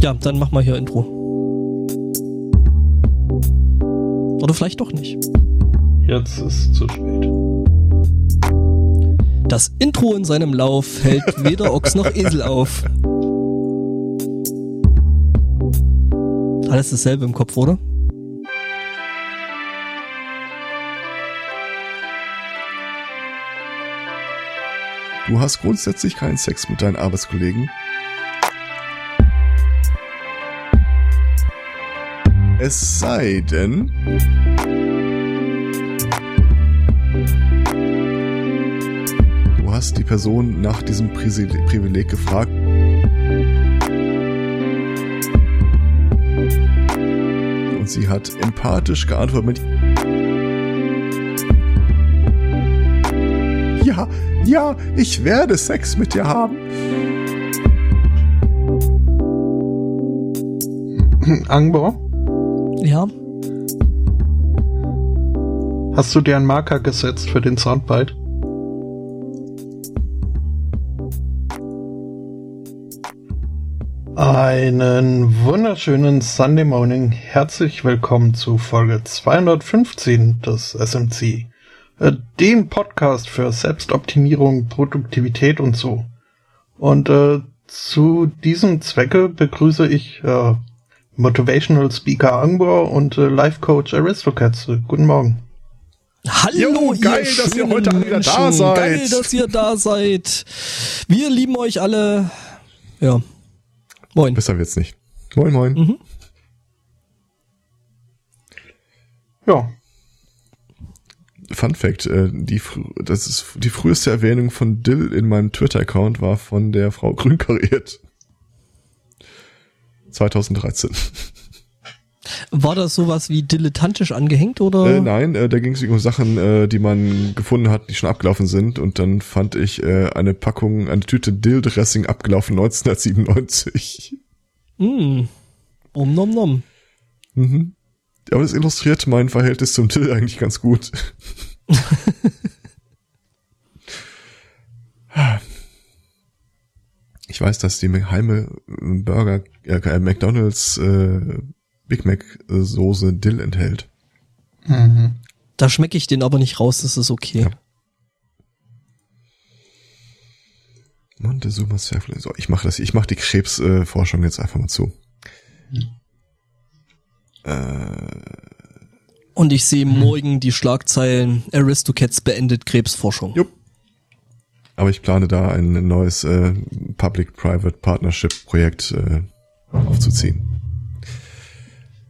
Ja, dann mach mal hier Intro. Oder vielleicht doch nicht. Jetzt ist zu spät. Das Intro in seinem Lauf hält weder Ochs noch Esel auf. Alles dasselbe im Kopf, oder? Du hast grundsätzlich keinen Sex mit deinen Arbeitskollegen. Es sei denn, du hast die Person nach diesem Privileg gefragt. Und sie hat empathisch geantwortet mit Ja, ja, ich werde Sex mit dir haben. Angbo, hast du dir einen Marker gesetzt für den Soundbite? Einen wunderschönen Sunday Morning. Herzlich willkommen zu Folge 215 des SMC, äh, dem Podcast für Selbstoptimierung, Produktivität und so. Und äh, zu diesem Zwecke begrüße ich äh, Motivational Speaker Angbo und äh, Life Coach Aristocats. Guten Morgen. Hallo, Jo, geil, ihr dass ihr heute alle wieder da Menschen. seid. Geil, dass ihr da seid. Wir lieben euch alle. Ja. Moin. Besser wird's nicht. Moin, moin. Mhm. Ja, Fun Fact, äh, die, das ist die früheste Erwähnung von Dill in meinem Twitter-Account war von der Frau Grün kariert. 2013. War das sowas wie dilettantisch angehängt oder? Äh, nein, äh, da ging es um Sachen, äh, die man gefunden hat, die schon abgelaufen sind. Und dann fand ich äh, eine Packung, eine Tüte Dill-Dressing abgelaufen 1997. Mm. Om nom nom. Mhm. Aber das illustriert mein Verhältnis zum Dill eigentlich ganz gut. Ich weiß, dass die geheime Burger, äh, McDonalds äh, Big Mac äh, Soße Dill enthält. mhm. Da schmecke ich den aber nicht raus, das ist okay. Ja. Montezuma Surfling. So, ich mache das, ich mache die Krebsforschung äh, jetzt einfach mal zu. Äh, Und ich sehe morgen die Schlagzeilen Aristocats beendet Krebsforschung. Jupp. aber ich plane da ein neues äh, Public-Private Partnership Projekt äh, aufzuziehen.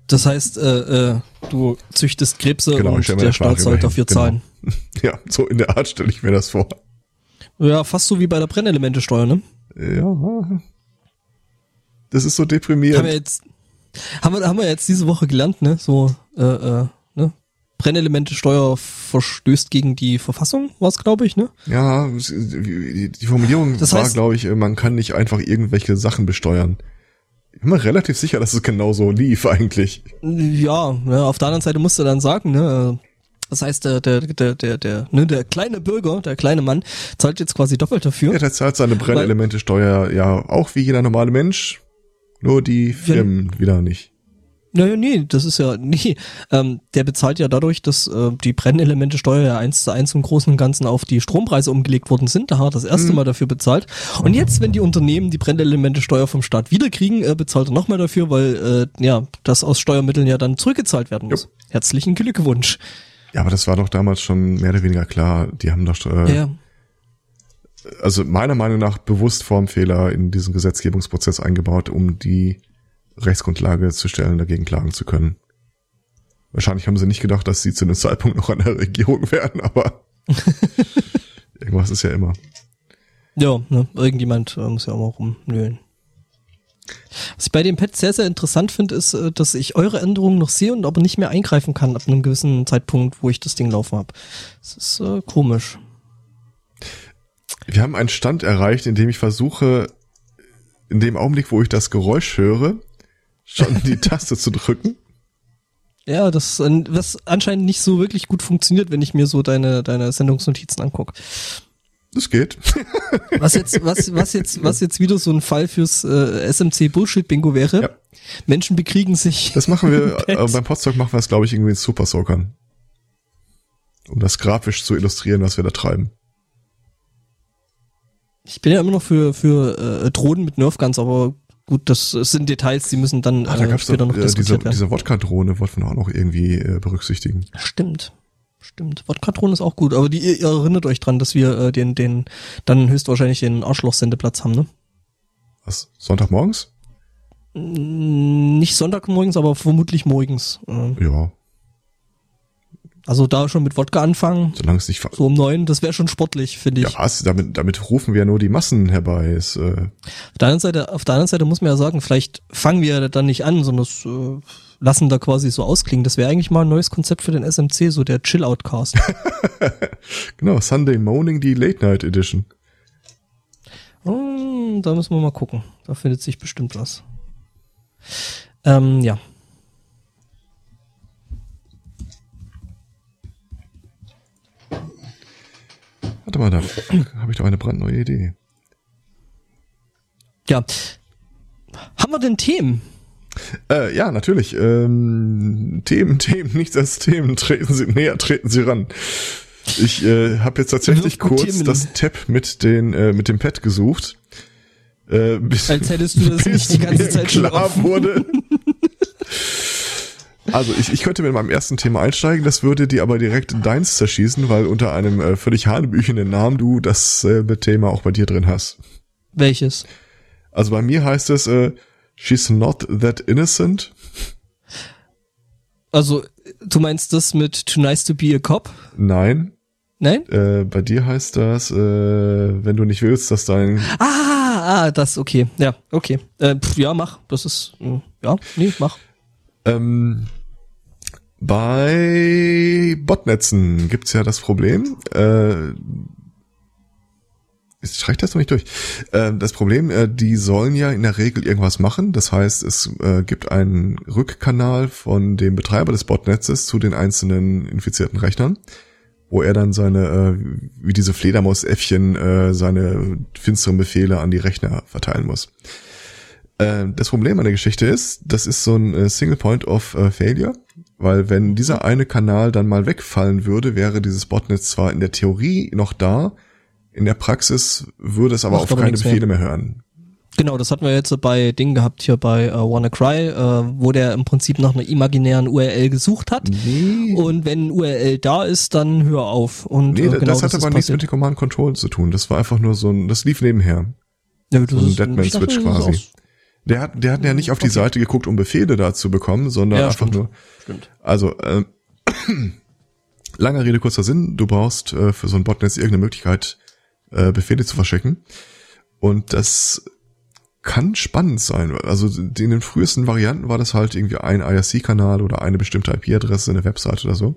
Das heißt, äh, äh, du züchtest Krebse Genau, und der Staat Frage soll immerhin. dafür Genau. zahlen. Ja, so in der Art stelle ich mir das vor. Ja, fast so wie bei der Brennelementesteuer, ne? Ja. Das ist so Haben wir deprimierend. jetzt, haben wir, haben wir jetzt diese Woche gelernt, ne? So, äh, äh, ne? Brennelementesteuer verstößt gegen die Verfassung, war's, glaube ich, ne? Ja, die Formulierung Das war, heißt- glaube ich, äh, man kann nicht einfach irgendwelche Sachen besteuern. Ich bin mir relativ sicher, dass es genau so lief eigentlich. Ja, ne, auf der anderen Seite musst du dann sagen, ne? Das heißt, der, der, der, der, der, ne, der kleine Bürger, der kleine Mann, zahlt jetzt quasi doppelt dafür. Ja, der zahlt seine Brennelemente-Steuer ja auch wie jeder normale Mensch, nur die Firmen wieder nicht. Naja, nee, das ist ja, nee, ähm, der bezahlt ja dadurch, dass äh, die Brennelemente-Steuer ja eins zu eins im Großen und Ganzen auf die Strompreise umgelegt worden sind. Da hat er das erste Mal dafür bezahlt. Und jetzt, wenn die Unternehmen die Brennelemente-Steuer vom Staat wiederkriegen, äh, bezahlt er nochmal dafür, weil äh, ja, das aus Steuermitteln ja dann zurückgezahlt werden muss. Herzlichen Glückwunsch. Ja, aber das war doch damals schon mehr oder weniger klar. Die haben doch, äh, ja. also meiner Meinung nach bewusst Formfehler in diesen Gesetzgebungsprozess eingebaut, um die Rechtsgrundlage zu stellen, dagegen klagen zu können. Wahrscheinlich haben sie nicht gedacht, dass sie zu einem Zeitpunkt noch an der Regierung werden, aber irgendwas ist ja immer. Ja, ne, irgendjemand äh, muss ja auch mal rumnölen. Was ich bei dem Pad sehr, sehr interessant finde, ist, äh, dass ich eure Änderungen noch sehe und aber nicht mehr eingreifen kann ab einem gewissen Zeitpunkt, wo ich das Ding laufen habe. Das ist äh, komisch. Wir haben einen Stand erreicht, in dem ich versuche, in dem Augenblick, wo ich das Geräusch höre, schon die Taste zu drücken. Ja, das was anscheinend nicht so wirklich gut funktioniert, wenn ich mir so deine, deine Sendungsnotizen angucke. Das geht. Was jetzt, was, was jetzt, was jetzt wieder so ein Fall fürs äh, SMC Bullshit Bingo wäre. Ja. Menschen bekriegen sich. Das machen wir, äh, beim Podstock machen wir es, glaube ich, irgendwie in Super Soakern. Um das grafisch zu illustrieren, was wir da treiben. Ich bin ja immer noch für, für äh, Drohnen mit Nerfguns, aber gut, das, das sind Details, die müssen dann ah, da äh, später doch, noch äh, diskutiert diese, werden. Diese Wodka-Drohne wollten wir auch noch irgendwie äh, berücksichtigen. Stimmt. Stimmt. Wodka-Drohne ist auch gut, aber die, ihr erinnert euch dran, dass wir äh, den, den, dann höchstwahrscheinlich den Arschloch-Sendeplatz haben, ne? Was? Sonntagmorgens? Nicht Sonntagmorgens, aber vermutlich morgens. Äh. Ja. Also da schon mit Wodka anfangen. Solange es nicht so um neun, das wäre schon sportlich, finde ich. Ja, was? Damit, damit rufen wir ja nur die Massen herbei. Ist, äh auf der anderen Seite, auf der anderen Seite muss man ja sagen, vielleicht fangen wir dann nicht an, sondern das, äh, lassen da quasi so ausklingen. Das wäre eigentlich mal ein neues Konzept für den SMC, so der Chill-Out-Cast. genau, Sunday Morning, die Late Night Edition. Oh, da müssen wir mal gucken. Da findet sich bestimmt was. Ähm, ja. Warte mal, da habe ich doch eine brandneue Idee. Ja. Haben wir denn Themen? Äh, ja, natürlich. Ähm, Themen, Themen, nichts als Themen. Treten Sie näher, treten Sie ran. Ich äh, habe jetzt tatsächlich kurz Themen. das Tab mit den äh, mit dem Pad gesucht. Äh, bis, als hättest du das nicht die ganze Zeit klar wurde. Also ich, ich könnte mit meinem ersten Thema einsteigen, das würde dir aber direkt deins zerschießen, weil unter einem äh, völlig hanebüchenden Namen du dasselbe Thema auch bei dir drin hast. Welches? Also bei mir heißt es äh, She's not that innocent. Also du meinst das mit Too nice to be a cop? Nein. Nein? Äh, bei dir heißt das, äh, wenn du nicht willst, dass dein... Ah, ah, das, okay. Ja, okay. Äh, pf, ja, mach. Das ist, äh, ja, nee, mach. Ähm, bei Botnetzen gibt's ja das Problem, äh, ich reicht das noch nicht durch. Äh, das Problem, äh, die sollen ja in der Regel irgendwas machen. Das heißt, es äh, gibt einen Rückkanal von dem Betreiber des Botnetzes zu den einzelnen infizierten Rechnern, wo er dann seine, wie diese Fledermausäffchen, seine finsteren Befehle an die Rechner verteilen muss. Das Problem an der Geschichte ist, das ist so ein Single Point of Failure. Weil wenn dieser eine Kanal dann mal wegfallen würde, wäre dieses Botnet zwar in der Theorie noch da, in der Praxis würde es aber Macht auf aber keine Befehle mehr. mehr hören. Genau, das hatten wir jetzt bei Ding gehabt hier bei uh, WannaCry, uh, wo der im Prinzip nach einer imaginären URL gesucht hat. Nee. Und wenn URL da ist, dann hör auf. Und, nee, uh, genau das hat aber nichts mit dem Command Control zu tun. Das war einfach nur so ein, das lief nebenher. Ja, das so ein Deadman-Switch quasi. Der hat, der hat ja nicht auf die okay. Seite geguckt, um Befehle da zu bekommen, sondern ja, einfach stimmt. nur. Stimmt. Also, äh, langer Rede, kurzer Sinn, du brauchst äh, für so ein Botnet irgendeine Möglichkeit, äh, Befehle zu verschicken. Und das kann spannend sein. Also in den frühesten Varianten war das halt irgendwie ein IRC-Kanal oder eine bestimmte IP-Adresse, eine Website oder so.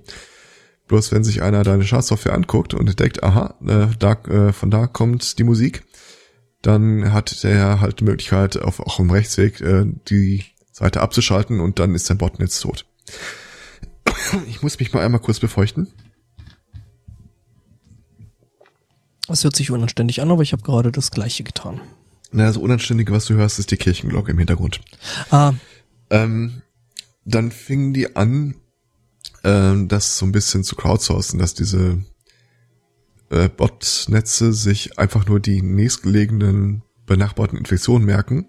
Bloß wenn sich einer deine Schadsoftware anguckt und entdeckt, aha, äh, da, äh, von da kommt die Musik, dann hat der halt die Möglichkeit, auf, auch im Rechtsweg äh, die Seite abzuschalten und dann ist dein Botnetz tot. Ich muss mich mal einmal kurz befeuchten. Das hört sich unanständig an, aber ich habe gerade das gleiche getan. Na, das Unanständige, was du hörst, ist die Kirchenglocke im Hintergrund. Ah. Ähm, dann fingen die an, ähm, das so ein bisschen zu crowdsourcen, dass diese äh, Botnetze sich einfach nur die nächstgelegenen benachbarten Infektionen merken.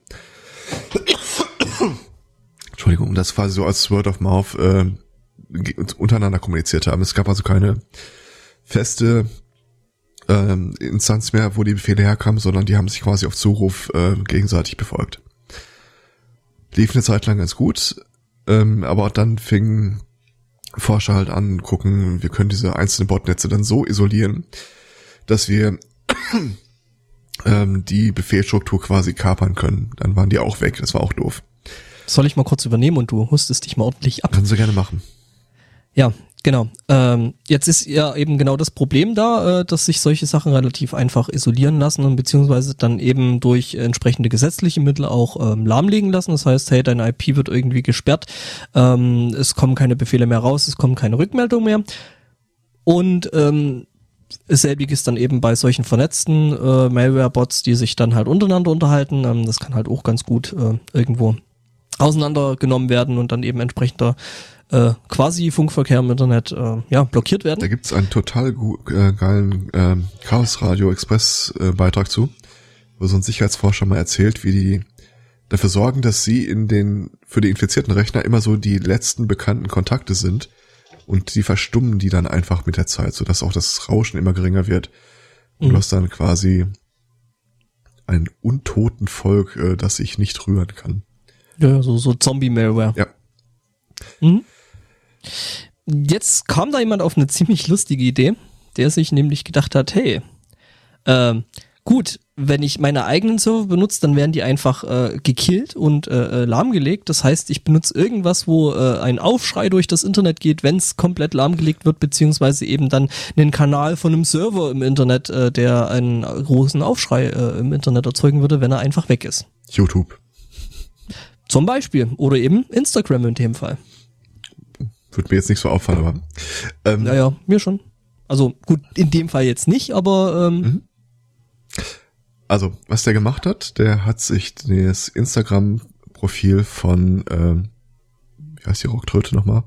Entschuldigung, das quasi so als Word of Mouth äh, untereinander kommuniziert haben. Es gab also keine feste ähm, Instanz mehr, wo die Befehle herkamen, sondern die haben sich quasi auf Zuruf äh, gegenseitig befolgt. Lief eine Zeit lang ganz gut, ähm, aber dann fingen Forscher halt an, gucken, wir können diese einzelnen Botnetze dann so isolieren, dass wir ähm, die Befehlstruktur quasi kapern können. Dann waren die auch weg, das war auch doof. Soll ich mal kurz übernehmen und du hustest dich mal ordentlich ab? Können Sie gerne machen. Ja, genau. Ähm, jetzt ist ja eben genau das Problem da, äh, dass sich solche Sachen relativ einfach isolieren lassen und beziehungsweise dann eben durch entsprechende gesetzliche Mittel auch ähm, lahmlegen lassen. Das heißt, hey, dein IP wird irgendwie gesperrt, ähm, es kommen keine Befehle mehr raus, es kommen keine Rückmeldungen mehr. Und ähm, selbiges dann eben bei solchen vernetzten äh, Malware-Bots, die sich dann halt untereinander unterhalten. Ähm, das kann halt auch ganz gut äh, irgendwo auseinandergenommen werden und dann eben entsprechender äh, quasi Funkverkehr im Internet äh, ja blockiert werden. Da gibt's einen total äh, geilen äh, Chaos Radio Express äh, Beitrag zu, wo so ein Sicherheitsforscher mal erzählt, wie die dafür sorgen, dass sie in den für die infizierten Rechner immer so die letzten bekannten Kontakte sind und die verstummen die dann einfach mit der Zeit, sodass auch das Rauschen immer geringer wird. Und mhm. du hast dann quasi ein untoten Volk, äh, das sich nicht rühren kann. Ja, so, so Zombie-Malware. Ja. Mhm. Jetzt kam da jemand auf eine ziemlich lustige Idee, der sich nämlich gedacht hat, hey, äh, gut, wenn ich meine eigenen Server benutze, dann werden die einfach äh, gekillt und äh, äh, lahmgelegt. Das heißt, ich benutze irgendwas, wo äh, ein Aufschrei durch das Internet geht, wenn es komplett lahmgelegt wird, beziehungsweise eben dann einen Kanal von einem Server im Internet, äh, der einen großen Aufschrei äh, im Internet erzeugen würde, wenn er einfach weg ist. YouTube. Zum Beispiel. Oder eben Instagram in dem Fall. Würde mir jetzt nicht so auffallen, aber. Ähm, naja, mir schon. Also gut, in dem Fall jetzt nicht, aber ähm, mhm. Also, was der gemacht hat, der hat sich das Instagram-Profil von, ähm, wie heißt die Rocktröte nochmal?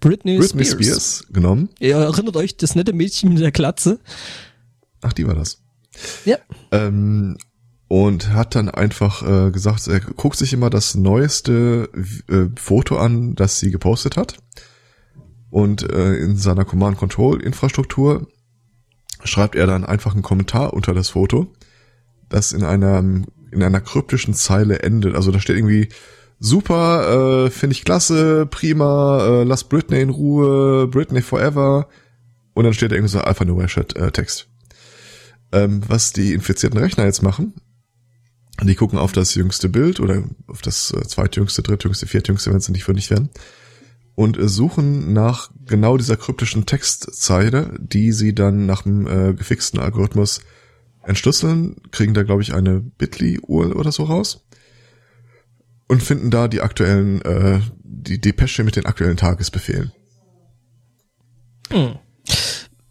Britney, Britney Spears. Spears genommen. Ihr erinnert euch, das nette Mädchen mit der Klatze. Ach, die war das. Ja. Ähm, und hat dann einfach äh, gesagt, er guckt sich immer das neueste äh, Foto an, das sie gepostet hat. Und äh, in seiner Command-Control-Infrastruktur schreibt er dann einfach einen Kommentar unter das Foto das in einer, in einer kryptischen Zeile endet. Also da steht irgendwie, super, äh, finde ich klasse, prima, äh, lass Britney in Ruhe, Britney forever. Und dann steht da irgendwie so Alphanumeric-Text. Äh, ähm, was die infizierten Rechner jetzt machen, die gucken auf das jüngste Bild oder auf das äh, zweitjüngste, drittjüngste, viertjüngste, wenn sie nicht fündig werden, und äh, suchen nach genau dieser kryptischen Textzeile, die sie dann nach dem äh, gefixten Algorithmus entschlüsseln, kriegen da, glaube ich, eine Bitly-Uhr oder so raus und finden da die aktuellen, äh, die Depesche mit den aktuellen Tagesbefehlen. Hm.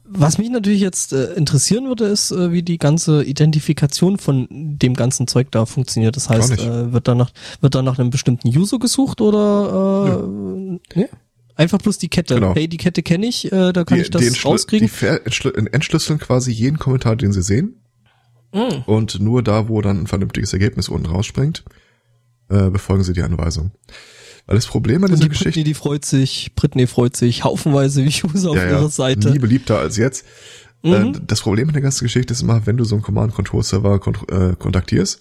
Was mich natürlich jetzt äh, interessieren würde, ist, äh, wie die ganze Identifikation von dem ganzen Zeug da funktioniert. Das heißt, äh, wird da nach wird da nach einem bestimmten User gesucht oder äh, ja. nee? einfach bloß die Kette. Genau. Hey, die Kette kenne ich, äh, da kann die, ich das rauskriegen. Die entschlüsseln quasi jeden Kommentar, den sie sehen Mhm. Und nur da, wo dann ein vernünftiges Ergebnis unten rausspringt, äh, befolgen sie die Anweisung. Weil das Problem an dieser die Geschichte. Britney, die freut sich, Britney freut sich, haufenweise wie User auf ja, ihrer Seite. Nie beliebter als jetzt. Äh, mhm. Das Problem an der ganzen Geschichte ist immer, wenn du so einen Command-Control-Server kont äh, kontaktierst,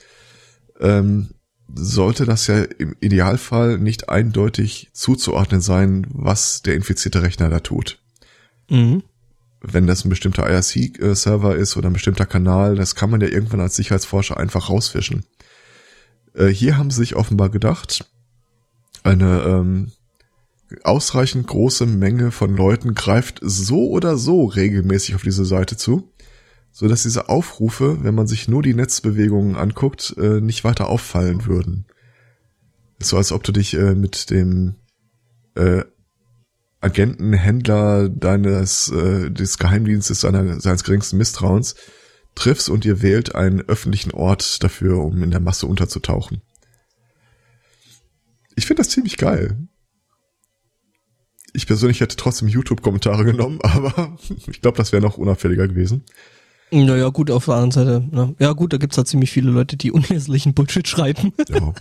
ähm, sollte das ja im Idealfall nicht eindeutig zuzuordnen sein, was der infizierte Rechner da tut. Mhm wenn das ein bestimmter IRC-Server ist oder ein bestimmter Kanal, das kann man ja irgendwann als Sicherheitsforscher einfach rausfischen. Äh, hier haben sie sich offenbar gedacht, eine ähm, ausreichend große Menge von Leuten greift so oder so regelmäßig auf diese Seite zu, so dass diese Aufrufe, wenn man sich nur die Netzbewegungen anguckt, äh, nicht weiter auffallen würden. Ist so, als ob du dich äh, mit dem äh, Agenten, Händler deines äh, des Geheimdienstes seiner, seines geringsten Misstrauens triffst und ihr wählt einen öffentlichen Ort dafür, um in der Masse unterzutauchen. Ich finde das ziemlich geil. Ich persönlich hätte trotzdem YouTube-Kommentare genommen, aber ich glaube, das wäre noch unauffälliger gewesen. Naja, gut, auf der anderen Seite. Ne? Ja gut, da gibt's halt ziemlich viele Leute, die unleserlichen Bullshit schreiben. Ja.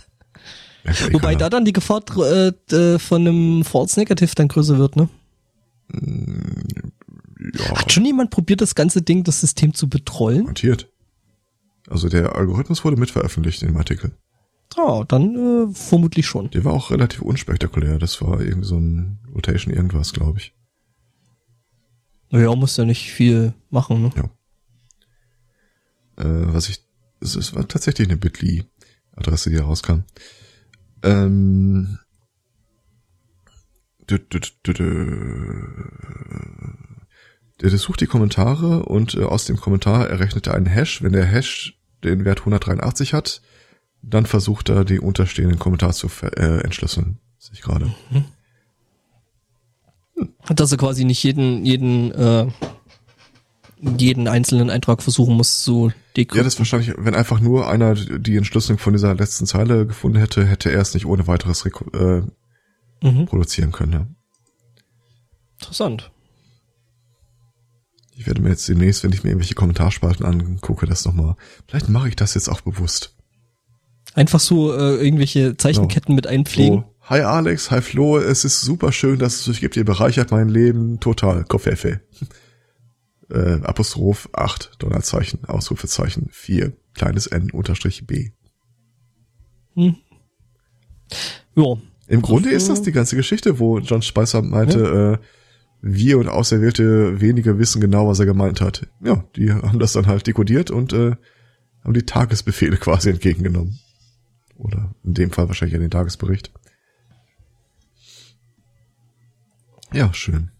Wobei da dann die Gefahr äh, von einem False Negative dann größer wird, ne? Mm, ja. Hat schon jemand probiert, das ganze Ding, das System zu betrollen? Montiert. Also der Algorithmus wurde mitveröffentlicht in dem Artikel. Oh, dann äh, vermutlich schon. Der war auch relativ unspektakulär. Das war irgendwie so ein Rotation irgendwas, glaube ich. Naja, muss ja nicht viel machen, ne? Ja. Äh, was ich, es war tatsächlich eine Bitly-Adresse, die rauskam. Ähm, der, der sucht die Kommentare und äh, aus dem Kommentar errechnet er einen Hash. Wenn der Hash den Wert 183 hat, dann versucht er, die unterstehenden Kommentare zu äh, entschlüsseln. Sehe ich gerade. Mhm. Dass er quasi nicht jeden, jeden äh, jeden einzelnen Eintrag versuchen muss zu dekrypten. Ja, das ist wahrscheinlich, wenn einfach nur einer die Entschlüsselung von dieser letzten Zeile gefunden hätte, hätte er es nicht ohne weiteres äh, mhm. produzieren können. Ja. Interessant. Ich werde mir jetzt demnächst, wenn ich mir irgendwelche Kommentarspalten angucke, das nochmal. Vielleicht mache ich das jetzt auch bewusst. Einfach so äh, irgendwelche Zeichenketten no. mit einpflegen. So. Hi Alex, hi Flo, es ist super schön, dass es euch gibt. Ihr bereichert mein Leben total. Koffefe. äh, Apostroph 8, Donnerzeichen, Ausrufezeichen 4, kleines n unterstrich b. Hm. Ja. Im Grunde ist das die ganze Geschichte, wo John Spicer meinte, ja. äh, wir und Auserwählte wenige wissen genau, was er gemeint hat. Ja, die haben das dann halt dekodiert und äh, haben die Tagesbefehle quasi entgegengenommen. Oder in dem Fall wahrscheinlich ja den Tagesbericht. Ja, schön.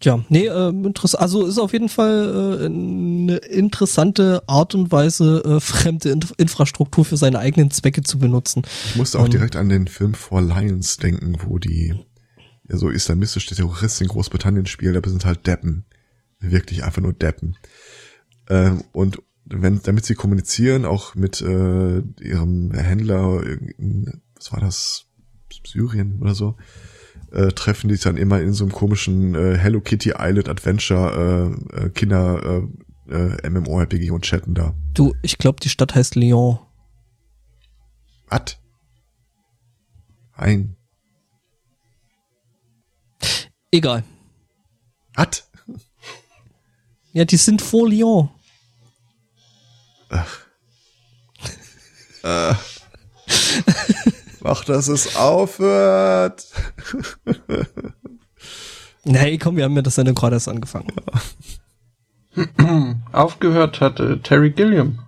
Tja, nee, äh, interessant. Also ist auf jeden Fall äh, eine interessante Art und Weise, äh, fremde Inf Infrastruktur für seine eigenen Zwecke zu benutzen. Ich musste auch ähm, direkt an den Film For Lions denken, wo die ja, so islamistische Terroristen in Großbritannien spielen, aber sind halt Deppen. Wirklich einfach nur Deppen. Ähm, und wenn, damit sie kommunizieren, auch mit äh, ihrem Händler, in, was war das, Syrien oder so, äh, treffen die sich dann immer in so einem komischen äh, Hello Kitty Island Adventure äh, äh, Kinder äh, äh, MMORPG und chatten da. Du, ich glaube, die Stadt heißt Lyon. Was? Ein. Egal. Was? Ja, die sind vor Lyon. Ach. äh. Mach, dass es aufhört. nee, komm, wir haben ja das Sendung gerade erst angefangen. Ja. Aufgehört hat äh, Terry Gilliam.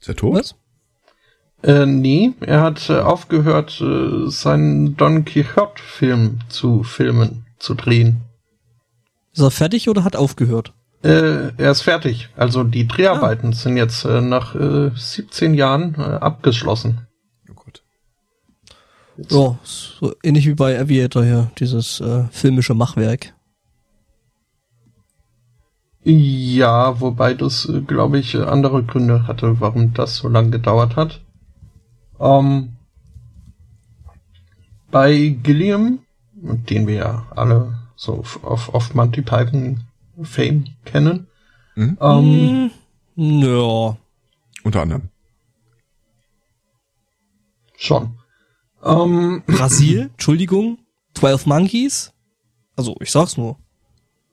Ist er tot? Was? Äh, nee, er hat äh, aufgehört, äh, seinen Don Quixote-Film zu filmen, zu drehen. Ist er fertig oder hat aufgehört? Äh, er ist fertig. Also die Dreharbeiten ah. sind jetzt äh, nach äh, 17 Jahren äh, abgeschlossen. Oh Gott. Ja, so ähnlich wie bei Aviator hier, dieses äh, filmische Machwerk. Ja, wobei das, äh, glaube ich, andere Gründe hatte, warum das so lange gedauert hat. Ähm, bei Gilliam, den wir ja alle so auf, auf Monty Python Fame kennen. Mhm. Ähm, hm, ja. Unter anderem. Schon. Ähm, Brasil, Entschuldigung, 12 Monkeys. Also, ich sag's nur.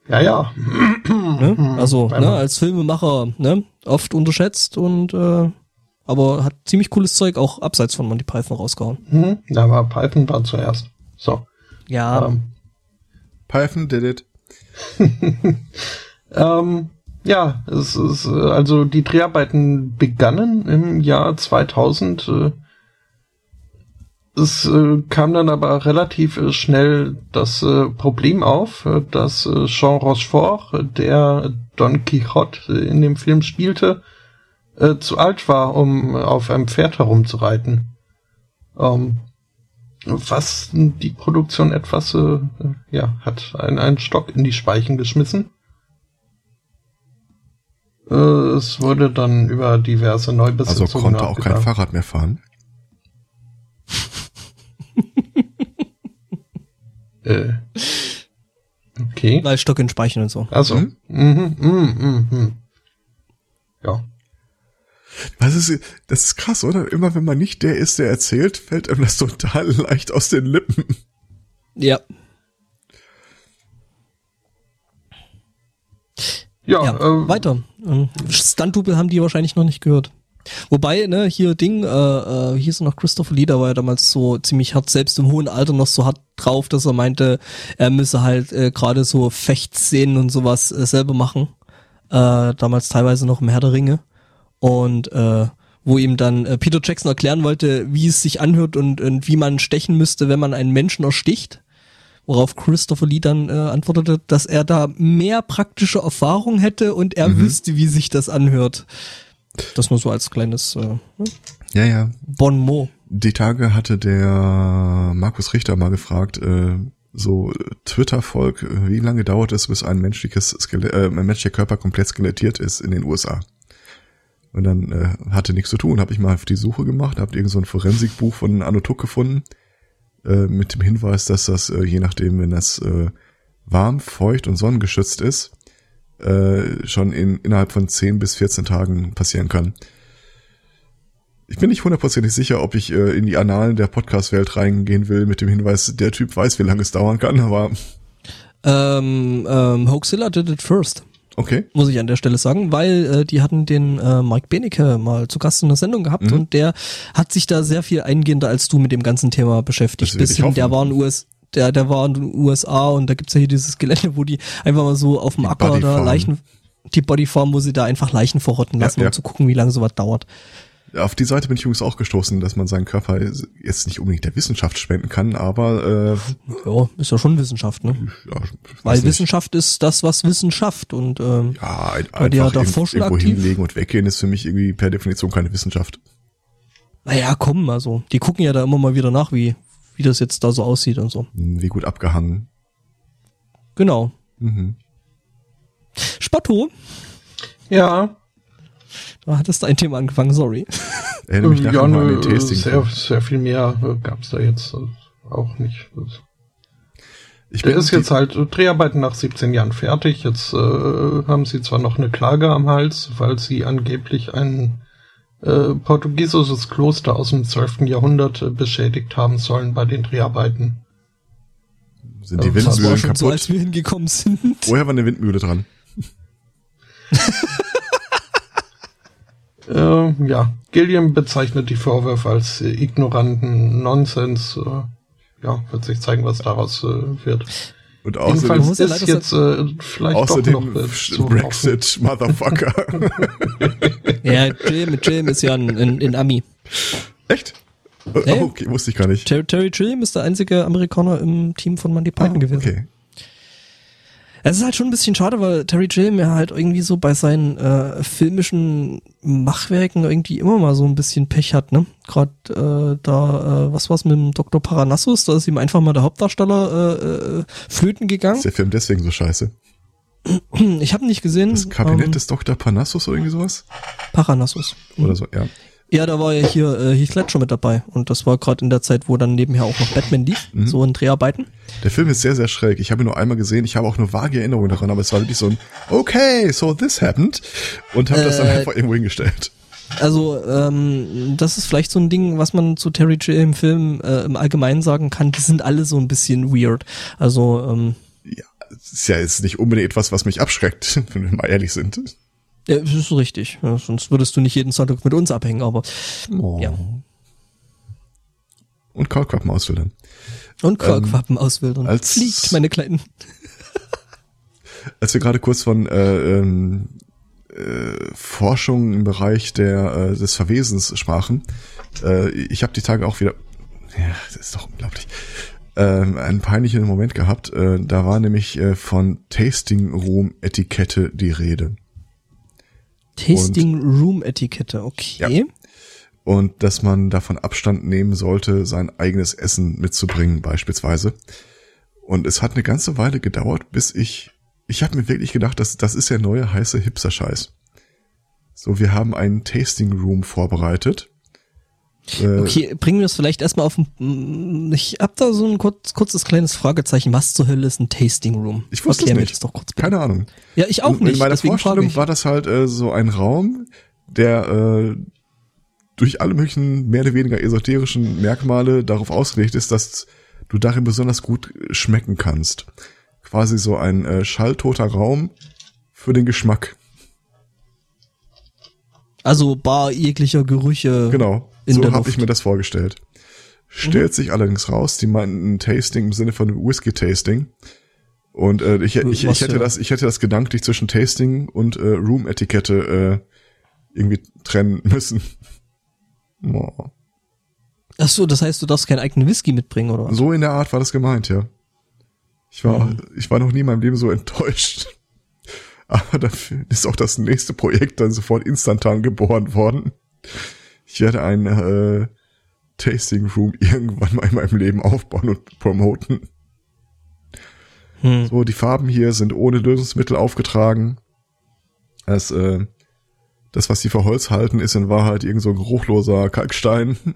Ja, ja. ne? Also, ne, als Filmemacher, ne, oft unterschätzt und äh, aber hat ziemlich cooles Zeug auch abseits von Monty Python rausgehauen. Mhm, da war Python war zuerst. So. Ja. Ähm, Python did it. ähm, ja, es ist, äh, also die Dreharbeiten begannen im Jahr 2000. Äh, es äh, kam dann aber relativ schnell das Problem auf, dass Jean Rochefort, der Don Quixote in dem Film spielte, zu alt war, um auf einem Pferd herumzureiten. Ähm, was die Produktion etwas, äh, ja, hat einen, einen Stock in die Speichen geschmissen. Äh, es wurde dann über diverse Neubesetzungen Also konnte auch kein Fahrrad mehr fahren? äh. Okay. Weil Stock in Speichen und so. Also. Mhm. Mhm, mhm, mhm. mhm. Ja. Was ist, das ist krass, oder? Immer wenn man nicht der ist, der erzählt, fällt einem das total leicht aus den Lippen. Ja. Ja, ja ähm, weiter. Ähm, Stunt-Double haben die wahrscheinlich noch nicht gehört. Wobei, ne, hier Ding, äh, äh, hieß noch Christopher Lee, da war ja damals so ziemlich hart, selbst im hohen Alter noch so hart drauf, dass er meinte, er müsse halt äh, gerade so Fechtszenen und sowas äh, selber machen. Äh, damals teilweise noch im Herr der Ringe und äh, wo ihm dann äh, Peter Jackson erklären wollte, wie es sich anhört und, und wie man stechen müsste, wenn man einen Menschen ersticht. Worauf Christopher Lee dann äh, antwortete, dass er da mehr praktische Erfahrung hätte und er mhm. wüsste, wie sich das anhört. Das nur so als kleines äh, ne? ja, ja. Bon mot. Die Tage hatte der Markus Richter mal gefragt, äh, so Twitter-Volk, wie lange dauert es, bis ein menschliches Skelett, äh, ein menschlicher Körper komplett skelettiert ist in den USA? Und dann äh, hatte nichts zu tun, habe ich mal auf die Suche gemacht, habe irgend so ein Forensikbuch von Anotuk gefunden, äh, mit dem Hinweis, dass das, äh, je nachdem, wenn das äh, warm, feucht und sonnengeschützt ist, äh, schon in, innerhalb von 10 bis 14 Tagen passieren kann. Ich bin nicht hundertprozentig sicher, ob ich äh, in die Annalen der Podcast-Welt reingehen will mit dem Hinweis, der Typ weiß, wie lange es dauern kann, aber Ähm, ähm, Hoaxilla did it first, okay. muss ich an der Stelle sagen, weil äh, die hatten den äh, Mike Benecke mal zu Gast in der Sendung gehabt Mhm. und der hat sich da sehr viel eingehender als du mit dem ganzen Thema beschäftigt. Das will Bis ich hin, hoffen. der war in US, der, der war in den USA und da gibt's ja hier dieses Gelände, wo die einfach mal so auf dem Die Acker da Bodyfarm. Leichen, die Bodyfarm, wo sie da einfach Leichen verrotten Ja, lassen, ja. um zu gucken, wie lange sowas dauert. Auf die Seite bin ich übrigens auch gestoßen, dass man seinen Körper jetzt nicht unbedingt der Wissenschaft spenden kann, aber äh, Ja, ist ja schon Wissenschaft, ne? ja, Weil nicht. Wissenschaft ist das, was Wissenschaft und ähm, ja, ein, Weil die ja einfach da Forschung irgendwo aktiv- hinlegen und weggehen ist für mich irgendwie per Definition keine Wissenschaft. naja, komm, also die gucken ja da immer mal wieder nach, wie wie das jetzt da so aussieht und so. Hm, Wie gut abgehangen. Genau. Mhm. Spatto, Ja, hattest du ein Thema angefangen, sorry. Erinnere mich äh, nachher ja an nö, den Tasting. sehr, sehr viel mehr äh, gab's da jetzt äh, auch nicht. Ich Der bin ist jetzt halt äh, Dreharbeiten nach 17 Jahren fertig. Jetzt äh, haben sie zwar noch eine Klage am Hals, weil sie angeblich ein äh, portugiesisches Kloster aus dem 12. Jahrhundert äh, beschädigt haben sollen bei den Dreharbeiten. sind die war Windmühlen schon so, als kaputt. wir hingekommen sind. Woher war eine Windmühle dran? Äh, ja, Gilliam bezeichnet die Vorwürfe als äh, ignoranten Nonsens. Äh, ja, wird sich zeigen, was daraus äh, wird. Und Jedenfalls außerdem, muss ja ist leider jetzt äh, vielleicht doch außerdem noch äh, Brexit, Motherfucker. ja, Jim, Jim ist ja ein, ein, ein Ami. Echt? Äh, Nee. oh, okay, wusste ich gar nicht. Terry, Terry Gilliam ist der einzige Amerikaner im Team von Monty Python Ah, gewesen. okay. Es ist halt schon ein bisschen schade, weil Terry Gilliam ja halt irgendwie so bei seinen äh, filmischen Machwerken irgendwie immer mal so ein bisschen Pech hat, ne? Gerade äh, da, äh, was war's mit dem Dr. Paranassus, da ist ihm einfach mal der Hauptdarsteller äh, äh, flöten gegangen. Ist der Film deswegen so scheiße? Ich habe nicht gesehen. Das Kabinett ähm, des Dr. Panassus oder irgendwie sowas? Paranassus. Oder so, ja. Ja, da war ja hier äh, Heath Ledger mit dabei und das war gerade in der Zeit, wo dann nebenher auch noch Batman lief, Mhm. so in Dreharbeiten. Der Film ist sehr, sehr schräg. Ich habe ihn nur einmal gesehen. Ich habe auch nur vage Erinnerungen daran, aber es war wirklich so ein, okay, so this happened. Und habe das dann Äh, einfach irgendwo hingestellt. Also, ähm, das ist vielleicht so ein Ding, was man zu Terry Gilliam Film äh, im Allgemeinen sagen kann. Die sind alle so ein bisschen weird. Also, ähm, Ja, es ist ja jetzt nicht unbedingt etwas, was mich abschreckt, wenn wir mal ehrlich sind. Ja, das ist richtig. Ja, sonst würdest du nicht jeden Sonntag mit uns abhängen, aber Oh. ja. Und Kaulquappen auswildern. Und Kaulquappen auswildern. Ähm, als- Fliegt, meine Kleinen. Als wir gerade kurz von äh, ähm, äh, Forschung im Bereich der äh, des Verwesens sprachen, äh, ich habe die Tage auch wieder, ja, das ist doch unglaublich, ähm, einen peinlichen Moment gehabt. Äh, da war nämlich äh, von Tasting Room Etikette die Rede. Tasting Room Etikette, okay. und dass man davon Abstand nehmen sollte, sein eigenes Essen mitzubringen beispielsweise. Und es hat eine ganze Weile gedauert, bis ich, ich habe mir wirklich gedacht, das, das ist der neue heiße Hipster-Scheiß. So, wir haben einen Tasting Room vorbereitet. Äh, Okay, bringen wir es vielleicht erstmal auf den, ich hab da so ein kurz, kurzes kleines Fragezeichen. Was zur Hölle ist ein Tasting Room? Ich wusste Erklär es mir nicht. das doch kurz bitte. Keine Ahnung. Ja, ich auch nicht. In meiner Vorstellung war das halt äh, so ein Raum, der äh, durch alle möglichen mehr oder weniger esoterischen Merkmale darauf ausgelegt ist, dass du darin besonders gut schmecken kannst. Quasi so ein äh, schalltoter Raum für den Geschmack. Also bar jeglicher Gerüche. Genau. In so habe ich mir das vorgestellt. Stellt sich allerdings raus, die meinten ein Tasting im Sinne von Whisky-Tasting. Und äh, ich, ich, Was ich hätte das, ich hätte das gedanklich zwischen Tasting und äh, Room-Etikette äh, irgendwie trennen müssen. Oh. Ach so, das heißt, du darfst keinen eigenen Whisky mitbringen, oder was? So in der Art war das gemeint, ja. Ich war, Mhm. ich war noch nie in meinem Leben so enttäuscht. Aber dafür ist auch das nächste Projekt dann sofort instantan geboren worden. Ich werde ein äh, Tasting Room irgendwann mal in meinem Leben aufbauen und promoten. Hm. So, die Farben hier sind ohne Lösungsmittel aufgetragen. Das, äh, das, was sie für Holz halten, ist in Wahrheit irgend so ein geruchloser Kalkstein.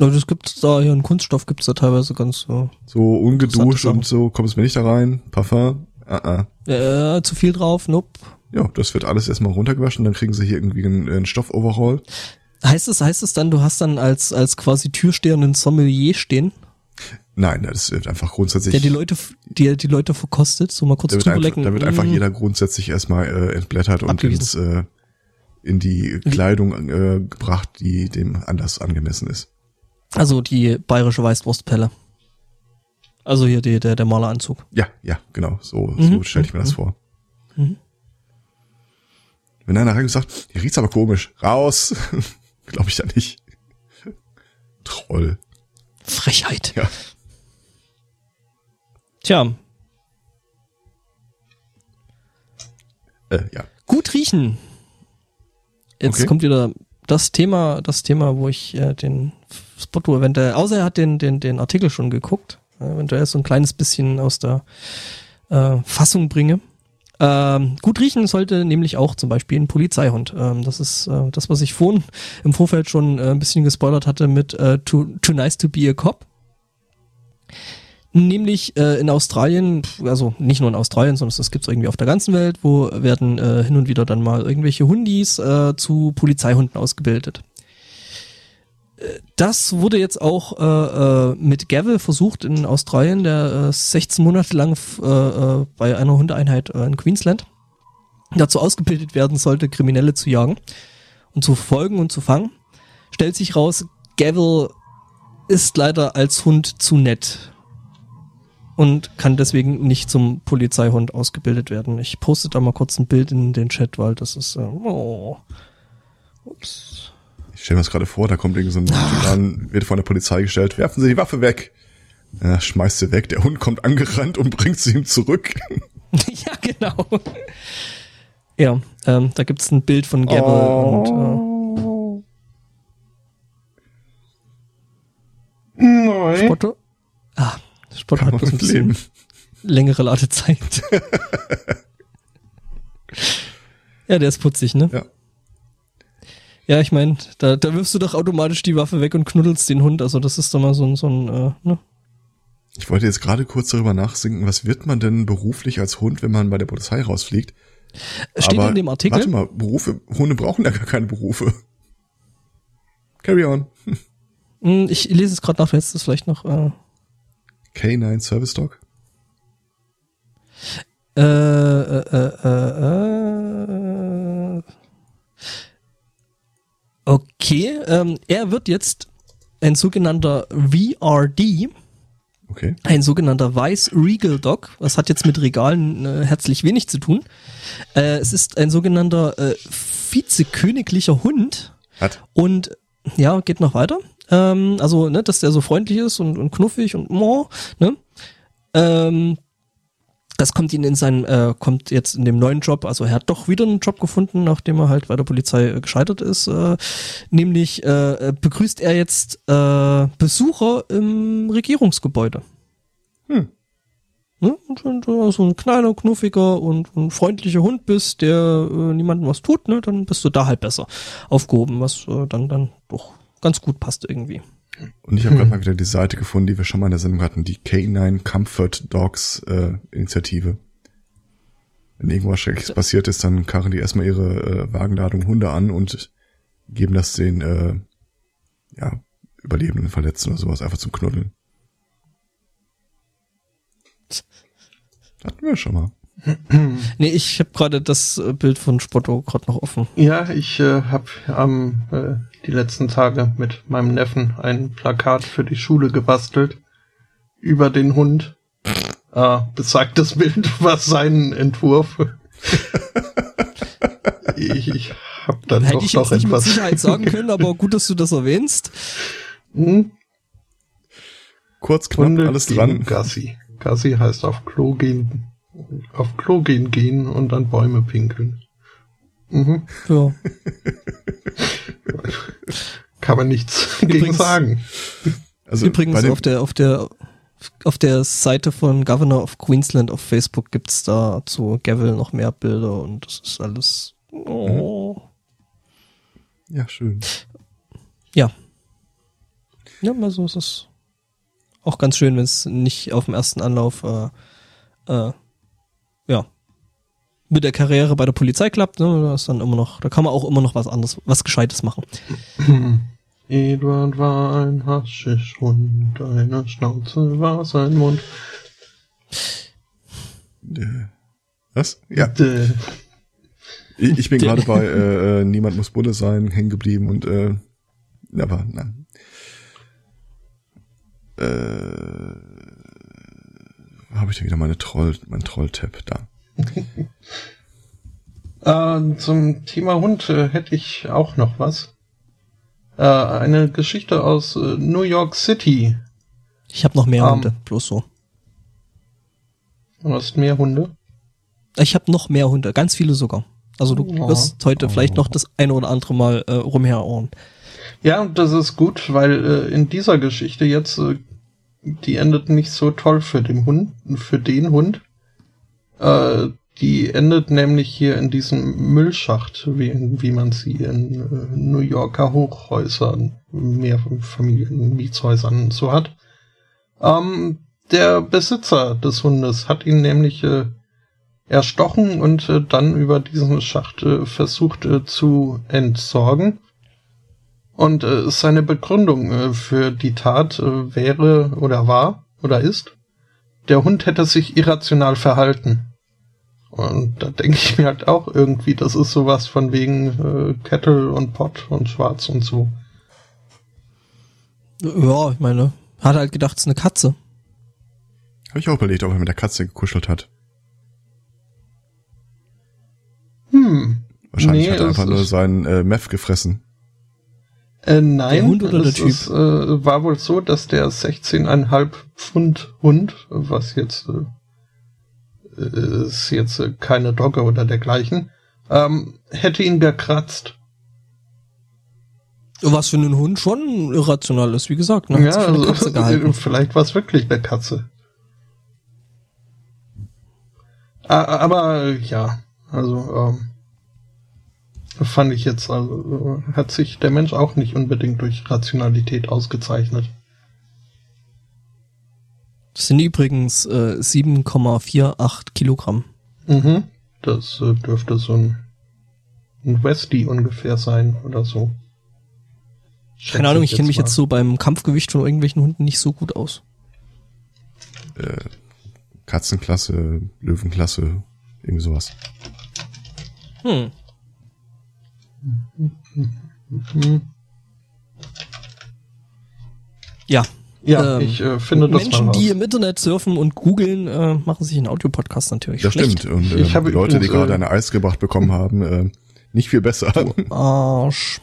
Also das gibt's da ja in Kunststoff gibt's da teilweise ganz so. So ungeduscht und so kommt es mir nicht da rein. Parfum. Uh -uh. Äh, zu viel drauf, nope. Ja, das wird alles erstmal runtergewaschen, dann kriegen sie hier irgendwie einen, einen Stoffoverhaul. Heißt es, heißt es dann, du hast dann als, als quasi Türsteher einen Sommelier stehen? Nein, das wird einfach grundsätzlich. Der die Leute, die, die Leute verkostet, so mal kurz zu lecken. Da wird einfach mm. jeder grundsätzlich erstmal äh, entblättert und ins, äh, in die Kleidung äh, gebracht, die dem anders angemessen ist. Also die bayerische Weißwurstpelle. Also hier die, der, der Maleranzug. Ja, ja, genau. So, mhm. so stelle ich mir das mhm. vor. Mhm. Wenn einer rein sagt, hier riecht's aber komisch, raus. Glaube ich ja nicht. Troll. Frechheit. Ja. Tja. Äh, ja. Gut riechen. Jetzt okay. kommt wieder das Thema, das Thema, wo ich äh, den Spotto eventuell, außer er hat den, den, den Artikel schon geguckt, äh, eventuell so ein kleines bisschen aus der äh, Fassung bringe. Ähm, gut riechen sollte nämlich auch zum Beispiel ein Polizeihund. Ähm, das ist äh, das, was ich vorhin im Vorfeld schon äh, ein bisschen gespoilert hatte mit äh, too, too Nice to be a Cop. Nämlich äh, in Australien, also nicht nur in Australien, sondern das gibt's irgendwie auf der ganzen Welt, wo werden äh, hin und wieder dann mal irgendwelche Hundis äh, zu Polizeihunden ausgebildet. Das wurde jetzt auch äh, äh, mit Gavel versucht in Australien, der äh, 16 Monate lang äh, äh, bei einer Hundeeinheit äh, in Queensland dazu ausgebildet werden sollte, Kriminelle zu jagen und zu verfolgen und zu fangen. Stellt sich raus, Gavel ist leider als Hund zu nett und kann deswegen nicht zum Polizeihund ausgebildet werden. Ich poste da mal kurz ein Bild in den Chat, weil das ist äh, oh. Ups. Ich stelle mir das gerade vor, da kommt irgend so ein Typ wird von der Polizei gestellt, werfen Sie die Waffe weg. Ja, schmeißt sie weg, der Hund kommt angerannt und bringt sie ihm zurück. ja, genau. Ja, ähm, da gibt's ein Bild von Gabble oh. und äh, Nein. Spotto? Ah, Spotto hat bloß ein bisschen längere Ladezeit. ja, der ist putzig, ne? Ja. Ja, ich meine, da, da wirfst du doch automatisch die Waffe weg und knuddelst den Hund. Also das ist doch mal so ein, so ein äh, ne? Ich wollte jetzt gerade kurz darüber nachsinken, was wird man denn beruflich als Hund, wenn man bei der Polizei rausfliegt? Steht Aber, in dem Artikel. Warte mal, Berufe, Hunde brauchen ja gar keine Berufe. Carry on. Hm, ich lese es gerade nach, jetzt ist vielleicht noch. Äh K9 Service Dog? Äh, äh, äh, äh, äh Okay, ähm, er wird jetzt ein sogenannter VRD. Okay. Ein sogenannter Vice Regal Dog. Das hat jetzt mit Regalen äh, herzlich wenig zu tun. Äh, es ist ein sogenannter äh, vizeköniglicher Hund. Hat. Und ja, geht noch weiter. Ähm, also, ne, dass der so freundlich ist und, und knuffig und mo, ne? Ähm, das kommt ihn in seinem, äh, kommt jetzt in dem neuen Job, also er hat doch wieder einen Job gefunden, nachdem er halt bei der Polizei äh, gescheitert ist. Äh, nämlich äh, begrüßt er jetzt äh, Besucher im Regierungsgebäude. Hm. Ne? Und wenn du so ein kleiner, knuffiger und, und freundlicher Hund bist, der äh, niemandem was tut, ne, dann bist du da halt besser aufgehoben, was äh, dann, dann doch ganz gut passt irgendwie. Und ich habe hm. gerade mal wieder die Seite gefunden, die wir schon mal in der Sendung hatten, die K9 Comfort Dogs äh, Initiative. Wenn irgendwas Schreckliches passiert ist, dann karren die erstmal ihre äh, Wagenladung Hunde an und geben das den äh, ja, Überlebenden, Verletzten oder sowas einfach zum Knuddeln. Hatten wir schon mal. nee, ich habe gerade das äh, Bild von Spotto gerade noch offen. Ja, ich äh, habe am äh, die letzten Tage mit meinem Neffen ein Plakat für die Schule gebastelt über den Hund. Äh, besagtes Bild war sein Entwurf. ich ich habe dann Hätte doch ich noch jetzt etwas mit Sicherheit sagen können, aber gut, dass du das erwähnst. Hm? Kurz, knapp, Hunde alles dran. Gassi. Gassi heißt auf Klo gehen auf Klo gehen gehen und an Bäume pinkeln. Mhm. Ja. Kann man nichts übrigens, gegen sagen. Also übrigens auf der auf der auf der Seite von Governor of Queensland auf Facebook gibt's da zu Gavel noch mehr Bilder und das ist alles. Oh. Ja, schön. Ja. Ja, also es ist auch ganz schön, wenn es nicht auf dem ersten Anlauf äh, äh, ja mit der Karriere bei der Polizei klappt, ne, da ist dann immer noch, da kann man auch immer noch was anderes, was Gescheites machen. Eduard war ein Haschischhund, eine Schnauze war sein Mund. Äh, Was? Ja. Däh. Ich, bin gerade bei äh, äh, Niemand muss Bulle sein hängen geblieben und äh, aber nein. Äh, habe ich denn wieder meine Troll, mein Troll-Tab da? Äh, zum Thema Hund äh, hätte ich auch noch was. Äh, eine Geschichte aus äh, New York City. Ich habe noch mehr Ähm. Hunde, bloß so. Du hast mehr Hunde. Ich habe noch mehr Hunde, ganz viele sogar. Also du Oh. wirst heute vielleicht noch das eine oder andere Mal äh, rumherohren. Ja, und das ist gut, weil äh, in dieser Geschichte jetzt, äh, die endet nicht so toll für den Hund, für den Hund. Äh, die endet nämlich hier in diesem Müllschacht, wie, wie man sie in äh, New Yorker Hochhäusern, Mehrfamilien, Mietshäusern so hat. Ähm, der Besitzer des Hundes hat ihn nämlich äh, erstochen und äh, dann über diesen Schacht äh, versucht äh, zu entsorgen. Und äh, seine Begründung für die Tat wäre oder war oder ist, der Hund hätte sich irrational verhalten. Und da denke ich mir halt auch irgendwie, das ist sowas von wegen äh, Kettle und Pott und Schwarz und so. Ja, ich meine, hat halt gedacht, es ist eine Katze. Habe ich auch überlegt, ob er mit der Katze gekuschelt hat. Hm. Wahrscheinlich Nee, hat er einfach nur seinen äh, Meth gefressen. Äh, nein, Der Hund oder der es Typ? Ist, äh, war wohl so, dass der 16,5 Pfund Hund, was jetzt äh, ist jetzt keine Dogge oder dergleichen, ähm, hätte ihn gekratzt. Was für einen Hund schon irrational ist, wie gesagt. Ne? Ja, also, vielleicht war es wirklich eine Katze. Aber ja, also ähm, fand ich jetzt, also hat sich der Mensch auch nicht unbedingt durch Rationalität ausgezeichnet. Das sind übrigens äh, 7,48 Kilogramm. Mhm. Das äh, dürfte so ein, ein Westie ungefähr sein oder so. Schätze Keine Ahnung, ich kenne mich jetzt so beim Kampfgewicht von irgendwelchen Hunden nicht so gut aus. Äh, Katzenklasse, Löwenklasse, irgendwie sowas. Hm. Mhm. Ja. Ja, Ähm, ich äh, finde das Menschen, die im Internet surfen und googeln, äh, machen sich einen Audiopodcast natürlich Das schlecht. stimmt. Und Ich äh, habe die Leute, die übrigens, gerade äh, eine Eis gebracht bekommen haben, äh, nicht viel besser. Arsch.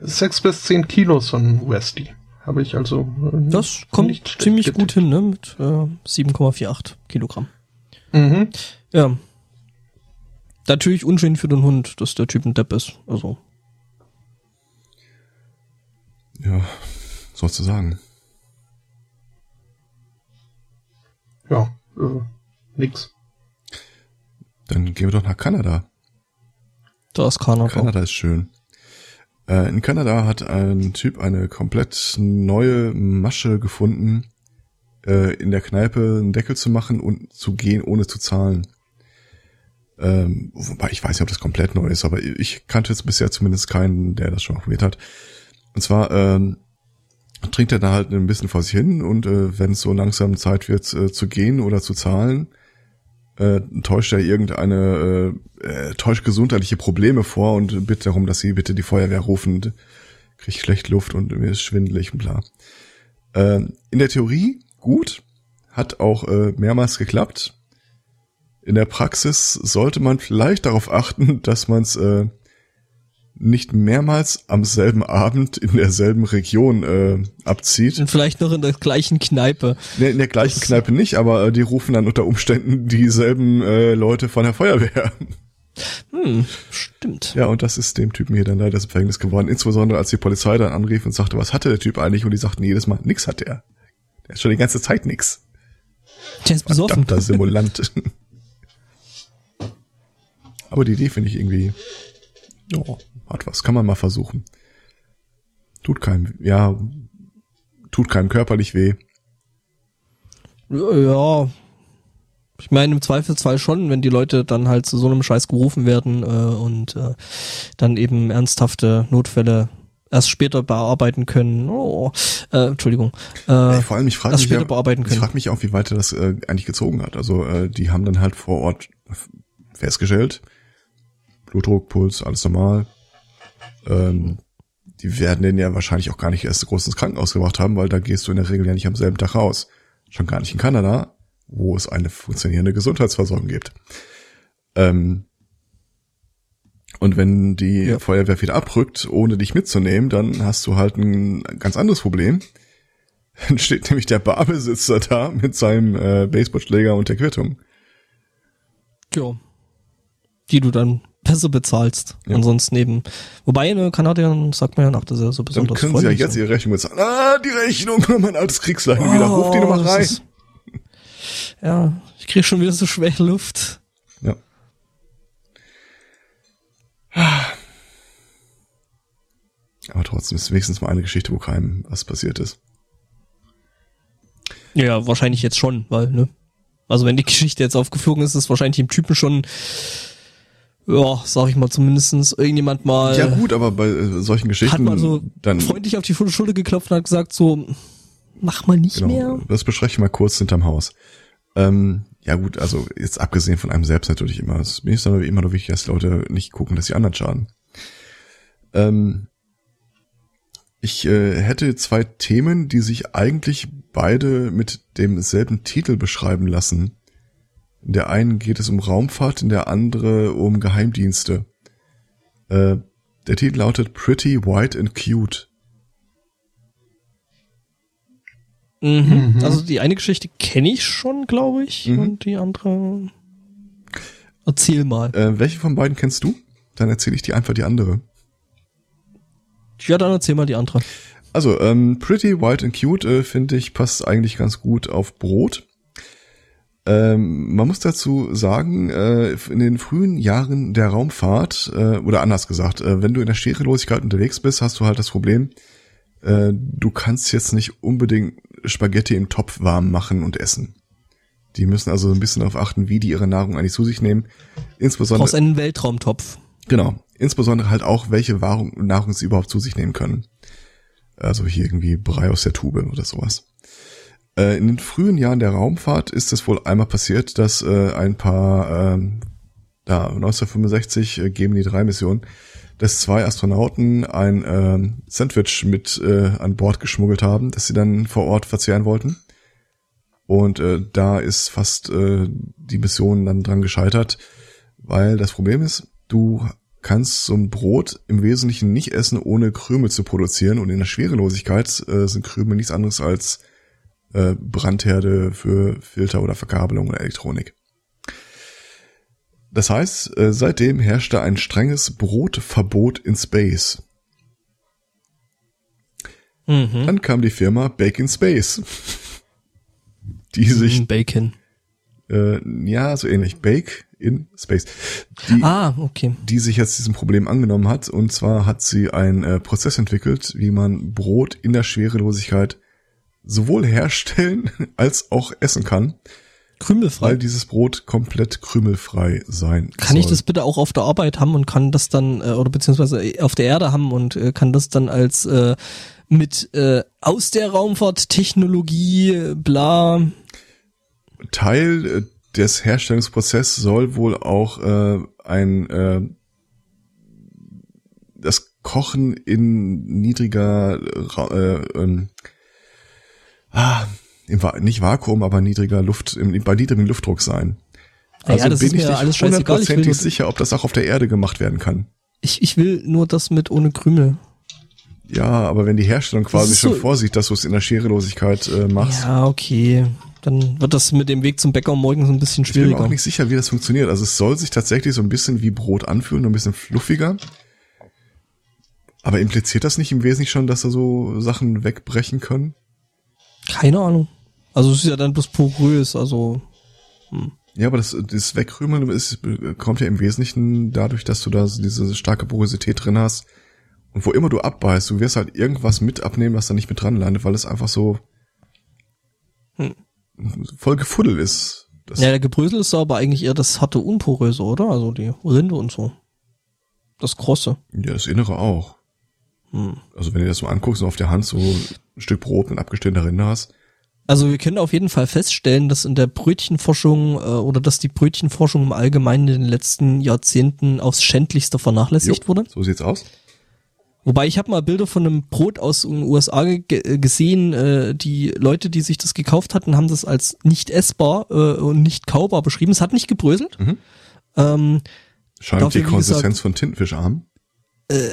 Sechs bis zehn Kilo so ein Westie. Habe ich also. äh, Das kommt ziemlich getippt. gut hin, ne? Mit äh, 7,48 Kilogramm. Mhm. Ja. Natürlich unschön für den Hund, dass der Typ ein Depp ist. Also. ja, sollst du sagen. Ja, äh, nix. Dann gehen wir doch nach Kanada. Da ist Kanada. Kanada ist schön. Äh, in Kanada hat ein Typ eine komplett neue Masche gefunden, äh, in der Kneipe einen Deckel zu machen und zu gehen, ohne zu zahlen. Ähm, wobei ich weiß nicht, ob das komplett neu ist, aber ich kannte jetzt bisher zumindest keinen, der das schon probiert hat. Und zwar ähm, trinkt er da halt ein bisschen vor sich hin und äh, wenn es so langsam Zeit wird äh, zu gehen oder zu zahlen, äh, täuscht er irgendeine, äh, äh, täuscht gesundheitliche Probleme vor und bittet darum, dass sie bitte die Feuerwehr rufen kriegt schlecht Luft und mir ist schwindelig und bla. Ähm, in der Theorie gut, hat auch äh, mehrmals geklappt. In der Praxis sollte man vielleicht darauf achten, dass man es äh, nicht mehrmals am selben Abend in derselben Region äh, abzieht. Und vielleicht noch in der gleichen Kneipe. Ne, in der gleichen Das- Kneipe nicht, aber äh, die rufen dann unter Umständen dieselben äh, Leute von der Feuerwehr. Hm, stimmt. Ja, und das ist dem Typen hier dann leider das Verhängnis geworden. Insbesondere als die Polizei dann anrief und sagte, was hatte der Typ eigentlich? Und die sagten jedes Mal, nix hat der. Der hat schon die ganze Zeit nix. Der ist besoffen. Verdammter Simulant. Aber die Idee finde ich irgendwie, ja, hat was. Kann man mal versuchen. Tut keinem, ja, tut keinem körperlich weh. Ja. Ich meine, im Zweifelsfall schon, wenn die Leute dann halt zu so einem Scheiß gerufen werden äh, und äh, dann eben ernsthafte Notfälle erst später bearbeiten können. Oh, äh, Entschuldigung. Äh, Vor allem, ich frage mich, ja, ich frage mich auch, wie weit er das äh, eigentlich gezogen hat. Also äh, die haben dann halt vor Ort festgestellt, Blutdruck, Puls, alles normal. Ähm, die werden den ja wahrscheinlich auch gar nicht erst groß ins Krankenhaus gebracht haben, weil da gehst du in der Regel ja nicht am selben Tag raus. Schon gar nicht in Kanada, wo es eine funktionierende Gesundheitsversorgung gibt. Ähm, und wenn die Ja. Feuerwehr wieder abrückt, ohne dich mitzunehmen, dann hast du halt ein ganz anderes Problem. Dann steht nämlich der Barbesitzer da mit seinem äh, Baseballschläger und der Quittung. Ja. Die du dann besser bezahlst. Ja. Ansonsten eben. Wobei, in Kanadiern sagt man ja nach, dass er so Dann besonders können sie ja jetzt sind. ihre Rechnung bezahlen. Ah, die Rechnung, mein altes Kriegsleiden wieder. Ruf die nochmal Oh, rein. ist- Ja, ich krieg schon wieder so schwer Luft. Ja. Aber trotzdem ist wenigstens mal eine Geschichte, wo keinem was passiert ist. Ja, wahrscheinlich jetzt schon, weil, ne? Also wenn die Geschichte jetzt aufgeflogen ist, ist wahrscheinlich dem Typen schon, ja, sag ich mal, zumindestens irgendjemand mal ja gut, aber bei äh, solchen hat Geschichten mal so dann freundlich auf die Schulter geklopft und hat gesagt so, mach mal nicht genau, mehr. das bespreche ich mal kurz hinterm Haus. Ähm, ja gut, also jetzt abgesehen von einem selbst natürlich immer. Es mir ist aber immer nur wichtig, dass die Leute nicht gucken, dass die anderen schaden. Ähm, ich äh, hätte zwei Themen, die sich eigentlich beide mit demselben Titel beschreiben lassen. In der einen geht es um Raumfahrt, in der andere um Geheimdienste. Äh, der Titel lautet Pretty White and Cute. Mhm. Also die eine Geschichte kenne ich schon, glaube ich, Mhm. und die andere erzähl mal. Äh, welche von beiden kennst du? Dann erzähle ich dir einfach die andere. Ja, dann erzähl mal die andere. Also, ähm, Pretty White and Cute, äh, finde ich, passt eigentlich ganz gut auf Brot. Ähm, man muss dazu sagen, äh, in den frühen Jahren der Raumfahrt, äh, oder anders gesagt, äh, wenn du in der Schwerelosigkeit unterwegs bist, hast du halt das Problem, äh, du kannst jetzt nicht unbedingt Spaghetti im Topf warm machen und essen. Die müssen also ein bisschen darauf achten, wie die ihre Nahrung eigentlich zu sich nehmen. Insbesondere Aus einem Weltraumtopf. Genau. Insbesondere halt auch, welche Nahrung sie überhaupt zu sich nehmen können. Also hier irgendwie Brei aus der Tube oder sowas. Äh, in den frühen Jahren der Raumfahrt ist es wohl einmal passiert, dass äh, ein paar, ähm, da 1965 äh, Gemini 3 Mission, dass zwei Astronauten ein ähm, Sandwich mit äh, an Bord geschmuggelt haben, das sie dann vor Ort verzehren wollten. Und äh, da ist fast äh, die Mission dann dran gescheitert, weil das Problem ist, du kannst so ein Brot im Wesentlichen nicht essen, ohne Krümel zu produzieren. Und in der Schwerelosigkeit äh, sind Krümel nichts anderes als äh, Brandherde für Filter oder Verkabelung oder Elektronik. Das heißt, äh, seitdem herrschte ein strenges Brotverbot in Space. Mhm. Dann kam die Firma Bake in Space, die sich, Bacon. äh, ja, so ähnlich, Bake in Space, die, Ah, okay. die sich jetzt diesem Problem angenommen hat. Und zwar hat sie einen äh, Prozess entwickelt, wie man Brot in der Schwerelosigkeit sowohl herstellen als auch essen kann, Krümelfrei. weil dieses Brot komplett krümelfrei sein Kann ich soll. das bitte auch auf der Arbeit haben und kann das dann, äh, oder beziehungsweise auf der Erde haben und äh, kann das dann als äh, mit äh, aus der Raumfahrttechnologie, äh, bla. Teil äh, des Herstellungsprozesses soll wohl auch äh, ein äh, das Kochen in niedriger äh, ähm, ah, im, nicht Vakuum, aber niedriger Luft, im, bei niedrigem Luftdruck sein. Also ja, das bin ist ich mir nicht alles will, hundertprozentig sicher, ob das auch auf der Erde gemacht werden kann. ich, ich will nur das mit ohne Krümel. Ja, aber wenn die Herstellung quasi schon so- vorsieht, dass du es in der Schwerelosigkeit äh, machst, Ja, okay. Dann wird das mit dem Weg zum Bäcker morgen so ein bisschen Ich bin mir schwieriger. auch nicht sicher, wie das funktioniert. Also es soll sich tatsächlich so ein bisschen wie Brot anfühlen, ein bisschen fluffiger. Aber impliziert das nicht im Wesentlichen schon, dass da so Sachen wegbrechen können? Keine Ahnung. Also es ist ja dann bloß porös, also. Hm. Ja, aber das, das Wegkrümeln ist, kommt ja im Wesentlichen dadurch, dass du da diese starke Porosität drin hast. Und wo immer du abbeißt, du wirst halt irgendwas mit abnehmen, was da nicht mit dran landet, weil es einfach so hm. voll gefuddelt ist. Das ja, der Gebrösel ist aber eigentlich eher das harte Unporöse, oder? Also die Rinde und so. Das Krosse. Ja, das Innere auch. Hm. Also wenn du das so anguckst und auf der Hand so ein Stück Brot mit abgestellter Rinde hast, also wir können auf jeden Fall feststellen, dass in der Brötchenforschung äh, oder dass die Brötchenforschung im Allgemeinen in den letzten Jahrzehnten aufs schändlichste vernachlässigt jo, wurde. So sieht's aus. Wobei ich habe mal Bilder von einem Brot aus den USA ge gesehen. Äh, die Leute, die sich das gekauft hatten, haben das als nicht essbar äh, und nicht kaubar beschrieben. Es hat nicht gebröselt. Mhm. Ähm, Scheint die Konsistenz gesagt, von Tintenfischarm. Äh,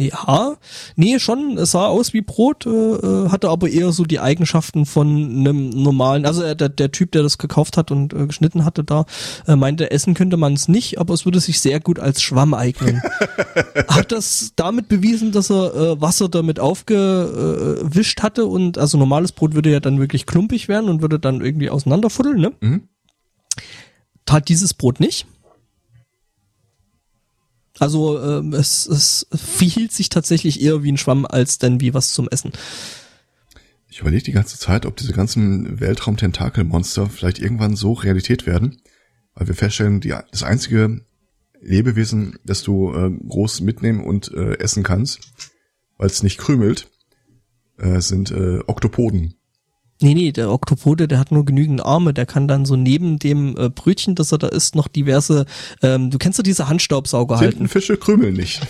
ja, nee, schon, es sah aus wie Brot, äh, äh, hatte aber eher so die Eigenschaften von einem normalen, also äh, der, der Typ, der das gekauft hat und äh, geschnitten hatte da, äh, meinte, essen könnte man es nicht, aber es würde sich sehr gut als Schwamm eignen. hat das damit bewiesen, dass er äh, Wasser damit aufgewischt hatte und also normales Brot würde ja dann wirklich klumpig werden und würde dann irgendwie auseinanderfuddeln, ne? Mhm. Tat dieses Brot nicht. Also ähm, es, es verhielt sich tatsächlich eher wie ein Schwamm als denn wie was zum Essen. Ich überlege die ganze Zeit, ob diese ganzen Weltraum-Tentakelmonster vielleicht irgendwann so Realität werden, weil wir feststellen, die, das einzige Lebewesen, das du äh, groß mitnehmen und äh, essen kannst, weil es nicht krümelt, äh, sind äh, Oktopoden. Nee, nee, der Oktopode, der hat nur genügend Arme, der kann dann so neben dem äh, Brötchen, das er da isst, noch diverse, ähm, du kennst doch diese Handstaubsauger halten. Tintenfische krümeln nicht.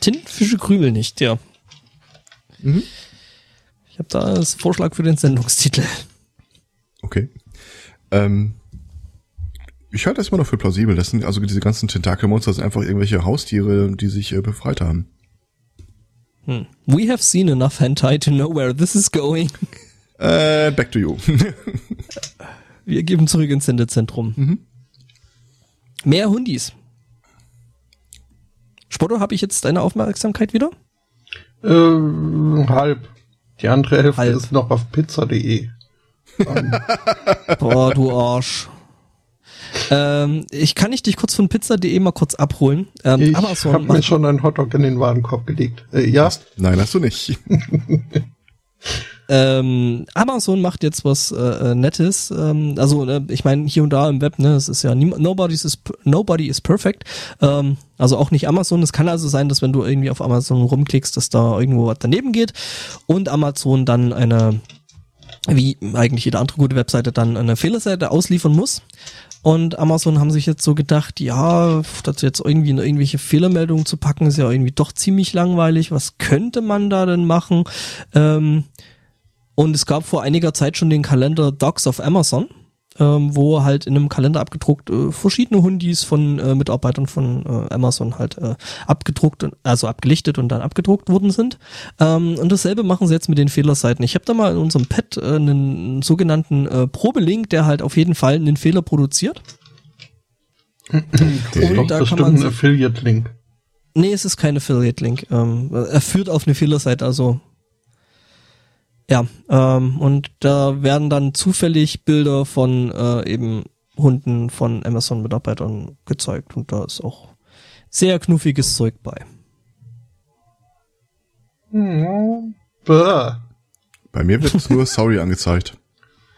Tintenfische krümeln nicht, ja. Mhm. Ich habe da das Vorschlag für den Sendungstitel. Okay. Ähm, ich halte das immer noch für plausibel. Das sind also diese ganzen Tentakelmonster sind einfach irgendwelche Haustiere, die sich äh, befreit haben. Hm. We have seen enough hentai to know where this is going. Äh, back to you. Wir geben zurück ins Sendezentrum. Mhm. Mehr Hundis. Spotto, habe ich jetzt deine Aufmerksamkeit wieder? Äh, halb. Die andere Hälfte halb. ist noch auf pizza.de. Boah, du Arsch. Ähm, ich kann nicht dich kurz von pizza.de mal kurz abholen. Ähm, ich habe mir schon einen Hotdog in den Warenkorb gelegt. Äh, ja? Nein, hast du nicht. Ähm, Amazon macht jetzt was äh, äh, Nettes. Ähm, also äh, ich meine hier und da im Web, ne, es ist ja nobody is nobody is perfect. Ähm, also auch nicht Amazon. Es kann also sein, dass wenn du irgendwie auf Amazon rumklickst, dass da irgendwo was daneben geht und Amazon dann eine wie eigentlich jede andere gute Webseite dann eine Fehlerseite ausliefern muss. Und Amazon haben sich jetzt so gedacht, ja, das jetzt irgendwie in irgendwelche Fehlermeldungen zu packen, ist ja irgendwie doch ziemlich langweilig. Was könnte man da denn machen? Ähm, und es gab vor einiger Zeit schon den Kalender Dogs of Amazon, ähm, wo halt in einem Kalender abgedruckt äh, verschiedene Hundis von äh, Mitarbeitern von äh, Amazon halt äh, abgedruckt, also abgelichtet und dann abgedruckt worden sind. Ähm, und dasselbe machen sie jetzt mit den Fehlerseiten. Ich habe da mal in unserem Pad äh, einen sogenannten äh, Probelink, der halt auf jeden Fall einen Fehler produziert. Okay. Und da kann man ein Affiliate-Link. Nee, es ist kein Affiliate-Link. Ähm, er führt auf eine Fehlerseite, also ja, ähm, und da werden dann zufällig Bilder von äh, eben Hunden von Amazon-Mitarbeitern gezeigt und da ist auch sehr knuffiges Zeug bei. Hm. Bei mir wird es nur Sorry angezeigt.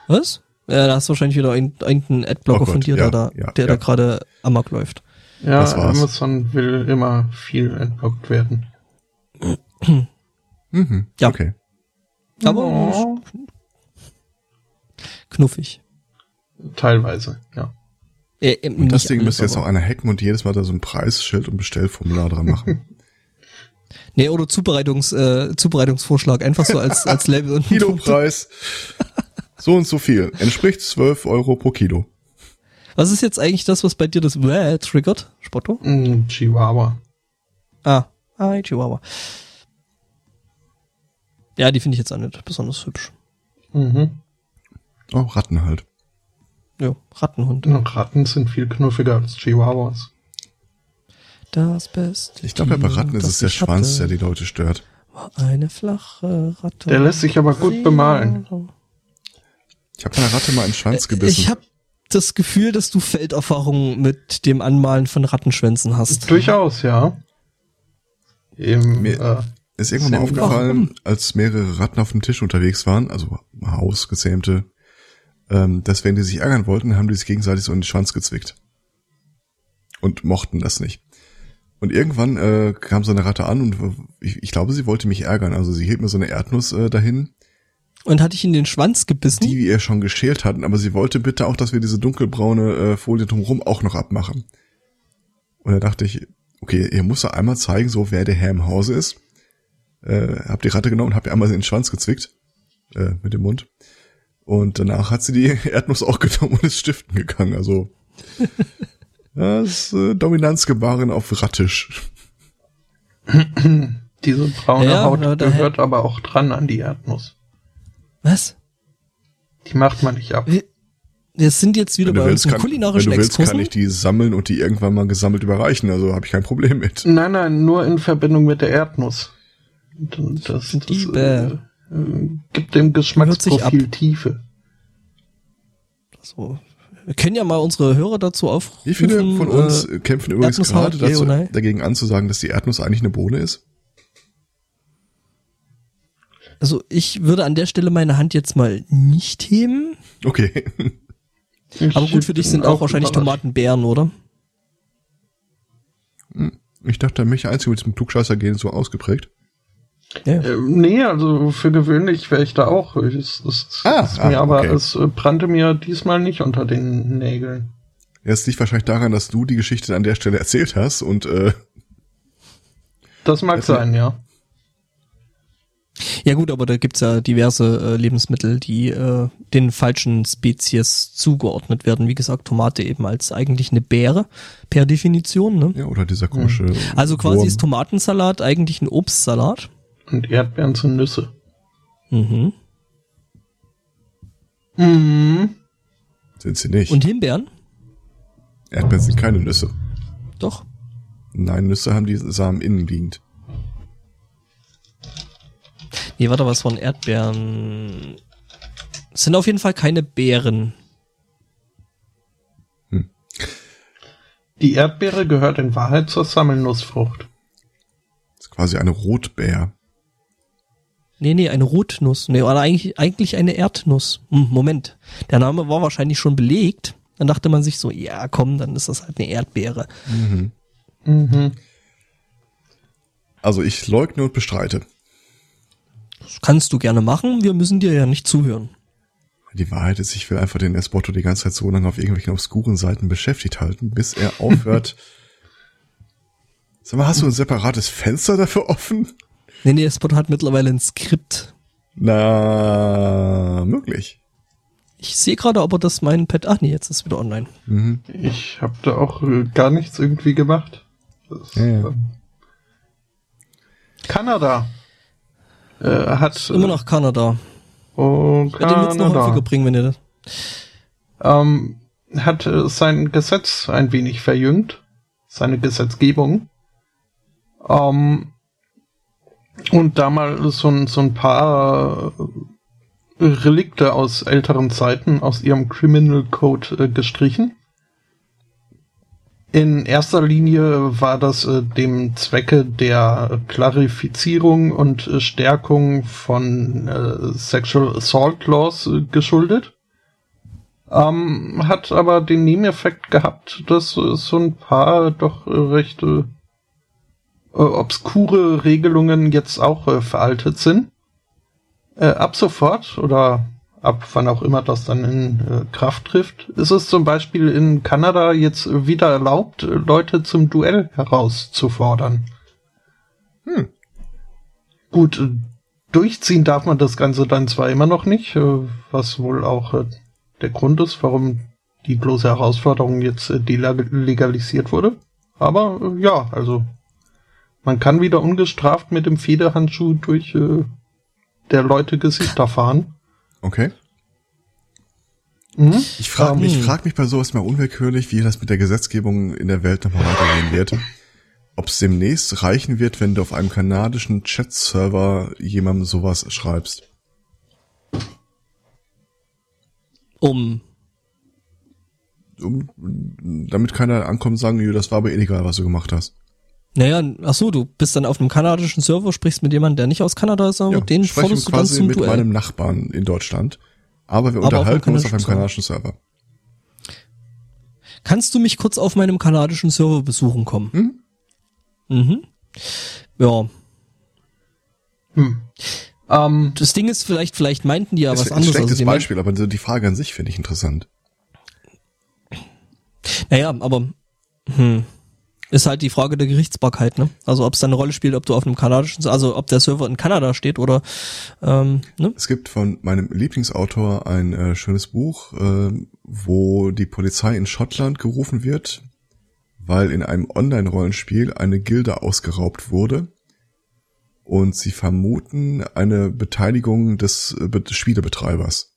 Was? Ja, da hast du wahrscheinlich wieder irgendeinen Adblocker oh von dir, ja, da, ja, der ja. da gerade amok läuft. Ja, Amazon will immer viel entblockt werden. mhm, ja. Okay. Aber oh. knuffig. Teilweise, ja. Äh, und das Ding müsste jetzt auch einer hacken und jedes Mal da so ein Preisschild und Bestellformular dran machen. nee, oder Zubereitungs, äh, Zubereitungsvorschlag, einfach so als, als Level. und Kilopreis. so und so viel. Entspricht 12 Euro pro Kilo. Was ist jetzt eigentlich das, was bei dir das Wäh triggert, Spotto? Mm, Chihuahua. Ah, ah, Chihuahua. Ja, die finde ich jetzt auch nicht besonders hübsch. Mhm. Oh, Ratten halt. Ja, Rattenhund. Ratten sind viel knuffiger als Chihuahuas. Das Beste. Ich glaube, ja, bei Ratten ist es der Schwanz, der die Leute stört. Eine flache Ratte. Der lässt sich aber gut bemalen. Ich habe einer Ratte mal einen Schwanz gebissen. Ich habe das Gefühl, dass du Felderfahrung mit dem Anmalen von Rattenschwänzen hast. Durchaus, ja. Im, Mir- äh, ist irgendwann mal aufgefallen, als mehrere Ratten auf dem Tisch unterwegs waren, also Hausgezähmte, ähm, dass wenn die sich ärgern wollten, haben die sich gegenseitig so in den Schwanz gezwickt. Und mochten das nicht. Und irgendwann äh, kam so eine Ratte an und ich, ich glaube, sie wollte mich ärgern. Also sie hielt mir so eine Erdnuss äh, dahin, Und hatte ich in den Schwanz gebissen? die wir schon geschält hatten, aber sie wollte bitte auch, dass wir diese dunkelbraune äh, Folie drumherum auch noch abmachen. Und da dachte ich, okay, ihr muss doch einmal zeigen, so wer der Herr im Hause ist. Äh, hab die Ratte genommen und hab ihr einmal in den Schwanz gezwickt. Äh, mit dem Mund. Und danach hat sie die Erdnuss auch genommen und ist stiften gegangen. Also das äh, Dominanzgebaren auf Rattisch. diese braune Ja, Haut ja, daher- gehört aber auch dran an die Erdnuss. Was? Die macht man nicht ab. Wir, wir sind jetzt wieder bei willst, unserem kann, wenn kulinarischen du willst, Exkursen. kann ich die sammeln und die irgendwann mal gesammelt überreichen. Also habe ich kein Problem mit. Nein, nein, nur in Verbindung mit der Erdnuss. Das, das, das Diebe. äh, äh, gibt dem Geschmacksprofil Tiefe. So. Wir können ja mal unsere Hörer dazu aufrufen. Wie viele von uns äh, kämpfen übrigens Erdnusshaut, gerade dazu, dagegen anzusagen, dass die Erdnuss eigentlich eine Bohne ist? also ich würde an der Stelle meine Hand jetzt mal nicht heben. Okay. Aber gut, für dich sind auch wahrscheinlich überrascht. Tomaten Beeren, oder? Ich dachte, mich einzig mit diesem Klugscheißer-Gen so ausgeprägt. Ja. Äh, nee, also für gewöhnlich wäre ich da auch. Es, es, Ah, es ah, mir aber okay. es äh, brannte mir diesmal nicht unter den Nägeln. Ja, Es liegt wahrscheinlich daran, dass du die Geschichte an der Stelle erzählt hast und äh, Das mag Das- sein, ja. ja gut, aber da gibt's ja diverse äh, Lebensmittel, die äh, den falschen Spezies zugeordnet werden. Wie gesagt, Tomate eben als eigentlich eine Beere per Definition. Ne? ja, oder dieser komische. Also quasi Wurm. ist Tomatensalat eigentlich ein Obstsalat. Und Erdbeeren sind Nüsse. Mhm. Mhm. sind sie nicht. Und Himbeeren? Erdbeeren sind keine Nüsse. Doch. Nein, Nüsse haben die Samen innen liegend. Nee, warte, was von Erdbeeren? Es sind auf jeden Fall keine Beeren. Die Erdbeere gehört in Wahrheit zur Sammelnussfrucht. Das ist quasi eine Rotbeer. Nee, nee, eine Rotnuss. Nee, oder eigentlich, eigentlich eine Erdnuss. Hm, Moment. Der Name war wahrscheinlich schon belegt. Dann dachte man sich so, ja, komm, dann ist das halt eine Erdbeere. Mhm. Also ich leugne und bestreite. Das kannst du gerne machen. Wir müssen dir ja nicht zuhören. Die Wahrheit ist, ich will einfach den Esbotto die ganze Zeit so lange auf irgendwelchen obskuren Seiten beschäftigt halten, bis er aufhört. Sag mal, hast du ein separates Fenster dafür offen? Nee, nee, Spot hat mittlerweile ein Skript. Na, möglich. Ich sehe gerade, ob er das mein Pad. Ach nee, jetzt ist es wieder online. Mhm. Ich habe da auch äh, gar nichts irgendwie gemacht. Ja, ja. ähm, Kanada äh, hat Immer noch Kanada. oh, Ich werde den Witz noch häufiger Kanada bringen, wenn ihr das. ähm, hat äh, sein Gesetz ein wenig verjüngt, seine Gesetzgebung. Ähm, und da mal so ein, so ein paar äh, Relikte aus älteren Zeiten aus ihrem Criminal Code äh, gestrichen. In erster Linie war das äh, dem Zwecke der Klarifizierung und Stärkung von Sexual Assault Laws geschuldet. Ähm, hat aber den Nebeneffekt gehabt, dass so ein paar doch äh, recht äh, obskure Regelungen jetzt auch äh, veraltet sind. Äh, ab sofort oder ab wann auch immer das dann in äh, Kraft trifft, ist es zum Beispiel in Kanada jetzt wieder erlaubt, äh, Leute zum Duell herauszufordern. Hm. Gut, äh, durchziehen darf man das Ganze dann zwar immer noch nicht, was wohl auch der Grund ist, warum die bloße Herausforderung jetzt delegalisiert wurde. Aber ja, also man kann wieder ungestraft mit dem Federhandschuh durch äh, der Leute Gesichter fahren. Okay. Mhm. Ich frage Ähm, mich, ich frag mich bei sowas mal unwillkürlich, wie das mit der Gesetzgebung in der Welt nochmal weitergehen wird. Ob es demnächst reichen wird, wenn du auf einem kanadischen Chat-Server jemandem sowas schreibst. Um. um damit keiner ankommt und sagen, "Nö, das war aber illegal, was du gemacht hast. Naja, ach so, du bist dann auf einem kanadischen Server, sprichst mit jemandem, der nicht aus Kanada ist, aber den sprechen du dann quasi zum mit Duell. meinem Nachbarn in Deutschland. Aber wir Aber auf unterhalten uns auf einem kanadischen Server. Kannst du mich kurz auf meinem kanadischen Server besuchen kommen? Hm? Mhm. Ja, Hm. Ähm, das Ding ist vielleicht, vielleicht meinten die ja ist was ein anderes. schlechtes Also die meinten- Beispiel, aber die Frage an sich finde ich interessant. Naja, aber hm, ist halt die Frage der Gerichtsbarkeit, ne? Also ob es da eine Rolle spielt, ob du auf einem kanadischen, also ob der Server in Kanada steht oder ähm, ne? Es gibt von meinem Lieblingsautor ein äh, schönes Buch, äh, wo die Polizei in Schottland gerufen wird, weil in einem Online-Rollenspiel eine Gilde ausgeraubt wurde und sie vermuten eine Beteiligung des, äh, des Spielebetreibers,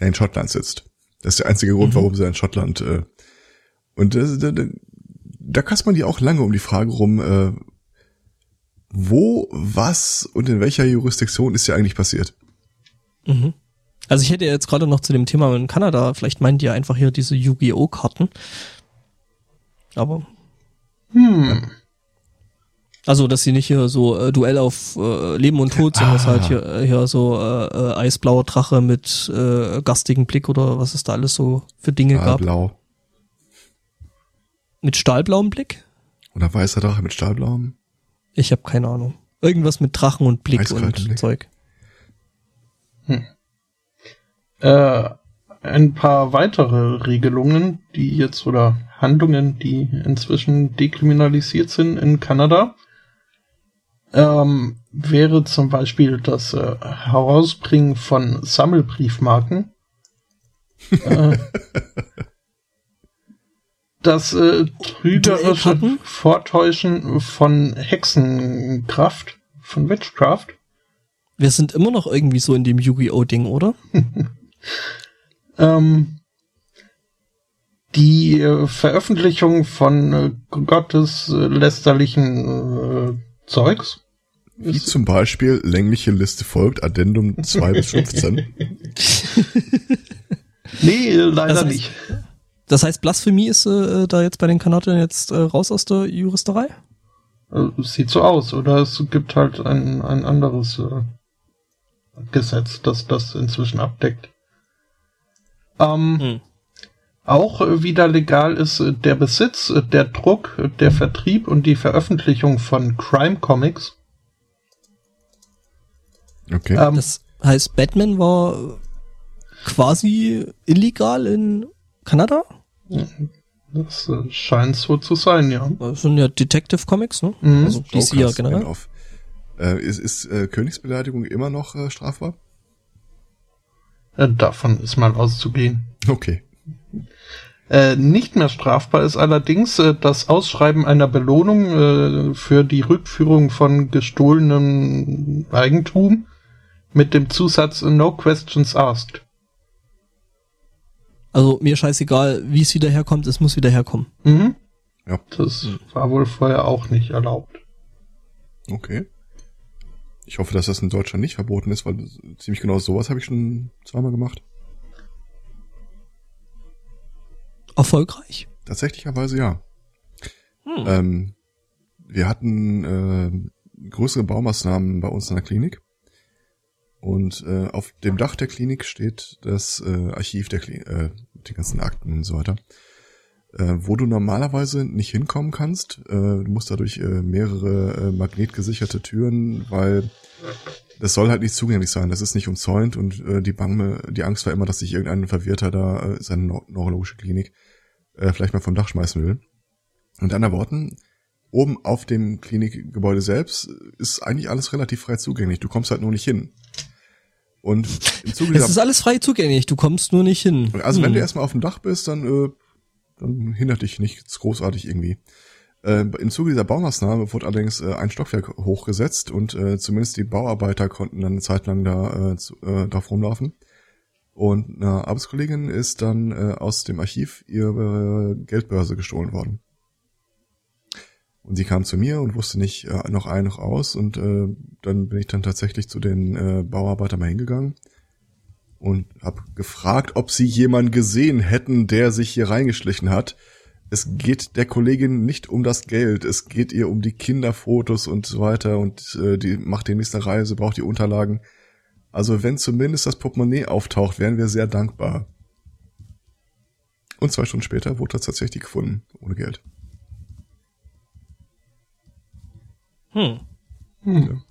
der in Schottland sitzt. Das ist der einzige Grund, Mhm. warum sie in Schottland äh, und das, da, da, kasst man die auch lange um die Frage rum, äh, wo, was und in welcher Jurisdiktion ist ja eigentlich passiert? Mhm. Also ich hätte jetzt gerade noch zu dem Thema in Kanada, vielleicht meint ihr einfach hier diese Yu-Gi-Oh! Karten. Aber, hm. also, dass sie nicht hier so äh, Duell auf äh, Leben und Tod sind, das Ah. halt hier, äh, hier so äh, äh, eisblauer Drache mit äh, gastigen Blick oder was es da alles so für Dinge Ah, gab. blau. Mit stahlblauem Blick? Oder weißer Drache mit stahlblauem. Ich habe keine Ahnung. Irgendwas mit Drachen und Blick Eiskaltem und Blick. Zeug. äh, ein paar weitere Regelungen, die jetzt oder Handlungen, die inzwischen dekriminalisiert sind in Kanada, ähm, wäre zum Beispiel das äh, Herausbringen von Sammelbriefmarken. äh, das äh, trügerische? Vortäuschen von Hexenkraft, von Witchcraft. Wir sind immer noch irgendwie so in dem Yu-Gi-Oh! Ding, oder? ähm, die äh, Veröffentlichung von äh, gotteslästerlichen äh, Zeugs. Wie zum Beispiel längliche Liste folgt, Addendum 2 bis 15. Nee, äh, leider Das heißt- nicht. Das heißt, Blasphemie ist äh, da jetzt bei den Kanadiern jetzt äh, raus aus der Juristerei? Äh, sieht so aus. Oder es gibt halt ein, ein anderes äh, Gesetz, das das inzwischen abdeckt. Ähm, Hm. Auch äh, wieder legal ist äh, der Besitz, äh, der Druck, äh, der Vertrieb und die Veröffentlichung von Crime Comics. Okay. Ähm, Das heißt, Batman war quasi illegal in Kanada? Das äh, scheint so zu sein, ja. Das sind ja Detective Comics, ne? Mhm. Also DC ja generell. Äh, ist ist äh, Königsbeleidigung immer noch äh, strafbar? Äh, davon ist mal auszugehen. Okay. Äh, nicht mehr strafbar ist allerdings äh, das Ausschreiben einer Belohnung äh, für die Rückführung von gestohlenem Eigentum mit dem Zusatz No Questions Asked. Also mir scheißegal, wie es wieder herkommt, es muss wieder herkommen. Mhm. Ja. Das war wohl vorher auch nicht erlaubt. Okay. Ich hoffe, dass das in Deutschland nicht verboten ist, weil ziemlich genau sowas habe ich schon zweimal gemacht. Erfolgreich. Tatsächlicherweise ja. Hm. Ähm, wir hatten äh, größere Baumaßnahmen bei uns in der Klinik. Und äh, auf dem Dach der Klinik steht das äh, Archiv der Klinik, äh, den ganzen Akten und so weiter. Äh, wo du normalerweise nicht hinkommen kannst. Äh, du musst dadurch äh, mehrere äh, magnetgesicherte Türen, weil das soll halt nicht zugänglich sein. Das ist nicht umzäunt und äh, die Bange, die Angst war immer, dass sich irgendein Verwirrter da äh, seine neu- neurologische Klinik äh, vielleicht mal vom Dach schmeißen will. Und anderen Worten, oben auf dem Klinikgebäude selbst ist eigentlich alles relativ frei zugänglich. Du kommst halt nur nicht hin. Und im Zuge Es ist alles frei zugänglich, du kommst nur nicht hin. also wenn Hm. du erstmal auf dem Dach bist, dann, äh, dann hindert dich nichts großartig irgendwie. Äh, Im Zuge dieser Baumaßnahme wurde allerdings äh, ein Stockwerk hochgesetzt und äh, zumindest die Bauarbeiter konnten dann eine Zeit lang da äh, zu, äh, drauf rumlaufen. Und eine Arbeitskollegin ist dann äh, aus dem Archiv ihre Geldbörse gestohlen worden. Und sie kam zu mir und wusste nicht äh, noch ein noch aus und äh, dann bin ich dann tatsächlich zu den äh, Bauarbeitern mal hingegangen und habe gefragt, ob sie jemanden gesehen hätten, der sich hier reingeschlichen hat. Es geht der Kollegin nicht um das Geld, es geht ihr um die Kinderfotos und so weiter und äh, die macht die nächste Reise, braucht die Unterlagen. Also wenn zumindest das Portemonnaie auftaucht, wären wir sehr dankbar. Und zwei Stunden später wurde das tatsächlich gefunden, ohne Geld. Hm. Hm.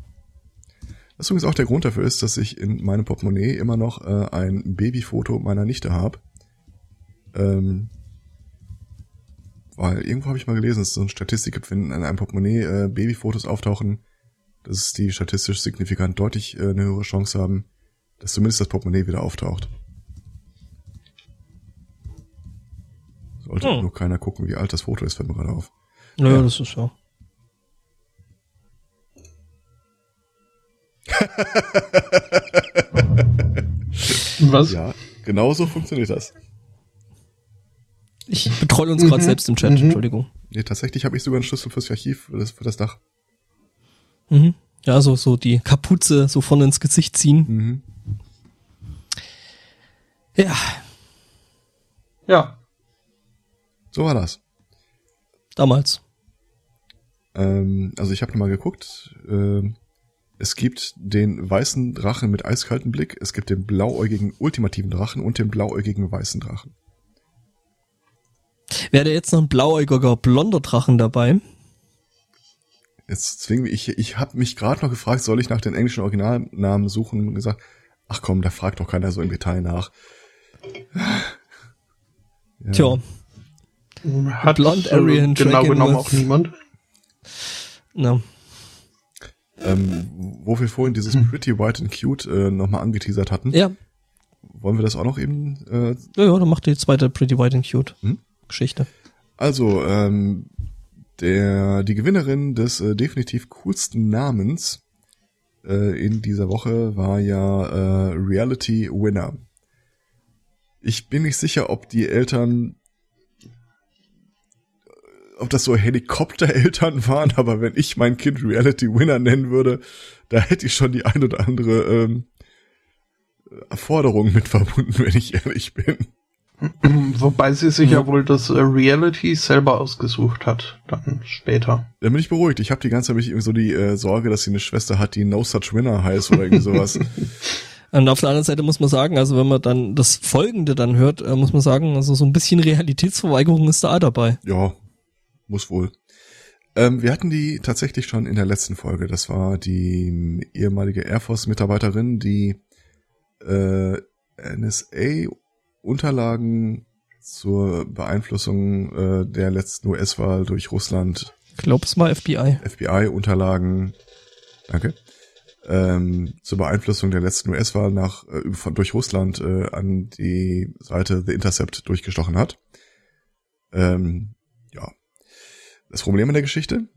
Was übrigens auch der Grund dafür ist, dass ich in meinem Portemonnaie immer noch äh, ein Babyfoto meiner Nichte habe. Ähm, weil irgendwo habe ich mal gelesen, dass es so eine Statistik gibt, wenn in einem Portemonnaie äh, Babyfotos auftauchen, dass die statistisch signifikant deutlich äh, eine höhere Chance haben, dass zumindest das Portemonnaie wieder auftaucht. Sollte Hm. nur keiner gucken, wie alt das Foto ist, fällt mir gerade auf. Naja, Ja. das ist ja. Was? Ja, genau so funktioniert das. Ich betreue uns gerade Mhm. selbst im Chat, Mhm. Entschuldigung. Nee, tatsächlich habe ich sogar einen Schlüssel fürs Archiv, für das, für das Dach. Mhm. Ja, so, so die Kapuze so vorne ins Gesicht ziehen. Mhm. Ja, Ja. So war das. damals. Ähm, also ich habe mal geguckt. Ähm, es gibt den weißen Drachen mit eiskaltem Blick, es gibt den blauäugigen ultimativen Drachen und den blauäugigen weißen Drachen. Wäre da jetzt noch ein blauäugiger blonder Drachen dabei? Jetzt zwingen wir, ich, ich habe mich gerade noch gefragt, soll ich nach den englischen Originalnamen suchen und gesagt, ach komm, da fragt doch keiner so im Detail nach. Ja. Tja, Hat Blond äh, Aryan genau genommen auch niemand. na. Ähm, wo wir vorhin dieses Pretty White and Cute äh, nochmal angeteasert hatten, Ja, wollen wir das auch noch eben äh, ja, ja, dann macht die zweite Pretty White and Cute Hm? Geschichte. Also, ähm, der, die Gewinnerin des äh, definitiv coolsten Namens äh, in dieser Woche war ja äh, Reality Winner. Ich bin nicht sicher, ob die Eltern, ob das so Helikoptereltern waren, aber wenn ich mein Kind Reality Winner nennen würde, da hätte ich schon die ein oder andere ähm, Forderung mit verbunden, wenn ich ehrlich bin. Wobei sie sich Ja. ja wohl das äh, Reality selber ausgesucht hat, dann später. Da bin ich beruhigt. Ich habe die ganze Zeit mich irgendwie so die äh, Sorge, dass sie eine Schwester hat, die No Such Winner heißt oder irgendwie sowas. Und auf der anderen Seite muss man sagen, also wenn man dann das Folgende dann hört, äh, muss man sagen, also so ein bisschen Realitätsverweigerung ist da dabei. ja, muss wohl. Ähm, wir hatten die tatsächlich schon in der letzten Folge. Das war die ehemalige Air Force-Mitarbeiterin, die äh, NSA-Unterlagen zur Beeinflussung äh, der letzten US-Wahl durch Russland Glaub's mal FBI. FBI-Unterlagen, danke, ähm, zur Beeinflussung der letzten US-Wahl nach äh, von, durch Russland äh, an die Seite The Intercept durchgestochen hat. Ähm. Das Problem in der Geschichte,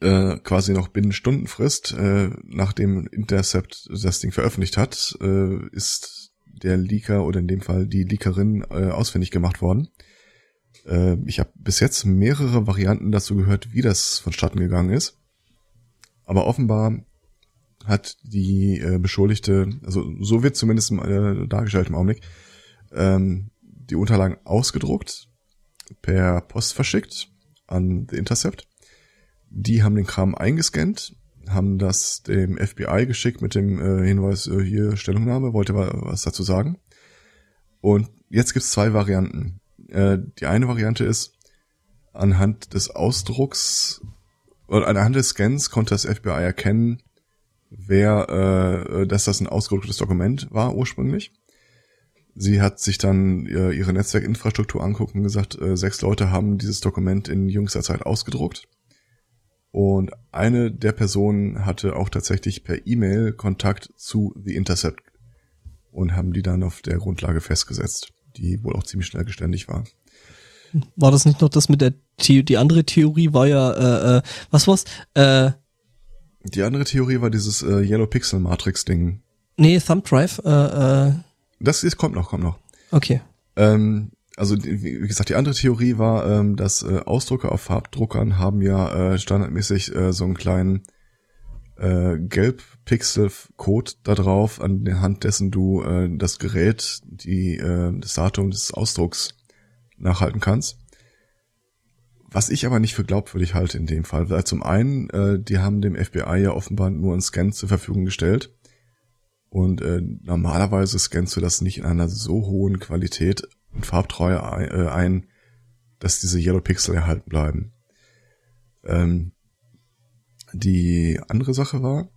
äh, quasi noch binnen Stundenfrist, äh, nachdem Intercept das Ding veröffentlicht hat, äh, ist der Leaker oder in dem Fall die Leakerin äh, ausfindig gemacht worden. Äh, ich habe bis jetzt mehrere Varianten dazu gehört, wie das vonstatten gegangen ist. Aber offenbar hat die äh, Beschuldigte, also so wird zumindest äh, dargestellt im Augenblick, ähm, die Unterlagen ausgedruckt, per Post verschickt an The Intercept. Die haben den Kram eingescannt, haben das dem FBI geschickt mit dem äh, Hinweis, äh, hier Stellungnahme, wollte wa- was dazu sagen. Und jetzt gibt's zwei Varianten. Äh, die eine Variante ist, anhand des Ausdrucks oder anhand des Scans konnte das FBI erkennen, wer, äh, dass das ein ausgedrucktes Dokument war ursprünglich. Sie hat sich dann äh, ihre Netzwerkinfrastruktur angucken und gesagt, äh, sechs Leute haben dieses Dokument in jüngster Zeit ausgedruckt. Und eine der Personen hatte auch tatsächlich per E-Mail Kontakt zu The Intercept und haben die dann auf der Grundlage festgesetzt, die wohl auch ziemlich schnell geständig war. War das nicht noch das mit der The die andere Theorie war ja, äh, äh, was war's? Äh, Die andere Theorie war dieses äh, Yellow Pixel Matrix Ding. nee, Thumb Drive, äh, äh, Das ist, kommt noch, kommt noch. okay. Ähm, also wie gesagt, die andere Theorie war, ähm, dass äh, Ausdrucker auf Farbdruckern haben ja äh, standardmäßig äh, so einen kleinen äh, Gelbpixel-Code da drauf, anhand dessen du äh, das Gerät, die, äh, das Datum des Ausdrucks nachhalten kannst. Was ich aber nicht für glaubwürdig halte in dem Fall, weil zum einen, äh, die haben dem FBI ja offenbar nur einen Scan zur Verfügung gestellt. Und äh, normalerweise scannst du das nicht in einer so hohen Qualität und Farbtreue ein, äh, ein dass diese Yellow Pixel erhalten bleiben. Ähm, die andere Sache war,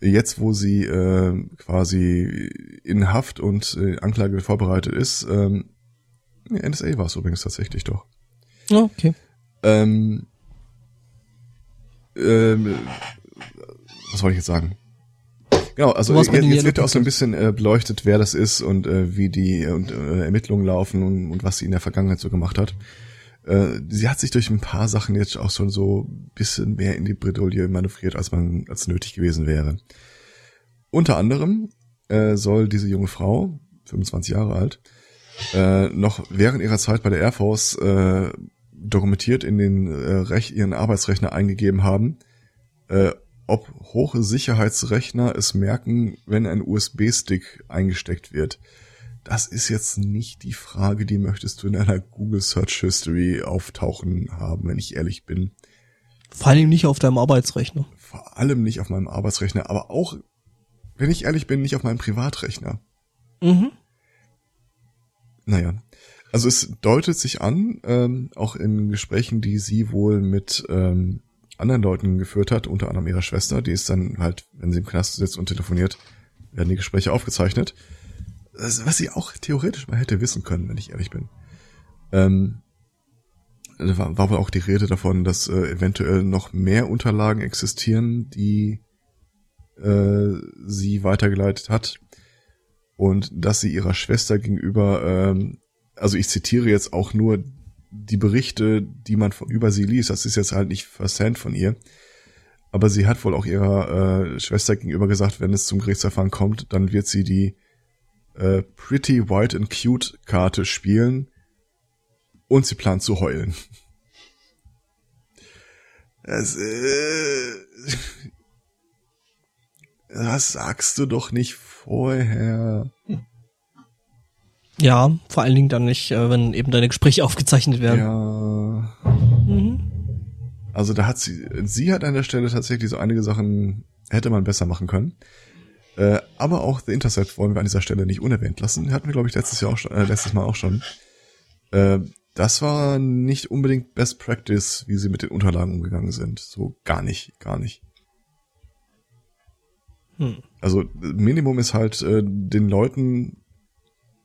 jetzt wo sie äh, quasi in Haft und äh, Anklage vorbereitet ist, ähm, NSA war es übrigens tatsächlich doch. Okay. Ähm, ähm, was wollte ich jetzt sagen? Genau, also jetzt, jetzt wird auch so ein bisschen äh, beleuchtet, wer das ist und äh, wie die äh, äh, Ermittlungen laufen und, und was sie in der Vergangenheit so gemacht hat. Äh, sie hat sich durch ein paar Sachen jetzt auch schon so ein bisschen mehr in die Bredouille manövriert, als man als nötig gewesen wäre. Unter anderem äh, soll diese junge Frau, 25 Jahre alt, äh, noch während ihrer Zeit bei der Air Force äh, dokumentiert in den äh, Rech ihren Arbeitsrechner eingegeben haben, äh, ob hohe Sicherheitsrechner es merken, wenn ein USB-Stick eingesteckt wird. Das ist jetzt nicht die Frage, die möchtest du in einer Google Search History auftauchen haben, wenn ich ehrlich bin. Vor allem nicht auf deinem Arbeitsrechner. Vor allem nicht auf meinem Arbeitsrechner, aber auch, wenn ich ehrlich bin, nicht auf meinem Privatrechner. Mhm. Naja. Also es deutet sich an, ähm, auch in Gesprächen, die sie wohl mit ähm, anderen Leuten geführt hat, unter anderem ihrer Schwester, die ist dann halt, wenn sie im Knast sitzt und telefoniert, werden die Gespräche aufgezeichnet. Was sie auch theoretisch mal hätte wissen können, wenn ich ehrlich bin. Ähm, war, war wohl auch die Rede davon, dass äh, eventuell noch mehr Unterlagen existieren, die äh, sie weitergeleitet hat und dass sie ihrer Schwester gegenüber, ähm, also ich zitiere jetzt auch nur die Berichte, die man über sie liest, das ist jetzt halt nicht versand von ihr, aber sie hat wohl auch ihrer äh, Schwester gegenüber gesagt, wenn es zum Gerichtsverfahren kommt, dann wird sie die äh, Pretty White and Cute Karte spielen und sie plant zu heulen. Das, äh, das sagst du doch nicht vorher. Ja, vor allen Dingen dann nicht, äh, wenn eben deine Gespräche aufgezeichnet werden. Ja. Mhm. Also da hat sie, sie hat an der Stelle tatsächlich so einige Sachen hätte man besser machen können. Äh, aber auch The Intercept wollen wir an dieser Stelle nicht unerwähnt lassen. Hatten wir, glaube ich, letztes Jahr auch schon, äh, letztes Mal auch schon. Äh, das war nicht unbedingt Best Practice, wie sie mit den Unterlagen umgegangen sind. So gar nicht, gar nicht. Hm. Also Minimum ist halt äh, den Leuten,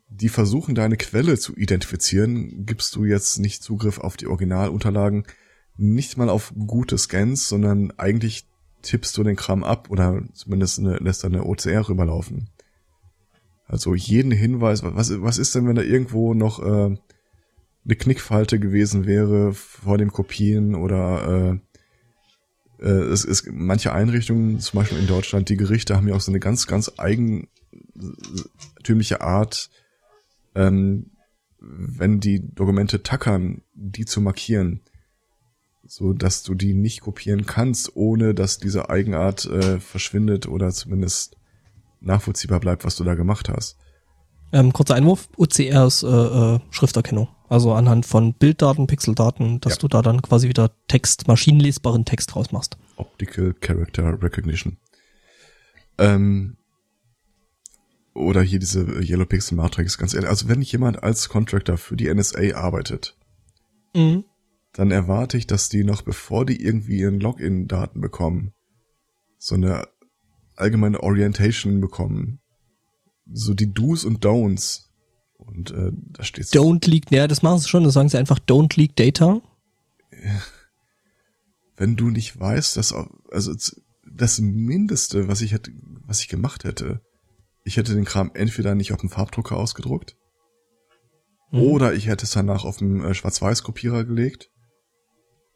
die versuchen, deine Quelle zu identifizieren, gibst du jetzt nicht Zugriff auf die Originalunterlagen, nicht mal auf gute Scans, sondern eigentlich tippst du den Kram ab oder zumindest eine, lässt eine OCR rüberlaufen. Also jeden Hinweis, was, was ist denn, wenn da irgendwo noch äh, eine Knickfalte gewesen wäre vor dem Kopien oder äh, äh, es ist manche Einrichtungen, zum Beispiel in Deutschland, die Gerichte haben ja auch so eine ganz, ganz eigentümliche Art, ähm, wenn die Dokumente tackern, die zu markieren so dass du die nicht kopieren kannst, ohne dass diese Eigenart äh, verschwindet oder zumindest nachvollziehbar bleibt, was du da gemacht hast. Ähm, kurzer Einwurf, OCR ist äh, äh, Schrifterkennung. Also anhand von Bilddaten, Pixeldaten, dass ja. du da dann quasi wieder Text, maschinenlesbaren Text rausmachst. Optical Character Recognition. Ähm, oder hier diese Yellow Pixel Matrix, ganz ehrlich. Also wenn jemand als Contractor für die NSA arbeitet, mhm dann erwarte ich, dass die noch bevor die irgendwie ihren Login-Daten bekommen, so eine allgemeine Orientation bekommen. So die Do's und Don'ts. Und äh, da steht Don't leak, ja, das machen sie schon, das sagen sie einfach Don't leak data. Wenn du nicht weißt, dass also das Mindeste, was ich hätte, was ich gemacht hätte, ich hätte den Kram entweder nicht auf dem Farbdrucker ausgedruckt, mhm. oder ich hätte es danach auf dem äh, Schwarz-Weiß-Kopierer gelegt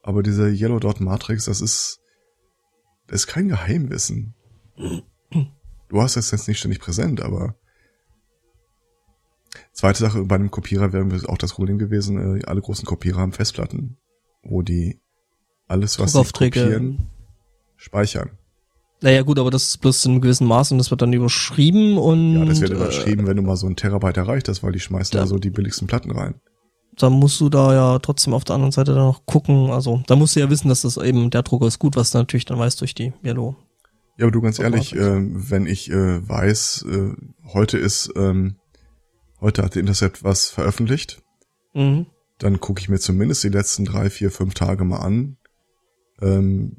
aber dieser Yellow Dot Matrix, das ist, das ist kein Geheimwissen. Du hast das jetzt nicht ständig präsent, aber zweite Sache, bei einem Kopierer wäre auch das Problem gewesen, äh, alle großen Kopierer haben Festplatten, wo die alles, was sie kopieren, speichern. Naja gut, aber das ist bloß in einem gewissen Maß und das wird dann überschrieben und. Ja, das wird äh, überschrieben, wenn du mal so ein Terabyte erreicht hast, weil die schmeißen da so die billigsten Platten rein. dann musst du da ja trotzdem auf der anderen Seite dann noch gucken. Also da musst du ja wissen, dass das eben der Drucker ist gut, was du natürlich dann weißt durch die Yellow. Ja, aber du ganz ehrlich, äh, wenn ich äh, weiß, äh, heute ist, ähm, heute hat der Intercept was veröffentlicht, Mhm. dann gucke ich mir zumindest die letzten drei, vier, fünf Tage mal an. Ähm,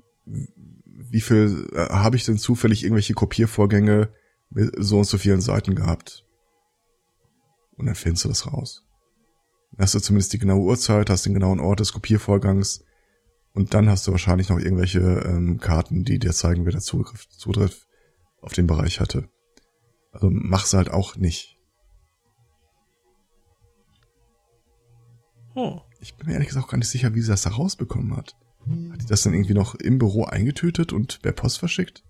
wie viel äh, habe ich denn zufällig irgendwelche Kopiervorgänge mit so und so vielen Seiten gehabt? Und dann findest du das raus. Dann hast du zumindest die genaue Uhrzeit, hast den genauen Ort des Kopiervorgangs und dann hast du wahrscheinlich noch irgendwelche ähm, Karten, die dir zeigen, wer der Zugriff, Zugriff auf den Bereich hatte. Also mach's halt auch nicht. Hm. Ich bin mir ehrlich gesagt auch gar nicht sicher, wie sie das da rausbekommen hat. Hat die das dann irgendwie noch im Büro eingetütet und per Post verschickt?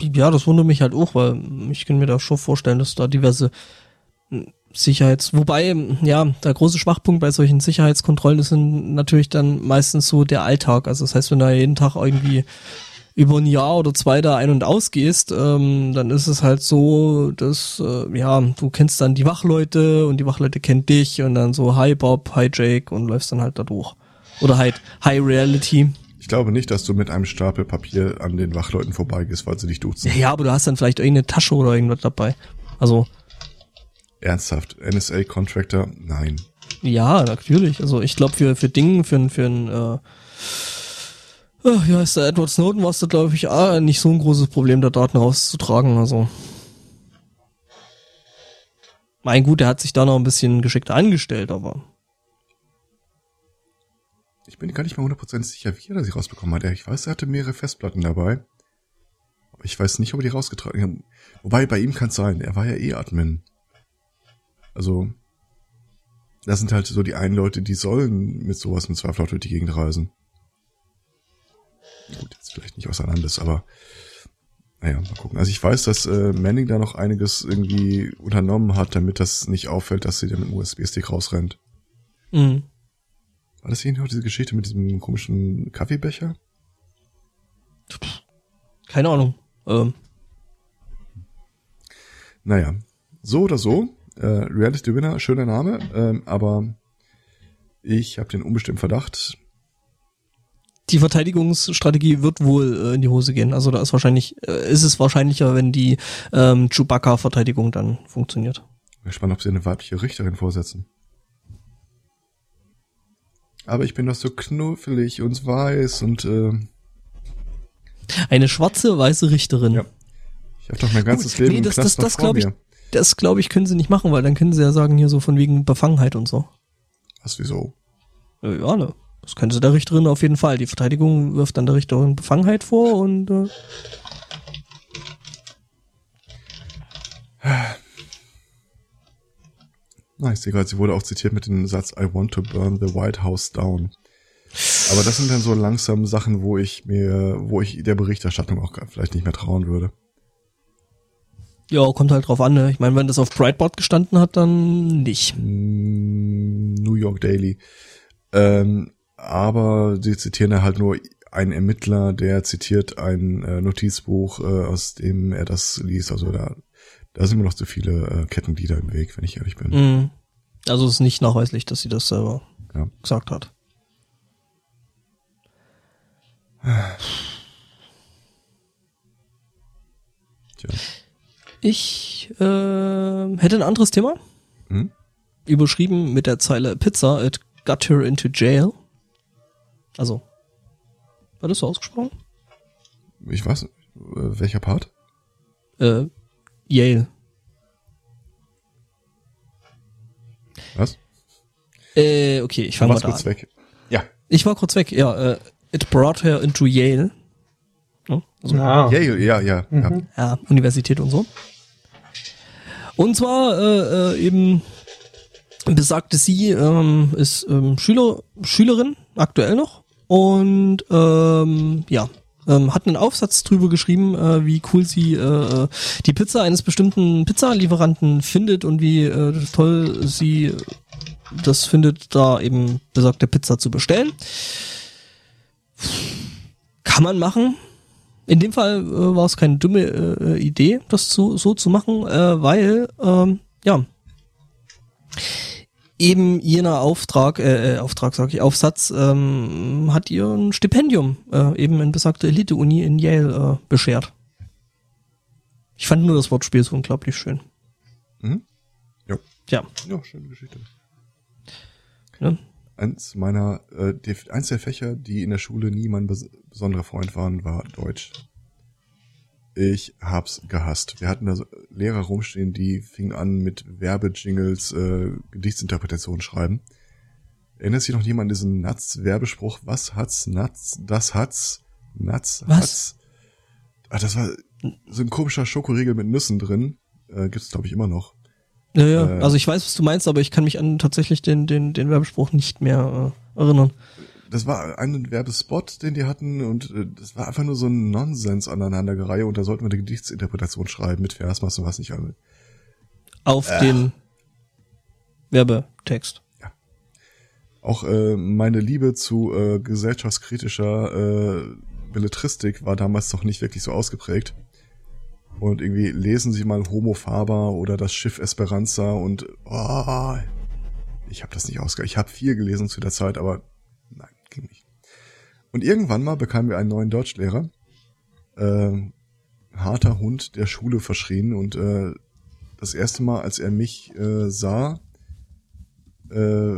Ja, das wundert mich halt auch, weil ich kann mir da schon vorstellen, dass da diverse hm, Sicherheits, wobei, hm, ja, der große Schwachpunkt bei solchen Sicherheitskontrollen ist natürlich dann meistens so der Alltag. Also das heißt, wenn du jeden Tag irgendwie über ein Jahr oder zwei da ein- und ausgehst, ähm, dann ist es halt so, dass, äh, ja, du kennst dann die Wachleute und die Wachleute kennt dich und dann so, hi Bob, hi Jake und läufst dann halt da durch. Oder halt High Reality. Ich glaube nicht, dass du mit einem Stapel Papier an den Wachleuten vorbeigehst, weil sie dich duzen. Ja, aber du hast dann vielleicht irgendeine Tasche oder irgendwas dabei. Also, Ernsthaft. NSA-Contractor? Nein. Ja, natürlich. Also ich glaube für für Dingen, für ein für ein äh, äh, wie heißt der Edward Snowden war es da glaube ich ah, nicht so ein großes Problem, da Daten rauszutragen. Also mein gut, er hat sich da noch ein bisschen geschickter angestellt, aber Ich bin gar nicht mal 100% sicher, wie er sie rausbekommen hat. Ich weiß, er hatte mehrere Festplatten dabei. Aber ich weiß nicht, ob er die rausgetragen hat. Wobei, bei ihm kann es sein. Er war ja eh Admin. Also, das sind halt so die einen Leute, die sollen mit sowas mit Zweifel durch die Gegend reisen. Gut, jetzt vielleicht nicht Landes, aber naja, mal gucken. Also ich weiß, dass äh, Manning da noch einiges irgendwie unternommen hat, damit das nicht auffällt, dass sie dann mit dem USB-Stick rausrennt. mh. War das hier noch diese Geschichte mit diesem komischen Kaffeebecher? keine Ahnung. Ähm, Naja, so oder so. Äh, Reality Winner, schöner Name, ähm, aber ich habe den unbestimmten Verdacht. die Verteidigungsstrategie wird wohl äh, in die Hose gehen. Also da ist wahrscheinlich, äh, ist es wahrscheinlicher, wenn die ähm, Chewbacca-Verteidigung dann funktioniert. Bin gespannt, ob sie eine weibliche Richterin vorsetzen. Aber ich bin doch so knuffelig und weiß und äh, Eine schwarze, weiße Richterin. Ja. ich habe doch mein ganzes Gut, Leben nee, das- das- das noch vor glaub ich-. Das glaube ich, können sie nicht machen, weil dann können sie ja sagen, hier so von wegen Befangenheit und so. Was, wieso? Ja, ne. Das können sie der Richterin auf jeden Fall. Die Verteidigung wirft dann der Richterin Befangenheit vor und äh, Na, ich sehe gerade, sie wurde auch zitiert mit dem Satz I want to burn the White House down. Aber das sind dann so langsam Sachen, wo ich mir, wo ich der Berichterstattung auch vielleicht nicht mehr trauen würde. ja, kommt halt drauf an. Ne? Ich meine, wenn das auf Breitboard gestanden hat, dann nicht. Mm, New York Daily. Ähm, aber sie zitieren halt nur einen Ermittler, der zitiert ein äh, Notizbuch, äh, aus dem er das liest. Also da, da sind mir noch zu viele äh, Kettenglieder im Weg, wenn ich ehrlich bin. Mhm. Also es ist nicht nachweislich, dass sie das selber Ja. gesagt hat. Tja. Ich äh, hätte ein anderes Thema. Hm? Überschrieben mit der Zeile Pizza, it got her into jail. Also, war das so ausgesprochen? Ich weiß, äh, welcher Part? Äh, Yale. Was? Äh, okay, ich fange mal da kurz an. weg. Ja. Ich war kurz weg, ja. Äh, it brought her into Yale. Ja, also, Ah, Ja, ja, ja, ja. ja. ja, Universität und so. Und zwar äh, äh, eben besagte sie, ähm, ist ähm, Schüler, Schülerin, aktuell noch, und ähm, ja, ähm, hat einen Aufsatz drüber geschrieben, äh, wie cool sie äh, äh, die Pizza eines bestimmten Pizzalieferanten findet und wie äh, toll sie das findet, da eben besagte Pizza zu bestellen. Kann man machen. In dem Fall äh, war es keine dumme äh, Idee, das zu, so zu machen, äh, weil, ähm, ja, eben jener Auftrag, äh, äh Auftrag sage ich, Aufsatz, ähm, hat ihr ein Stipendium, äh, eben in besagte Elite-Uni in Yale äh, beschert. Ich fand nur das Wortspiel so unglaublich schön. Mhm. Ja. Ja. Ja, schöne Geschichte. Ja. Eins meiner, äh, die, eins der Fächer, die in der Schule nie mein bes besonderer Freund waren, war Deutsch. Ich hab's gehasst. Wir hatten da so Lehrer rumstehen, die fingen an mit Werbejingles, äh, Gedichtsinterpretation schreiben. Erinnert sich noch jemand an diesen Natz-Werbespruch? Was hat's, Natz, das hat's, Natz, Was? hat's? Ah, das war so ein komischer Schokoriegel mit Nüssen drin. Äh, gibt's, glaube ich, immer noch. Ja, ja. Äh. also ich weiß, was du meinst, aber ich kann mich an tatsächlich den, den, den Werbespruch nicht mehr äh, erinnern. Das war ein Werbespot, den die hatten und äh, das war einfach nur so ein Nonsens aneinandergereihe und da sollten wir eine Gedichtsinterpretation schreiben mit Versmaß und was nicht alles. Auf den Werbetext. Auch äh, meine Liebe zu äh, gesellschaftskritischer äh, Belletristik war damals noch nicht wirklich so ausgeprägt. Und irgendwie lesen Sie mal Homo Faber oder das Schiff Esperanza und oh, ich habe das nicht ausge... Ich habe viel gelesen zu der Zeit, aber. Und irgendwann mal bekamen wir einen neuen Deutschlehrer. Äh, harter Hund der Schule verschrien und äh, das erste Mal, als er mich äh, sah, äh,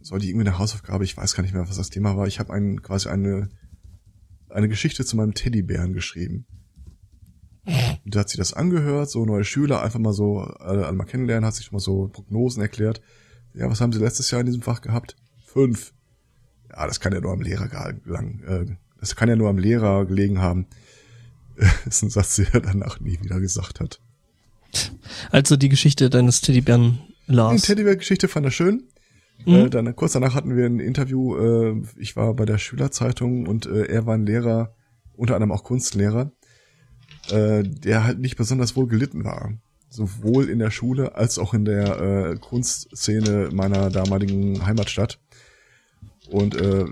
sollte ich irgendwie eine Hausaufgabe, ich weiß gar nicht mehr, was das Thema war. Ich habe einen, quasi eine, eine Geschichte zu meinem Teddybären geschrieben. Und da hat sie das angehört, so neue Schüler, einfach mal so alle, alle mal kennenlernen, hat sich schon mal so Prognosen erklärt. Ja, was haben sie letztes Jahr in diesem Fach gehabt? Fünf. Ja, das kann ja nur am Lehrer gelang, äh, das kann ja nur am Lehrer gelegen haben. Das ist ein Satz, den er danach nie wieder gesagt hat. Also die Geschichte deines Teddybären Die las. Teddybär-Geschichte fand er schön. Mhm. Äh, dann kurz danach hatten wir ein Interview. Äh, ich war bei der Schülerzeitung und äh, er war ein Lehrer, unter anderem auch Kunstlehrer, äh, der halt nicht besonders wohl gelitten war. Sowohl in der Schule als auch in der äh, Kunstszene meiner damaligen Heimatstadt. Und äh,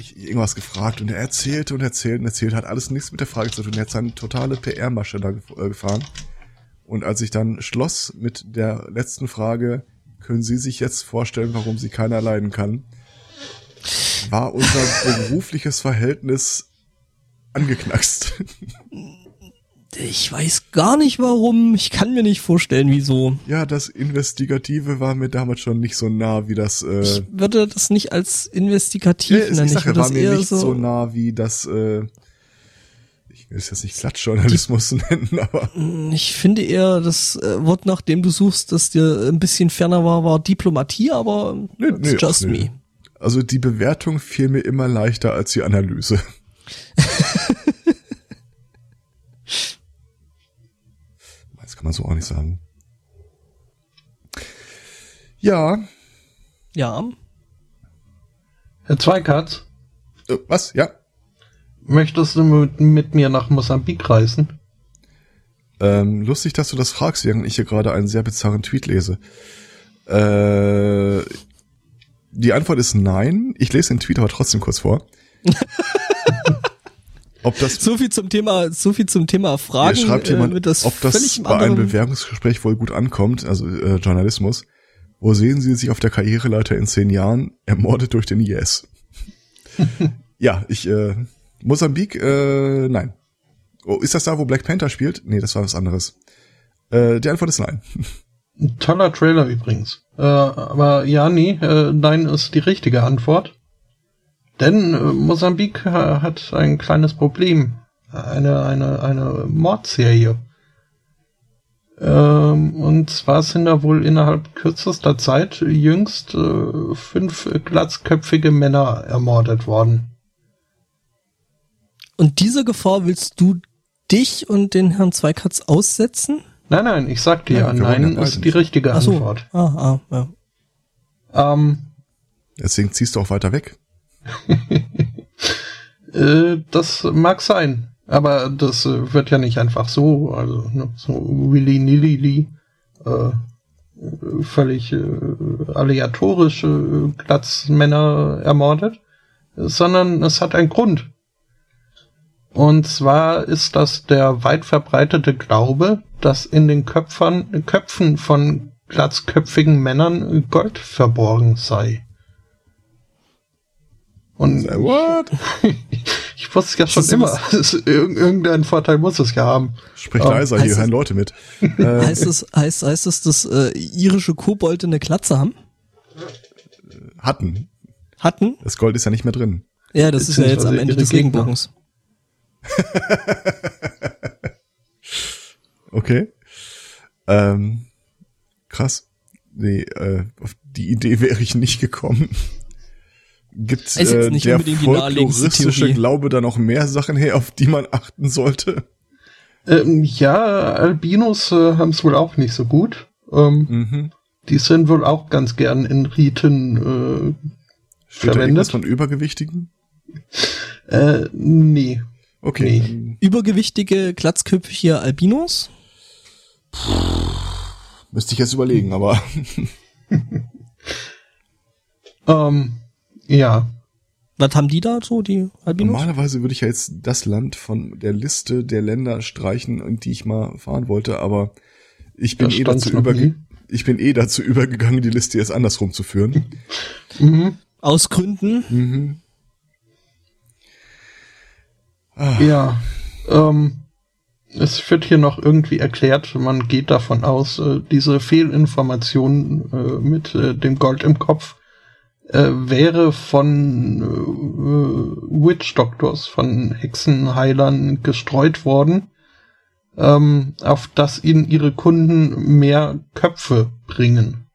ich irgendwas gefragt und er erzählte und erzählte und erzählte, hat alles nichts mit der Frage zu tun. Er hat seine totale PR-Masche da äh, gefahren. Und als ich dann schloss mit der letzten Frage, können Sie sich jetzt vorstellen, warum sie keiner leiden kann, war unser berufliches Verhältnis angeknackst. Ich weiß gar nicht warum. Ich kann mir nicht vorstellen, wieso. ja, das Investigative war mir damals schon nicht so nah wie das. Äh, Ich würde das nicht als investigativ ich nennen. würde er war das mir eher nicht so, nah wie das. Äh, ich will es jetzt nicht Klatschjournalismus nennen, aber Ich finde eher das äh, Wort, nach dem du suchst, das dir ein bisschen ferner war, war Diplomatie, aber Nee, it's nee, just nee. me. also die Bewertung fiel mir immer leichter als die Analyse. man so auch nicht sagen. Ja, Ja. Herr Zweikatz, äh, was? Ja. möchtest du mit, mit mir nach Mosambik reisen? Ähm, lustig, dass du das fragst, während ich hier gerade einen sehr bizarren Tweet lese. Äh, die Antwort ist nein. Ich lese den Tweet aber trotzdem kurz vor. Ob das, So viel zum Thema, so viel zum Thema Fragen. hier schreibt äh, jemand, mit das ob das bei einem Bewerbungsgespräch wohl gut ankommt, also äh, Journalismus. Wo sehen Sie sich auf der Karriereleiter in zehn Jahren? Ermordet durch den IS. ja, ich, äh, Mosambik, äh, nein. Oh, ist das da, wo Black Panther spielt? Nee, das war was anderes. Äh, die Antwort ist nein. Ein toller Trailer übrigens. Äh, aber ja, nee, äh, nein ist die richtige Antwort. Denn äh, Mosambik äh, hat ein kleines Problem. Eine, eine, eine Mordserie. Ähm, und zwar sind da wohl innerhalb kürzester Zeit jüngst äh, fünf glatzköpfige Männer ermordet worden. Und dieser Gefahr willst du dich und den Herrn Zweikatz aussetzen? Nein, nein, ich sag dir, wollen nein ja ist die richtige Ach so. Antwort. Ah, ah, ja. Ähm, Deswegen ziehst du auch weiter weg. Äh, das mag sein. Aber das äh, wird ja nicht einfach so, also ne, so willy-nilly, äh, völlig äh, aleatorisch Glatzmänner ermordet, sondern es hat einen Grund. Und zwar ist das der weit verbreitete Glaube, dass in den Köpfern, Köpfen von glatzköpfigen Männern Gold verborgen sei. Und What? ich wusste ja schon immer, es- irgendeinen Vorteil muss es ja haben. Sprich Ähm, leiser, hier es- hören Leute mit. Äh, Heißt es, heißt, heißt es, dass äh, irische Kobolde eine Glatze haben? hatten. Hatten? Das Gold ist ja nicht mehr drin. Ja, das ist ja jetzt am Ende des Gegner. Regenbogens. Okay. Ähm, krass. Nee, äh, auf die Idee wäre ich nicht gekommen. Gibt jetzt äh, nicht der unbedingt die naheliegendste folkloristische. Glaube da noch mehr Sachen her, auf die man achten sollte? Ähm, ja, Albinos äh, haben es wohl auch nicht so gut. Ähm, Mhm. die sind wohl auch ganz gern in Riten Steht da Verwendet? irgendwas von Übergewichtigen? äh, äh, nee. Okay. Nee. Übergewichtige, glatzköpfige Albinos? Müsste ich jetzt überlegen, aber Ähm, ja. Was haben die da so, die Albinos? normalerweise würde ich ja jetzt das Land von der Liste der Länder streichen, in die ich mal fahren wollte, aber ich bin Da eh dazu überge ich bin eh dazu übergegangen, die Liste jetzt andersrum zu führen. Mhm. Aus Gründen? mhm. Ja. Ähm, es wird hier noch irgendwie erklärt, man geht davon aus, äh, diese Fehlinformation äh, mit äh, dem Gold im Kopf äh, wäre von äh, Witch Doctors, von Hexenheilern gestreut worden, ähm, auf dass ihnen ihre Kunden mehr Köpfe bringen.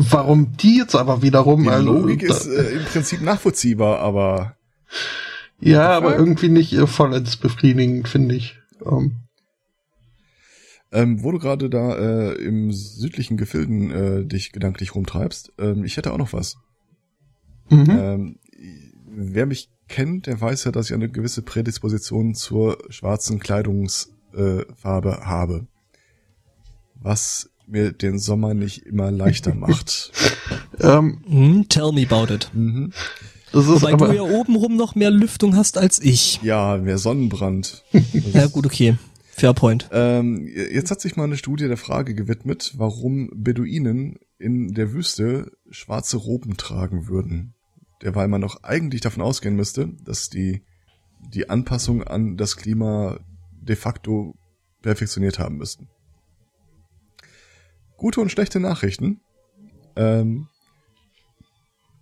Warum die jetzt aber wiederum? Die also, Logik ist äh, im Prinzip nachvollziehbar, aber Ja, aber irgendwie nicht äh, vollends befriedigend, finde ich. Ähm, ähm, wo du gerade da äh, im südlichen Gefilden äh, dich gedanklich rumtreibst, ähm, ich hätte auch noch was. mhm. Ähm, wer mich kennt, der weiß ja, dass ich eine gewisse Prädisposition zur schwarzen Kleidungsfarbe äh, habe. Was mir den Sommer nicht immer leichter macht. ähm, Hm, tell me about it. Mhm. das ist Wobei aber, du ja obenrum noch mehr Lüftung hast als ich. Ja, mehr Sonnenbrand. Ja gut, okay. Fair point. Ähm, jetzt hat sich mal eine Studie der Frage gewidmet, warum Beduinen in der Wüste schwarze Roben tragen würden. Derweil man noch eigentlich davon ausgehen müsste, dass die die Anpassung an das Klima de facto perfektioniert haben müssten. Gute und schlechte Nachrichten. Ähm,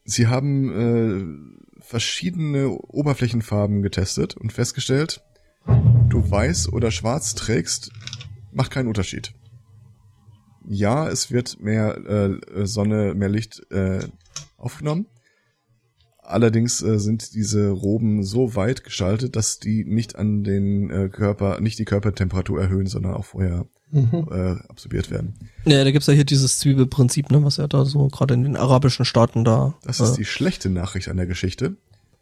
sie haben äh, verschiedene Oberflächenfarben getestet und festgestellt, du weiß oder schwarz trägst, macht keinen Unterschied. Ja, es wird mehr äh, Sonne, mehr Licht äh, aufgenommen. Allerdings äh, sind diese Roben so weit gestaltet, dass die nicht an den äh, Körper, nicht die Körpertemperatur erhöhen, sondern auch vorher mhm. äh, absorbiert werden. Ja, da gibt's ja hier dieses Zwiebelprinzip, ne, was ja da so gerade in den arabischen Staaten da. Das äh, ist die schlechte Nachricht an der Geschichte.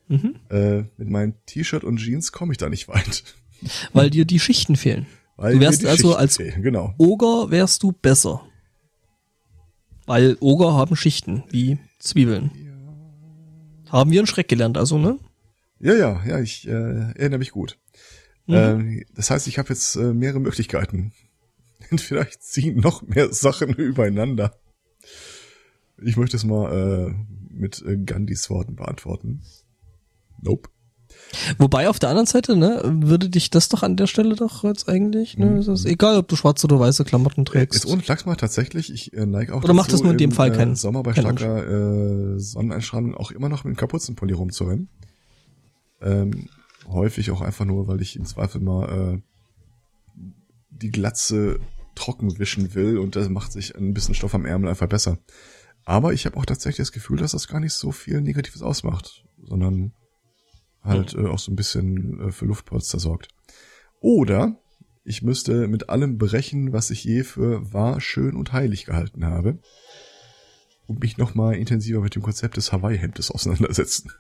Mhm. Äh, mit meinem T-Shirt und Jeans komme ich da nicht weit. Weil dir die Schichten fehlen. Weil Du wärst also Schichten als- fehlen, genau. Oger wärst du besser. Weil Oger haben Schichten, wie Zwiebeln. Haben wir einen Schreck gelernt, also, ne? Ja, ja, ja, ich äh, erinnere mich gut. Mhm. Ähm, das heißt, ich habe jetzt äh, mehrere Möglichkeiten. Entweder ich ziehe noch mehr Sachen übereinander. Ich möchte es mal äh, mit äh, Gandhis Worten beantworten. Nope. Wobei auf der anderen Seite, ne, würde dich das doch an der Stelle doch jetzt eigentlich, ne, Mhm. es ist egal, ob du schwarze oder weiße Klamotten trägst. Ist ohne Flachs mal tatsächlich, ich äh, neige auch Oder macht das nur in dem Fall äh, keinen- Sommer bei keinen starker äh, Sonneneinstrahlung auch immer noch mit dem Kapuzenpulli rumzurennen. Ähm, häufig auch einfach nur, weil ich im Zweifel mal äh, die Glatze trocken wischen will und das macht sich ein bisschen Stoff am Ärmel einfach besser. Aber ich habe auch tatsächlich das Gefühl, dass das gar nicht so viel Negatives ausmacht, sondern halt äh, auch so ein bisschen äh, für Luftpolster sorgt. Oder ich müsste mit allem brechen, was ich je für wahr, schön und heilig gehalten habe und mich nochmal intensiver mit dem Konzept des Hawaii-Hemdes auseinandersetzen.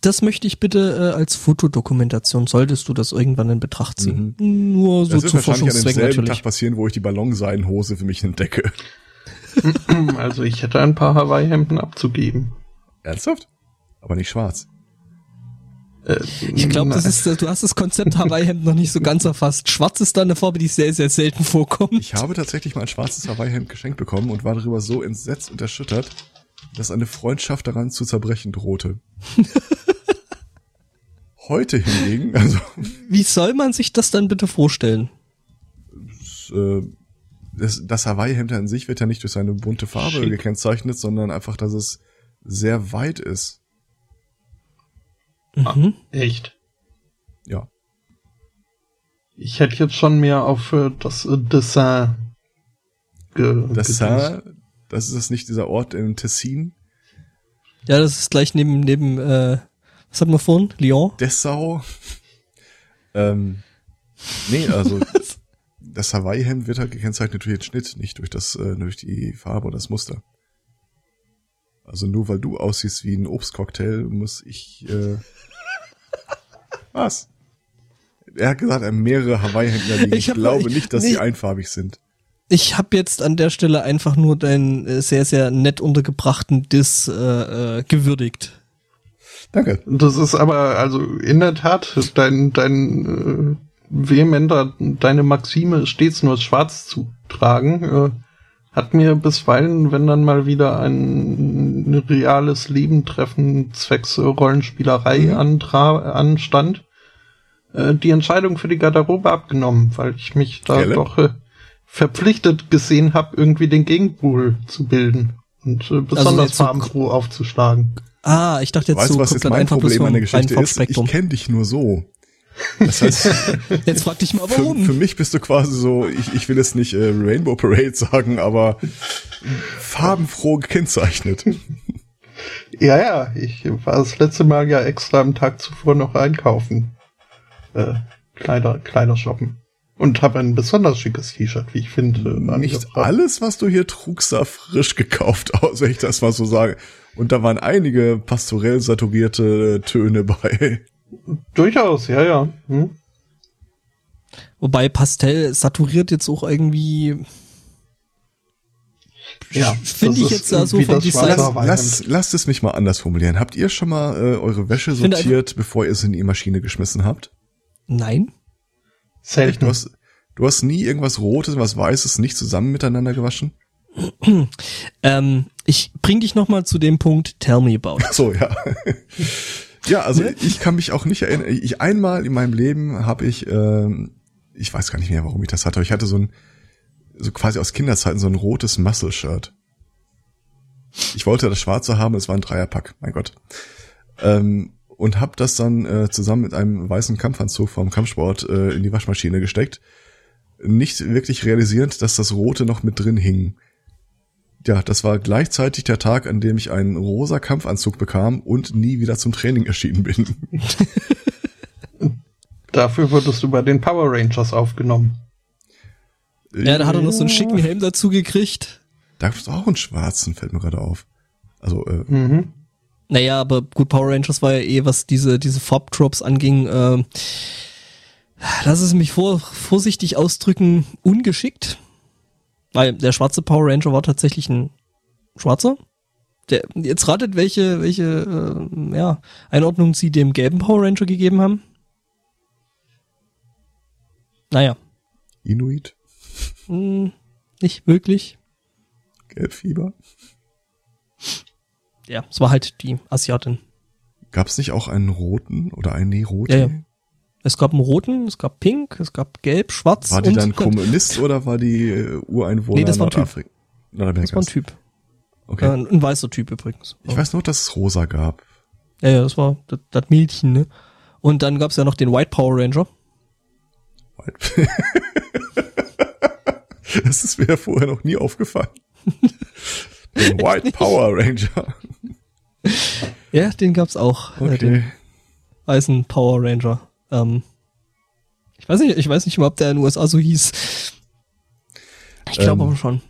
Das möchte ich bitte äh, als Fotodokumentation, solltest du das irgendwann in Betracht ziehen. Nur so Das wird zu wahrscheinlich an Forschungszwecken demselben natürlich. Tag passieren, wo ich die Ballonseidenhose für mich entdecke. Also ich hätte ein paar Hawaii-Hemden abzugeben. Ernsthaft? Aber nicht schwarz. Äh, ich glaube, das ist, du hast das Konzept Hawaii-Hemd noch nicht so ganz erfasst. Schwarz ist da eine Farbe, die sehr, sehr selten vorkommt. Ich habe tatsächlich mal ein schwarzes Hawaii-Hemd geschenkt bekommen und war darüber so entsetzt und erschüttert, dass eine Freundschaft daran zu zerbrechen drohte. Heute hingegen, also. Wie soll man sich das dann bitte vorstellen? Das, äh, das, das Hawaii-Hemd an sich wird ja nicht durch seine bunte Farbe Schick. gekennzeichnet, sondern einfach, dass es sehr weit ist. Mhm. Ah, echt? Ja. Ich hätte jetzt schon mehr auf äh, das äh, Dessin ge Dessin, das ist das nicht dieser Ort in Tessin? Ja, das ist gleich neben, neben, äh, was hatten wir vorhin? Lyon? Dessau. ähm, nee, also das Hawaii-Hemd wird halt gekennzeichnet durch den Schnitt, nicht durch das, äh, durch die Farbe oder das Muster. Also nur weil du aussiehst wie ein Obstcocktail, muss ich, äh, was? Er hat gesagt, er hat mehrere Hawaii-Händler liegen. Ich, ich glaube ich, nicht, dass nee, sie einfarbig sind. Ich habe jetzt an der Stelle einfach nur deinen äh, sehr, sehr nett untergebrachten Diss äh, äh, gewürdigt. Danke. Das ist aber, also in der Tat, dein, dein äh, vehementer, deine Maxime stets nur schwarz zu tragen, äh, hat mir bisweilen, wenn dann mal wieder ein reales Leben treffen zwecks Rollenspielerei mhm. antra anstand, äh, die Entscheidung für die Garderobe abgenommen, weil ich mich da Gelle? doch äh, verpflichtet gesehen habe, irgendwie den Gegenpool zu bilden und äh, besonders also farbenfroh aufzuschlagen. Ah, ich dachte jetzt weißt, so was jetzt mein Problem an der Geschichte ist? Ich kenne dich nur so. Das heißt, jetzt frag dich mal warum. Für, für, mich bist du quasi so, ich, ich will es nicht äh, Rainbow Parade sagen, aber farbenfroh gekennzeichnet. Ja, ja, ich war das letzte Mal ja extra am Tag zuvor noch einkaufen. Äh, Kleider, Kleider shoppen. Und habe ein besonders schickes T-Shirt, wie ich finde. Nicht alles, was du hier trugst, sah frisch gekauft aus, wenn ich das mal so sage. Und da waren einige pastorell saturierte Töne bei. Durchaus, ja, ja. Hm. Wobei Pastell saturiert jetzt auch irgendwie. Ja, finde ich jetzt da so vom Design. Lass, lass, lasst es mich mal anders formulieren. Habt ihr schon mal äh, eure Wäsche sortiert, bevor ihr es in die Maschine geschmissen habt? Nein. Selten. Du hast, du hast nie irgendwas Rotes, was Weißes nicht zusammen miteinander gewaschen? ähm, ich bring dich noch mal zu dem Punkt. Tell me about. Ach so ja. Ja, also ne? ich kann mich auch nicht erinnern. Ich einmal in meinem Leben habe ich, ähm, ich weiß gar nicht mehr, warum ich das hatte, aber ich hatte so ein, so quasi aus Kinderzeiten so ein rotes Muscle-Shirt. Ich wollte das schwarze haben, es war ein Dreierpack, mein Gott. Ähm, und habe das dann äh, zusammen mit einem weißen Kampfanzug vom Kampfsport äh, in die Waschmaschine gesteckt. Nicht wirklich realisierend, dass das Rote noch mit drin hing ja, das war gleichzeitig der Tag, an dem ich einen rosa Kampfanzug bekam und nie wieder zum Training erschienen bin. Dafür wurdest du bei den Power Rangers aufgenommen. Ja, da hat er noch so einen schicken Helm dazu gekriegt. Da gibt's auch einen schwarzen, fällt mir gerade auf. Also, äh. Mhm. Naja, aber gut, Power Rangers war ja eh, was diese, diese Farbdrops anging, äh, lass es mich vor, vorsichtig ausdrücken, ungeschickt. Weil der schwarze Power Ranger war tatsächlich ein schwarzer. Der, jetzt ratet, welche, welche äh, ja, Einordnung sie dem gelben Power Ranger gegeben haben. Naja. Inuit? Hm, nicht wirklich. Gelbfieber? Ja, es war halt die Asiatin. Gab es nicht auch einen roten oder einen Nerote? Ja, ja. Es gab einen roten, es gab pink, es gab gelb, schwarz. War die dann Kommunist oder war die äh, Ureinwohner nee, das war Nordafrika? Das war ein Typ. Okay. Äh, ein weißer Typ übrigens. Ich weiß nur, dass es rosa gab. Ja, ja, das war das, das Mädchen, ne? Und dann gab's ja noch den White Power Ranger. White. das ist mir vorher noch nie aufgefallen. den White Power Ranger. Ja, den gab's auch. Äh, okay. Äh, den weißen Power Ranger. Ähm, ich weiß nicht, ich weiß nicht mal, ob der in den USA so hieß. Ich glaube ähm, aber schon.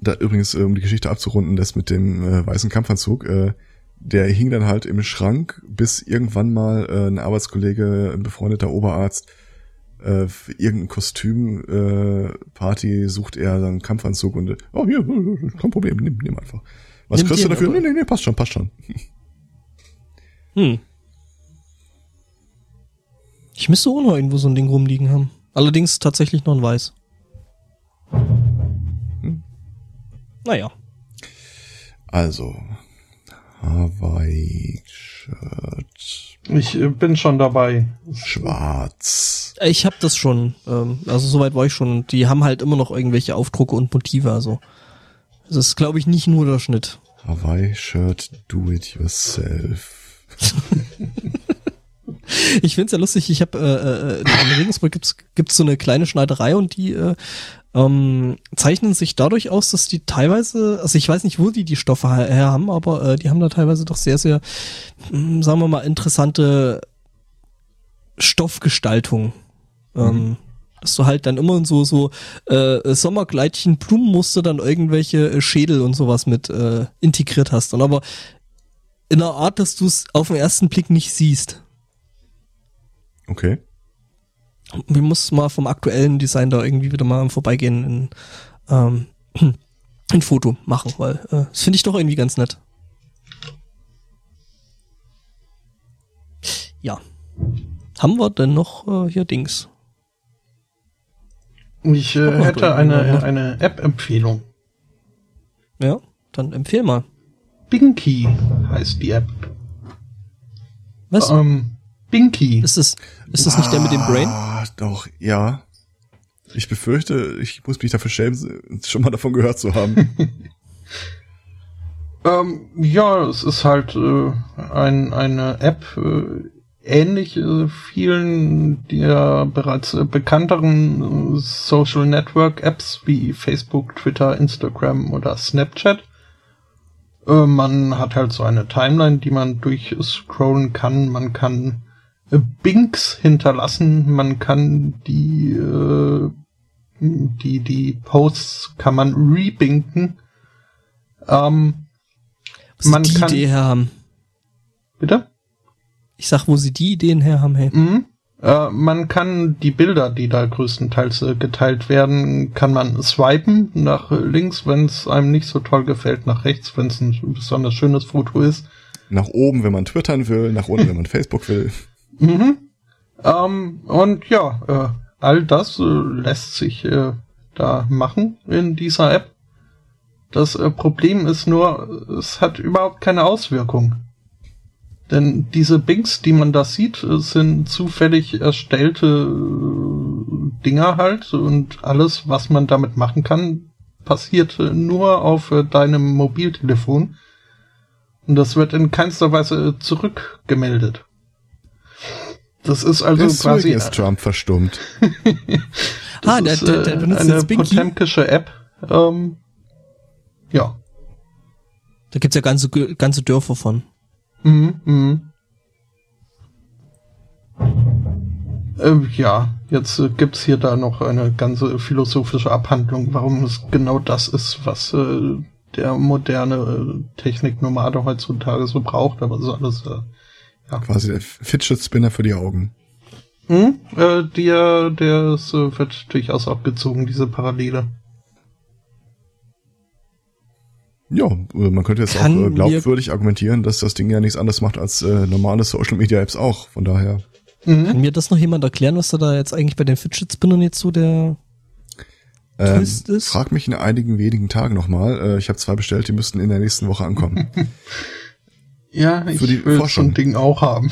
Da übrigens, äh, um die Geschichte abzurunden, das mit dem äh, weißen Kampfanzug, äh, der hing dann halt im Schrank, bis irgendwann mal äh, ein Arbeitskollege, ein befreundeter Oberarzt, äh, irgendein Kostüm äh, Party sucht er dann einen Kampfanzug und oh hier, kein Problem, nimm, nimm einfach. Was nimm kriegst du dafür? Nee, nee, nee, passt schon, passt schon. Hm. Ich müsste auch noch irgendwo so ein Ding rumliegen haben. Allerdings tatsächlich noch ein Weiß. Hm. Naja. Also, Hawaii-Shirt. Ich äh, bin schon dabei. Schwarz. Ich habe das schon. Ähm, also soweit war ich schon. Die haben halt immer noch irgendwelche Aufdrucke und Motive. Also das ist, glaube ich, nicht nur der Schnitt. Hawaii-Shirt, do it yourself. ich find's ja lustig. Ich habe äh, äh, in Regensburg gibt's gibt's so eine kleine Schneiderei und die äh, ähm, zeichnen sich dadurch aus, dass die teilweise, also ich weiß nicht, wo die die Stoffe her haben, aber äh, die haben da teilweise doch sehr, sehr, mh, hm, sagen wir mal, interessante Stoffgestaltung. Ähm, mhm. Ähm, dass du halt dann immer in so so äh, Sommerkleidchen, Blumenmuster dann irgendwelche äh, Schädel und sowas mit äh, integriert hast. Und aber in einer Art, dass du es auf den ersten Blick nicht siehst. Okay. Wir muss mal vom aktuellen Design da irgendwie wieder mal vorbeigehen in, ähm, ein Foto machen, weil äh, das finde ich doch irgendwie ganz nett. Ja. Haben wir denn noch äh, hier Dings? Ich äh, hätte eine, eine App-Empfehlung. Ja, dann empfehl mal. Binky heißt die App. Was? Ähm, Binky. Ist das, ist das nicht der mit dem Brain? Ah, doch, ja. Ich befürchte, ich muss mich dafür schämen, schon mal davon gehört zu haben. ähm, ja, es ist halt äh, ein, eine App, äh, ähnlich äh, vielen der bereits äh, bekannteren äh, Social Network Apps wie Facebook, Twitter, Instagram oder Snapchat. Äh, man hat halt so eine Timeline, die man durchscrollen kann. Man kann Binks hinterlassen. Man kann die, äh, die, die Posts kann man rebinken. Ähm, Was man die kann, Idee haben. Bitte? Ich sag, wo sie die Ideen her haben, hey. Mhm. Äh, man kann die Bilder, die da größtenteils äh, geteilt werden, kann man swipen nach links, wenn es einem nicht so toll gefällt, nach rechts, wenn es ein besonders schönes Foto ist. Nach oben, wenn man twittern will, nach unten, wenn man Facebook will. Mhm. Ähm, und ja, äh, all das äh, lässt sich äh, da machen in dieser App. Das äh, Problem ist nur, es hat überhaupt keine Auswirkung. Denn diese Bings, die man da sieht, äh, sind zufällig erstellte äh, Dinger halt und alles, was man damit machen kann, passiert nur auf deinem Mobiltelefon. Und das wird in keinster Weise zurückgemeldet. Das ist also Deswegen quasi. ist Trump verstummt. ah, der, der, der benutzt eine potemkische App. Ähm, ja. Da gibt's ja ganze, ganze Dörfer von. Mhm, mhm. Äh, ja, jetzt äh, gibt's hier da noch eine ganze philosophische Abhandlung, warum es genau das ist, was äh, der moderne äh, Techniknomade heutzutage so braucht, aber so alles äh, ja. Quasi der Fidget Spinner für die Augen. Hm? Äh, der, der ist, äh, wird durchaus abgezogen, diese Parallele. Ja, äh, man könnte jetzt Kann auch äh, glaubwürdig argumentieren, dass das Ding ja nichts anderes macht als äh, normale Social Media Apps auch. Von daher. Mhm. Kann mir das noch jemand erklären, was da jetzt eigentlich bei den Fidget Spinnern jetzt so der ähm, Twist ist? Frag mich in einigen wenigen Tagen nochmal. Äh, ich habe zwei bestellt, die müssten in der nächsten Woche ankommen. Ja, ich will Forschung. so ein Ding auch haben.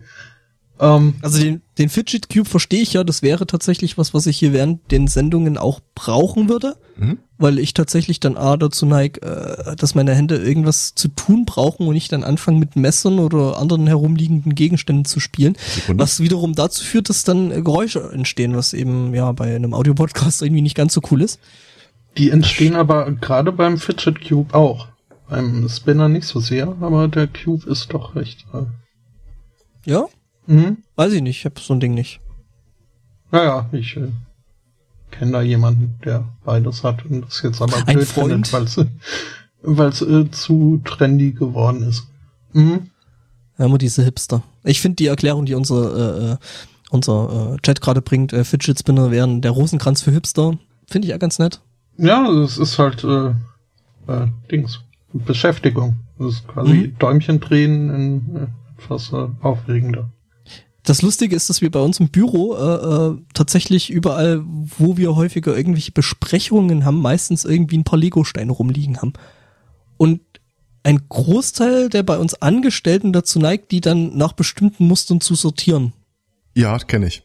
ähm, also den, den Fidget Cube verstehe ich ja, das wäre tatsächlich was, was ich hier während den Sendungen auch brauchen würde, mhm. weil ich tatsächlich dann A dazu neige, äh, dass meine Hände irgendwas zu tun brauchen und ich dann anfange mit Messern oder anderen herumliegenden Gegenständen zu spielen, Sekunde. was wiederum dazu führt, dass dann Geräusche entstehen, was eben ja bei einem Audiopodcast irgendwie nicht ganz so cool ist. Die entstehen aber gerade beim Fidget Cube auch. Beim Spinner nicht so sehr, aber der Cube ist doch recht. Äh ja? Mhm. Weiß ich nicht, ich hab so ein Ding nicht. Naja, ich äh, kenne da jemanden, der beides hat und das jetzt aber blöd findet, weil es äh, zu trendy geworden ist. Mhm. Ja, immer diese Hipster. Ich finde die Erklärung, die unsere, äh, äh, unser äh, Chat gerade bringt, äh, Fidget Spinner wären der Rosenkranz für Hipster, finde ich ja ganz nett. Ja, es ist halt äh, äh, Dings. Beschäftigung. Das ist quasi mhm. Däumchen drehen in äh, etwas äh, aufregender. Das Lustige ist, dass wir bei uns im Büro äh, äh, tatsächlich überall, wo wir häufiger irgendwelche Besprechungen haben, meistens irgendwie ein paar Lego-Steine rumliegen haben. Und ein Großteil der bei uns Angestellten dazu neigt, die dann nach bestimmten Mustern zu sortieren. Ja, kenne ich.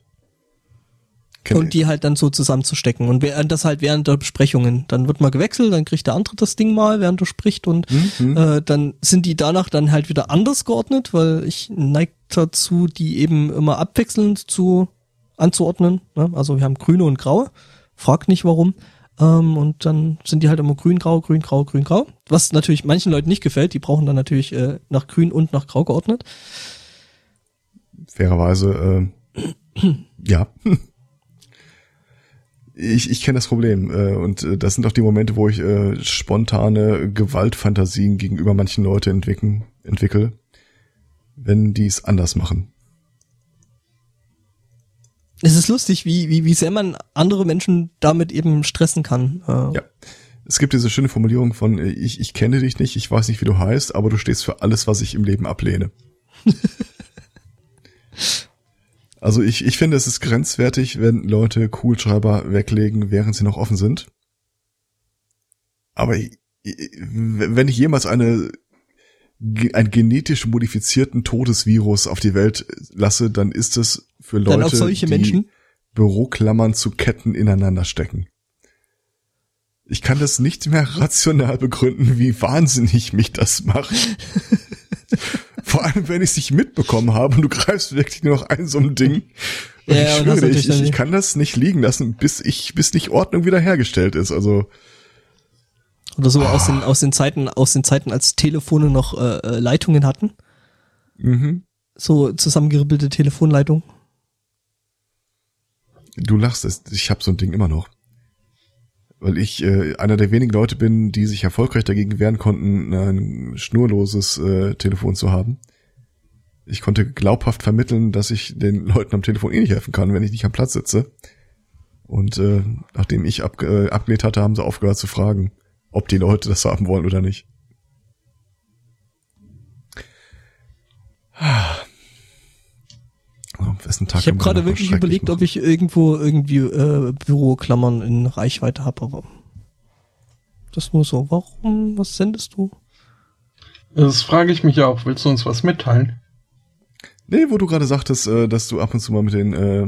Kenn und die halt dann so zusammenzustecken. Und während das halt während der Besprechungen, dann wird mal gewechselt, dann kriegt der andere das Ding mal, während er spricht und Mhm. äh, dann sind die danach dann halt wieder anders geordnet, weil ich neige dazu, die eben immer abwechselnd zu anzuordnen. Ne? Also wir haben grüne und graue. Fragt nicht warum. Ähm, und dann sind die halt immer grün, grau, grün, grau, grün, grau. Was natürlich manchen Leuten nicht gefällt. Die brauchen dann natürlich äh, nach grün und nach grau geordnet. fairerweise, äh, ja. Ich, ich kenne das Problem äh, und äh, das sind auch die Momente, wo ich äh, spontane Gewaltfantasien gegenüber manchen Leute entwickeln, entwickel, wenn die es anders machen. Es ist lustig, wie, wie, wie sehr man andere Menschen damit eben stressen kann. Äh, Ja. Es gibt diese schöne Formulierung von äh, ich, ich kenne dich nicht, ich weiß nicht, wie du heißt, aber du stehst für alles, was ich im Leben ablehne. also ich, ich finde, es ist grenzwertig, wenn Leute Kugelschreiber weglegen, während sie noch offen sind. Aber ich, wenn ich jemals eine einen genetisch modifizierten Todesvirus auf die Welt lasse, dann ist es für Leute, die Menschen. Büroklammern zu Ketten ineinander stecken. Ich kann das nicht mehr rational begründen, wie wahnsinnig mich das macht. Vor allem, wenn ich es nicht mitbekommen habe und du greifst wirklich nur noch ein so ein Ding. Und Ja, ich schwöre, ich, ich, ich kann das nicht liegen lassen, bis ich, bis nicht Ordnung wiederhergestellt ist. Also, Oder so aus den, aus den Zeiten, aus den Zeiten, als Telefone noch äh, äh, Leitungen hatten. mhm. So zusammengeribbelte Telefonleitung. du lachst, es- ich habe so ein Ding immer noch. Weil ich äh, einer der wenigen Leute bin, die sich erfolgreich dagegen wehren konnten, ein schnurloses äh, Telefon zu haben. Ich konnte glaubhaft vermitteln, dass ich den Leuten am Telefon eh nicht helfen kann, wenn ich nicht am Platz sitze. Und äh, nachdem ich ab, äh, abgelehnt hatte, haben sie aufgehört zu fragen, ob die Leute das haben wollen oder nicht. Ich habe gerade wirklich überlegt, machen? ob ich irgendwo irgendwie äh, Büroklammern in Reichweite habe, aber das nur so. Warum? Was sendest du? Das frage ich mich auch. Willst du uns was mitteilen? Nee, wo du gerade sagtest, äh, dass du ab und zu mal mit den äh,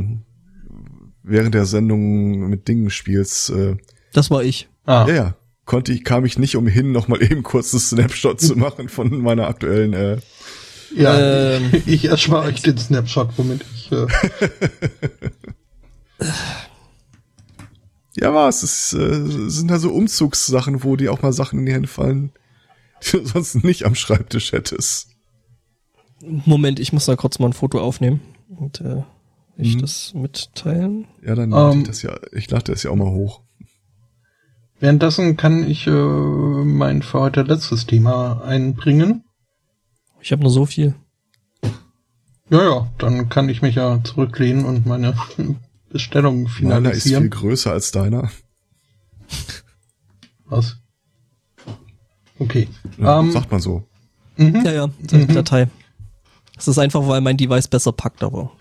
während der Sendung mit Dingen spielst. Äh, Das war ich. Ah, Ja, ja. Konnte ich, kam ich nicht umhin, noch mal eben kurz das Snapshot zu machen von meiner aktuellen. Äh, ja Ähm. ich, ich erspare euch den Snapshot, womit ich... Äh, ja, was? Es ist, äh, sind da so Umzugssachen, wo dir auch mal Sachen in die Hände fallen, die du sonst nicht am Schreibtisch hättest. Moment, ich muss da kurz mal ein Foto aufnehmen und äh, ich Mhm. das mitteilen. Ja, dann Ähm. lade ich das ja, ich lade das ja auch mal hoch. währenddessen kann ich äh, mein für heute letztes Thema einbringen. Ich habe nur so viel. Ja, ja, dann kann ich mich ja zurücklehnen und meine Bestellung Meiner ist viel finalisieren. größer als deiner. Was? Okay. Ja, Ähm, sagt man so. Mhm. Ja, ja, die Datei. Das ist einfach, weil mein Device besser packt, aber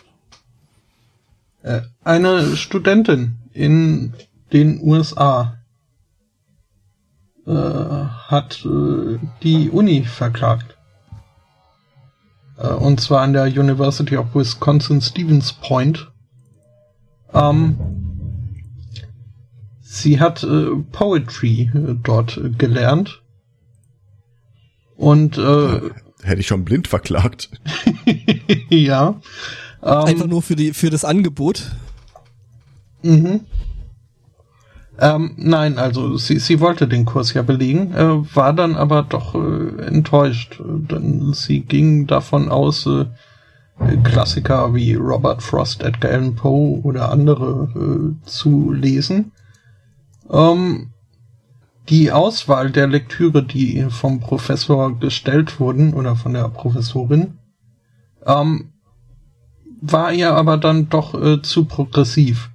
Äh, Eine Studentin in den USA äh, hat äh, die Uni verklagt. Äh, und zwar an der University of Wisconsin Stevens Point. Ähm, sie hat äh, Poetry äh, dort äh, gelernt. Und äh, Hätte ich schon blind verklagt. ja. Ähm, einfach nur für die für das Angebot. Mhm. Ähm, nein, also sie, sie wollte den Kurs ja belegen, äh, war dann aber doch äh, enttäuscht. Denn sie ging davon aus, äh, Klassiker wie Robert Frost, Edgar Allan Poe oder andere äh, zu lesen. Ähm, die Auswahl der Lektüre, die vom Professor gestellt wurden oder von der Professorin, ähm, war ihr aber dann doch äh, zu progressiv.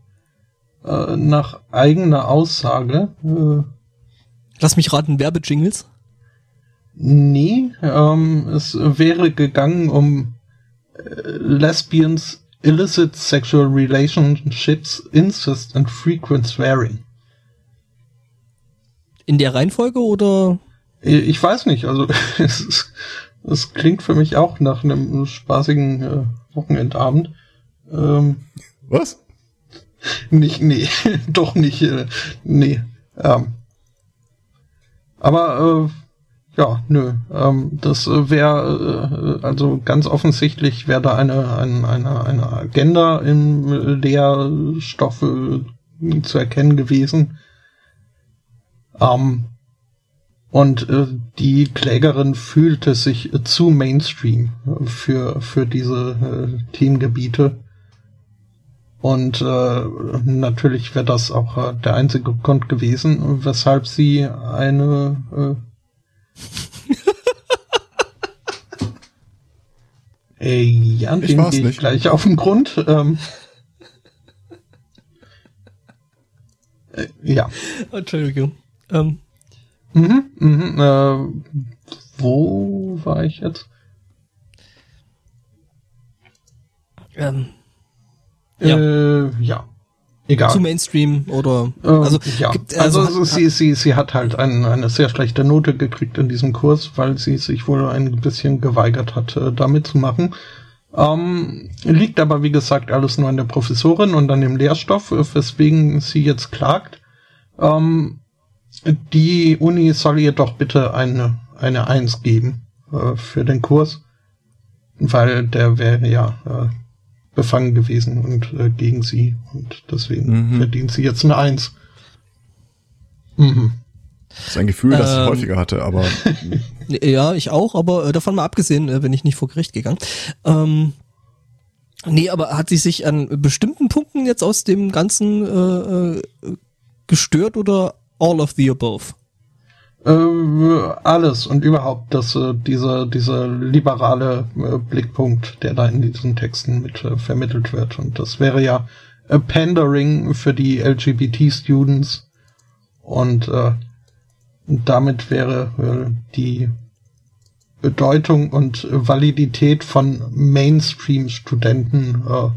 Äh, nach eigener Aussage, äh, Lass mich raten, Werbejingles. nee, ähm, es wäre gegangen um Lesbians, illicit sexual relationships, incest and frequent swearing. In der Reihenfolge oder? Ich weiß nicht, also es, es klingt für mich auch nach einem spaßigen äh, Wochenendabend. Ähm, Was? Nicht, nee, doch nicht, äh, nee. Ähm, aber äh, ja, nö. Ähm, das wäre äh, also ganz offensichtlich wäre da eine, eine, eine, eine Agenda im Lehrstoff äh, zu erkennen gewesen. Ähm, und äh, die Klägerin fühlte sich äh, zu Mainstream für, für diese äh, Themengebiete. Und äh, natürlich wäre das auch äh, der einzige Grund gewesen, weshalb sie eine äh, äh, ja, Ich dem ich nicht. gleich auf den Grund. Ähm, äh, ja. Entschuldigung. Ähm, Mhm, mhm, äh, wo war ich jetzt? ähm, Ja. Äh, ja. Egal. zu Mainstream oder Ähm, also ja. gibt, also, also, hat, sie, sie, sie hat halt ein, eine sehr schlechte Note gekriegt in diesem Kurs, weil sie sich wohl ein bisschen geweigert hat, äh, da mitzumachen. Ähm, liegt aber, wie gesagt, alles nur an der Professorin und an dem Lehrstoff, äh, weswegen sie jetzt klagt. Ähm, die Uni soll ihr doch bitte eine, eine Eins geben äh, für den Kurs, weil der wäre ja äh, befangen gewesen und äh, gegen sie und deswegen Mhm. verdient sie jetzt eine Eins. Mhm. Das ist ein Gefühl, das ich Ähm. häufiger hatte, aber Ja, ich auch, aber äh, davon mal abgesehen, äh, bin ich nicht vor Gericht gegangen. Ähm, nee, aber hat sie sich an bestimmten Punkten jetzt aus dem Ganzen äh, äh, gestört oder all of the above? Äh, alles und überhaupt das, äh, dieser, dieser liberale äh, Blickpunkt, der da in diesen Texten mit äh, vermittelt wird. Und das wäre ja Pandering für die LGBT-Students und äh, damit wäre äh, die Bedeutung und Validität von Mainstream-Studenten äh,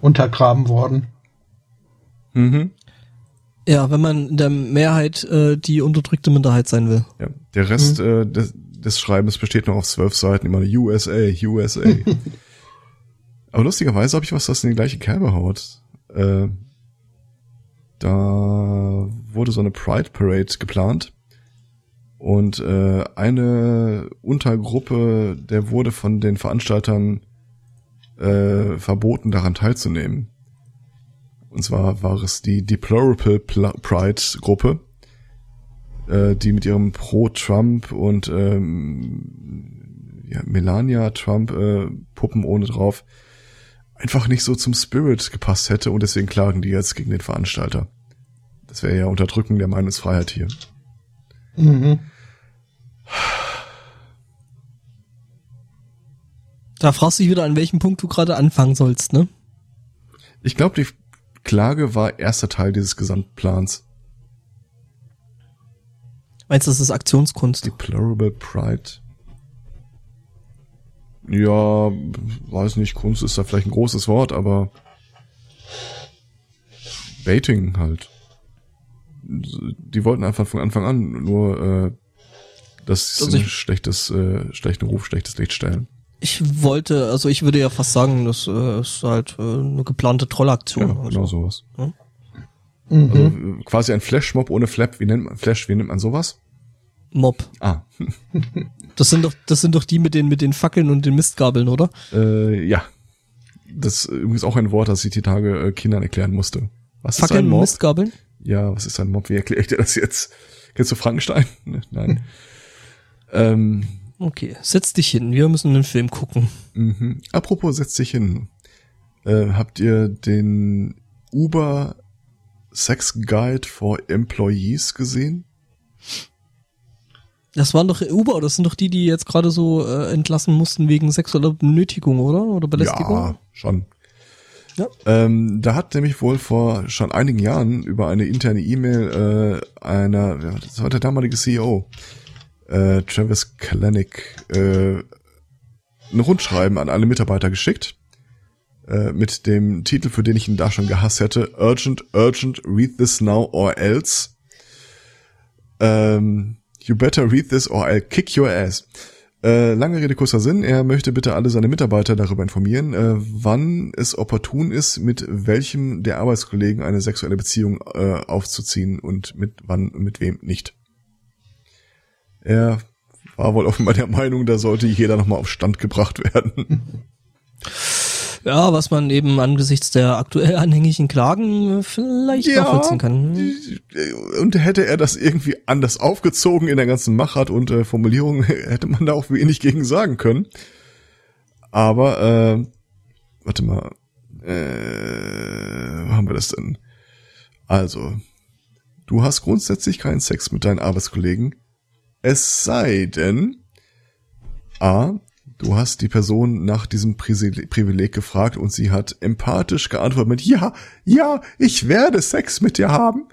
untergraben worden. mhm. Ja, wenn man in der Mehrheit äh, die unterdrückte Minderheit sein will. ja. der Rest äh, des, des Schreibens besteht noch auf zwölf Seiten, immer USA, USA. aber lustigerweise habe ich was, das in die gleiche Kerbe haut. Äh, da wurde so eine Pride Parade geplant und äh, eine Untergruppe, der wurde von den Veranstaltern äh, verboten, daran teilzunehmen. Und zwar war es die Deplorable Pl- Pride Gruppe, äh, die mit ihrem Pro-Trump und ähm, ja, Melania Trump äh, Puppen ohne drauf einfach nicht so zum Spirit gepasst hätte und deswegen klagen die jetzt gegen den Veranstalter. Das wäre ja Unterdrücken der Meinungsfreiheit hier. Mhm. Da fragst du dich wieder, an welchem Punkt du gerade anfangen sollst, ne? Ich glaube, die Klage war erster Teil dieses Gesamtplans. Meinst du, das ist Aktionskunst? Deplorable Pride. Ja, weiß nicht, Kunst ist da vielleicht ein großes Wort, aber Baiting halt. Die wollten einfach von Anfang an nur äh, das Also ich- schlechtes, äh, schlechten Ruf, schlechtes Licht stellen. Ich wollte, also ich würde ja fast sagen, das äh, ist halt äh, eine geplante Trollaktion. Ja, also. genau sowas. Mhm. Also äh, quasi ein Flashmob ohne Flap. Wie nennt man Flash? Wie nennt man sowas? Mob. Ah, Das sind doch, das sind doch die mit den mit den Fackeln und den Mistgabeln, oder? äh, ja. Das ist übrigens auch ein Wort, das ich die Tage äh, Kindern erklären musste. Was ist ein Fackeln und Mob? Mistgabeln? Ja, was ist ein Mob? Wie erkläre ich dir das jetzt? Kennst du Frankenstein? Ne, Nein. ähm, Okay, setz dich hin. Wir müssen einen Film gucken. mhm. Apropos, setz dich hin. Äh, habt ihr den Uber Sex Guide for Employees gesehen? Das waren doch Uber, das sind doch die, die jetzt gerade so äh, entlassen mussten wegen sexueller Benötigung, oder? Oder Belästigung? Ja, schon. Ja. Ähm, da hat nämlich wohl vor schon einigen Jahren über eine interne E-Mail äh, einer, das war der damalige CEO, äh, Travis Kalanick, äh, ein Rundschreiben an alle Mitarbeiter geschickt äh, mit dem Titel, für den ich ihn da schon gehasst hätte, Urgent, Urgent, Read This Now or Else. Ähm, you better read this or I'll kick your ass. Äh, lange Rede, kurzer Sinn. Er möchte bitte alle seine Mitarbeiter darüber informieren, äh, wann es opportun ist, mit welchem der Arbeitskollegen eine sexuelle Beziehung äh, aufzuziehen und mit wann und mit wem nicht. Er war wohl offenbar der Meinung, da sollte jeder nochmal auf Stand gebracht werden. Ja, was man eben angesichts der aktuell anhängigen Klagen äh, vielleicht ja, nachvollziehen kann. Und hätte er das irgendwie anders aufgezogen in der ganzen Machart und äh, Formulierung, hätte man da auch wenig gegen sagen können. Aber, äh, warte mal, äh, wo haben wir das denn? Also, du hast grundsätzlich keinen Sex mit deinen Arbeitskollegen, es sei denn, A, Du hast die Person nach diesem Privileg gefragt und sie hat empathisch geantwortet mit Ja, ja, ich werde Sex mit dir haben.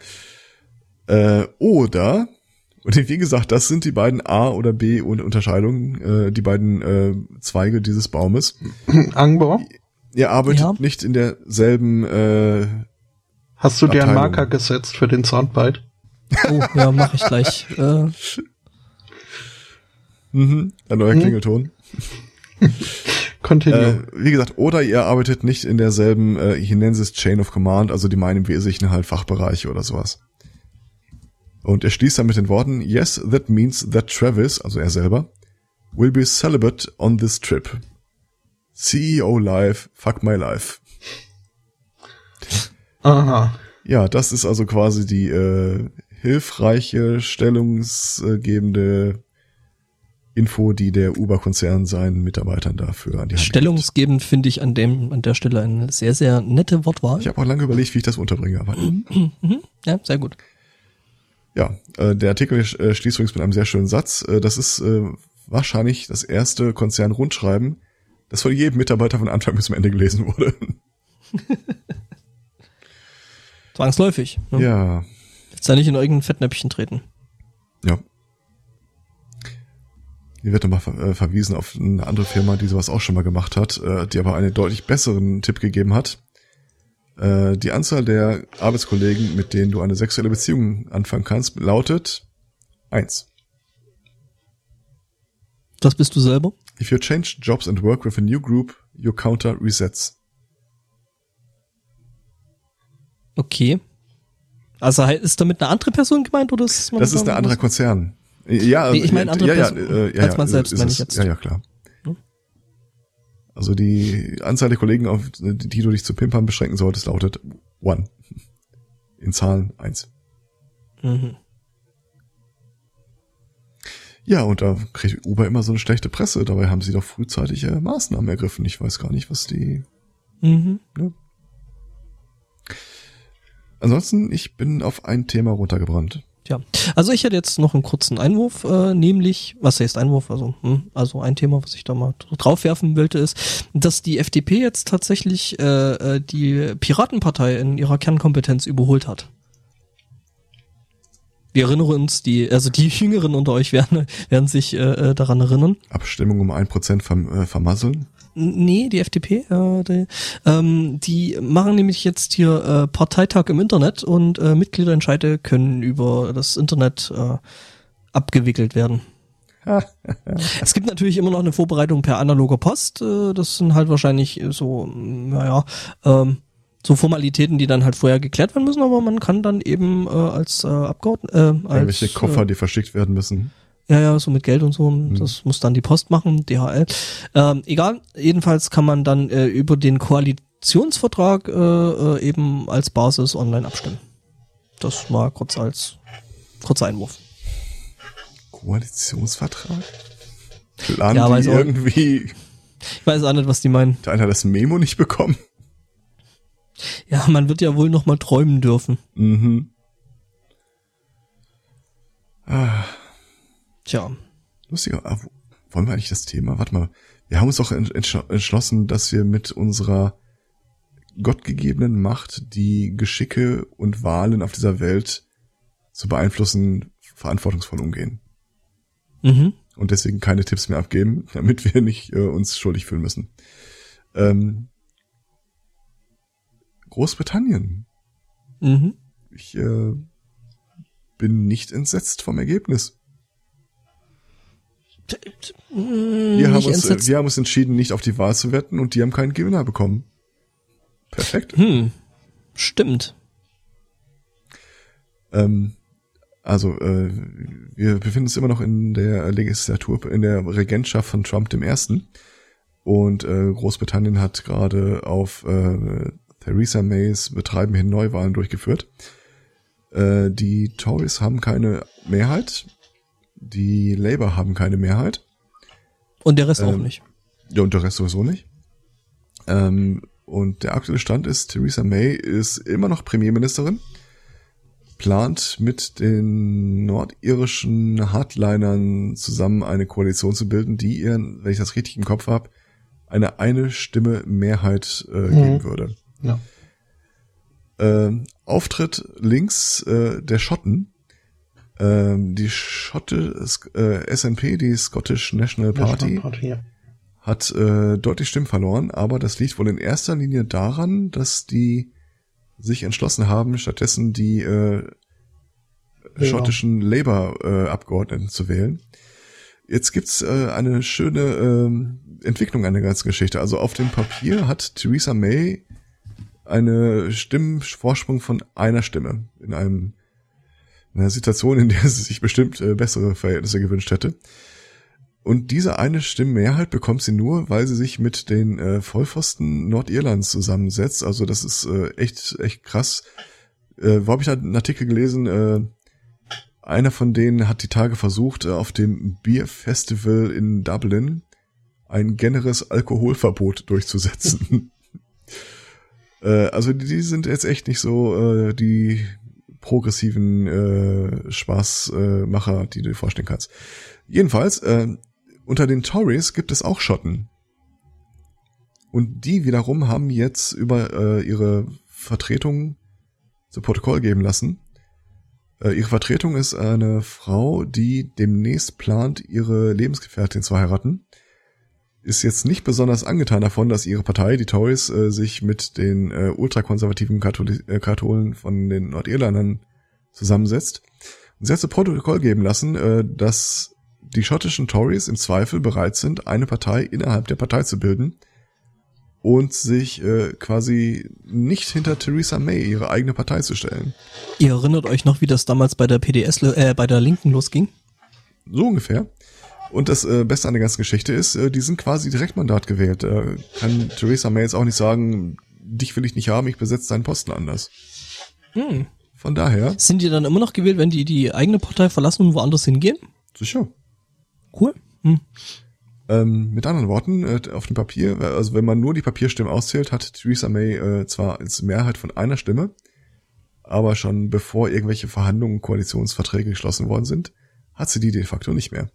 Äh, oder, und wie gesagt, das sind die beiden A oder B und Unterscheidungen, äh, die beiden äh, Zweige dieses Baumes. Angbau? Ihr arbeitet ja. nicht in derselben äh, Hast du dir einen Marker gesetzt für den Soundbite? Oh, ja, mache ich gleich. Äh. Mhm, ein neuer hm? Klingelton. Continue. Äh, wie gesagt, oder ihr arbeitet nicht in derselben, äh, hier nennen sie es Chain of Command, also die meinen im Wesentlichen halt Fachbereiche oder sowas. Und er schließt dann mit den Worten, yes, that means that Travis, also er selber, will be celibate on this trip. CEO life, fuck my life. Aha. Ja, das ist also quasi die äh, hilfreiche, stellungsgebende Info, die der Uber-Konzern seinen Mitarbeitern dafür an die Hand Stellungsgebend finde ich an dem an der Stelle eine sehr sehr nette Wortwahl. Ich habe auch lange überlegt, wie ich das unterbringe, aber mhm. ja, sehr gut. Ja, äh, der Artikel äh, schließt übrigens mit einem sehr schönen Satz. Äh, das ist äh, wahrscheinlich das erste Konzern-Rundschreiben, das von jedem Mitarbeiter von Anfang bis zum Ende gelesen wurde. Zwangsläufig. Ne? Ja. Jetzt da nicht in irgendein Fettnäpfchen treten. Ja. Hier wird nochmal ver äh, verwiesen auf eine andere Firma, die sowas auch schon mal gemacht hat, äh, die aber einen deutlich besseren Tipp gegeben hat. Äh, die Anzahl der Arbeitskollegen, mit denen du eine sexuelle Beziehung anfangen kannst, lautet eins. Das bist du selber? If you change jobs and work with a new group, your counter resets. Okay. Also ist damit eine andere Person gemeint oder ist das? Das ist ein anderer Konzern. Ja, nee, ich meine andere ja, Person, ja, ja, als man selbst, meine ich jetzt. Ja, ja, klar. Also die Anzahl der Kollegen, auf die du dich zu pimpern beschränken solltest, lautet one. In Zahlen eins. Mhm. Ja, und da kriegt Uber immer so eine schlechte Presse. Dabei haben sie doch frühzeitig äh, Maßnahmen ergriffen. Ich weiß gar nicht, was die. Mhm. Ja. Ansonsten, ich bin auf ein Thema runtergebrannt. Ja, also ich hätte jetzt noch einen kurzen Einwurf, äh, nämlich, was heißt Einwurf, also, hm, also ein Thema, was ich da mal draufwerfen wollte, ist, dass die FDP jetzt tatsächlich äh, äh, die Piratenpartei in ihrer Kernkompetenz überholt hat. Wir erinnern uns, die, also die Jüngeren unter euch werden, werden sich äh, äh daran erinnern. Abstimmung um ein Prozent äh, vermasseln? Nee, die FDP. Äh, die, ähm, die machen nämlich jetzt hier äh, Parteitag im Internet und äh, Mitgliederentscheide können über das Internet äh, abgewickelt werden. es gibt natürlich immer noch eine Vorbereitung per analoger Post. Äh, das sind halt wahrscheinlich so, naja, ähm, so Formalitäten, die dann halt vorher geklärt werden müssen, aber man kann dann eben äh, als äh, Abgeordneter äh, als, Irgendwelche Koffer, äh, die verschickt werden müssen. Ja, ja, so mit Geld und so. Mhm. Das muss dann die Post machen, DHL. Ähm, egal, jedenfalls kann man dann äh, über den Koalitionsvertrag äh, äh, eben als Basis online abstimmen. Das mal kurz als kurzer Einwurf. Koalitionsvertrag? Planen ja, die irgendwie... Ich weiß auch nicht, was die meinen. Hat einer das Memo nicht bekommen? Ja, man wird ja wohl noch mal träumen dürfen. Mhm. Ah. Tja. Lustiger, ah, wollen wir eigentlich das Thema? Warte mal. Wir haben uns doch entschlossen, dass wir mit unserer gottgegebenen Macht die Geschicke und Wahlen auf dieser Welt zu beeinflussen, verantwortungsvoll umgehen. Mhm. und deswegen keine Tipps mehr abgeben, damit wir nicht äh, uns schuldig fühlen müssen. Ähm, Großbritannien. Mhm. Ich äh, bin nicht entsetzt vom Ergebnis. Wir haben, uns, wir haben uns entschieden, nicht auf die Wahl zu wetten und die haben keinen Gewinner bekommen. Perfekt. Hm. Stimmt. Ähm, also äh, wir befinden uns immer noch in der Legislatur, in der Regentschaft von Trump dem Ersten. Und äh, Großbritannien hat gerade auf äh, Theresa Mays Betreiben hin Neuwahlen durchgeführt. Äh, die Tories haben keine Mehrheit. Die Labour haben keine Mehrheit. Und der Rest Ähm, auch nicht. Ja, und der Rest sowieso nicht. Ähm, und der aktuelle Stand ist, Theresa May ist immer noch Premierministerin, plant mit den nordirischen Hardlinern zusammen eine Koalition zu bilden, die ihr, wenn ich das richtig im Kopf habe, eine eine Stimme Mehrheit äh, geben würde. Ja. Ähm, Auftritt links äh, der Schotten. Ähm, die Schotte äh, SNP, die Scottish National Party, National Party ja. hat äh, deutlich Stimmen verloren, aber das liegt wohl in erster Linie daran, dass die sich entschlossen haben, stattdessen die äh, schottischen Labour-Abgeordneten zu wählen. Jetzt gibt's äh, eine schöne ähm, Entwicklung an der ganzen Geschichte. Also auf dem Papier hat Theresa May eine Stimmenvorsprung von einer Stimme in einem in einer Situation, in der sie sich bestimmt äh, bessere Verhältnisse gewünscht hätte. Und diese eine Stimmenmehrheit bekommt sie nur, weil sie sich mit den äh, Vollpfosten Nordirlands zusammensetzt. Also das ist äh, echt, echt krass. Äh, wo habe ich da einen Artikel gelesen? Äh, einer von denen hat die Tage versucht, äh, auf dem Beer Festival in Dublin ein generelles Alkoholverbot durchzusetzen. äh, also die, die sind jetzt echt nicht so äh, die progressiven äh, Spaßmacher, die du dir vorstellen kannst. Jedenfalls, äh, unter den Tories gibt es auch Schotten. Und die wiederum haben jetzt über äh, ihre Vertretung zu Protokoll geben lassen. Äh, ihre Vertretung ist eine Frau, die demnächst plant, ihre Lebensgefährtin zu heiraten. Ist jetzt nicht besonders angetan davon, dass ihre Partei, die Tories, äh, sich mit den äh, ultrakonservativen Katholi äh, Katholen von den Nordirlandern zusammensetzt. Und sie hat zu Protokoll geben lassen, äh, dass die schottischen Tories im Zweifel bereit sind, eine Partei innerhalb der Partei zu bilden und sich äh, quasi nicht hinter Theresa May, ihre eigene Partei, zu stellen. Ihr erinnert euch noch, wie das damals bei der PDS, äh, bei der Linken losging? So ungefähr. Und das äh, Beste an der ganzen Geschichte ist, äh, die sind quasi Direktmandat gewählt. Äh, kann Theresa May jetzt auch nicht sagen, dich will ich nicht haben, ich besetze deinen Posten anders. Hm. Von daher, Sind die dann immer noch gewählt, wenn die die eigene Partei verlassen und woanders hingehen? sicher. Cool. Hm. Ähm, mit anderen Worten, äh, auf dem Papier, äh, also wenn man nur die Papierstimmen auszählt, hat Theresa May äh, zwar als Mehrheit von einer Stimme, aber schon bevor irgendwelche Verhandlungen, Koalitionsverträge geschlossen worden sind, hat sie die de facto nicht mehr.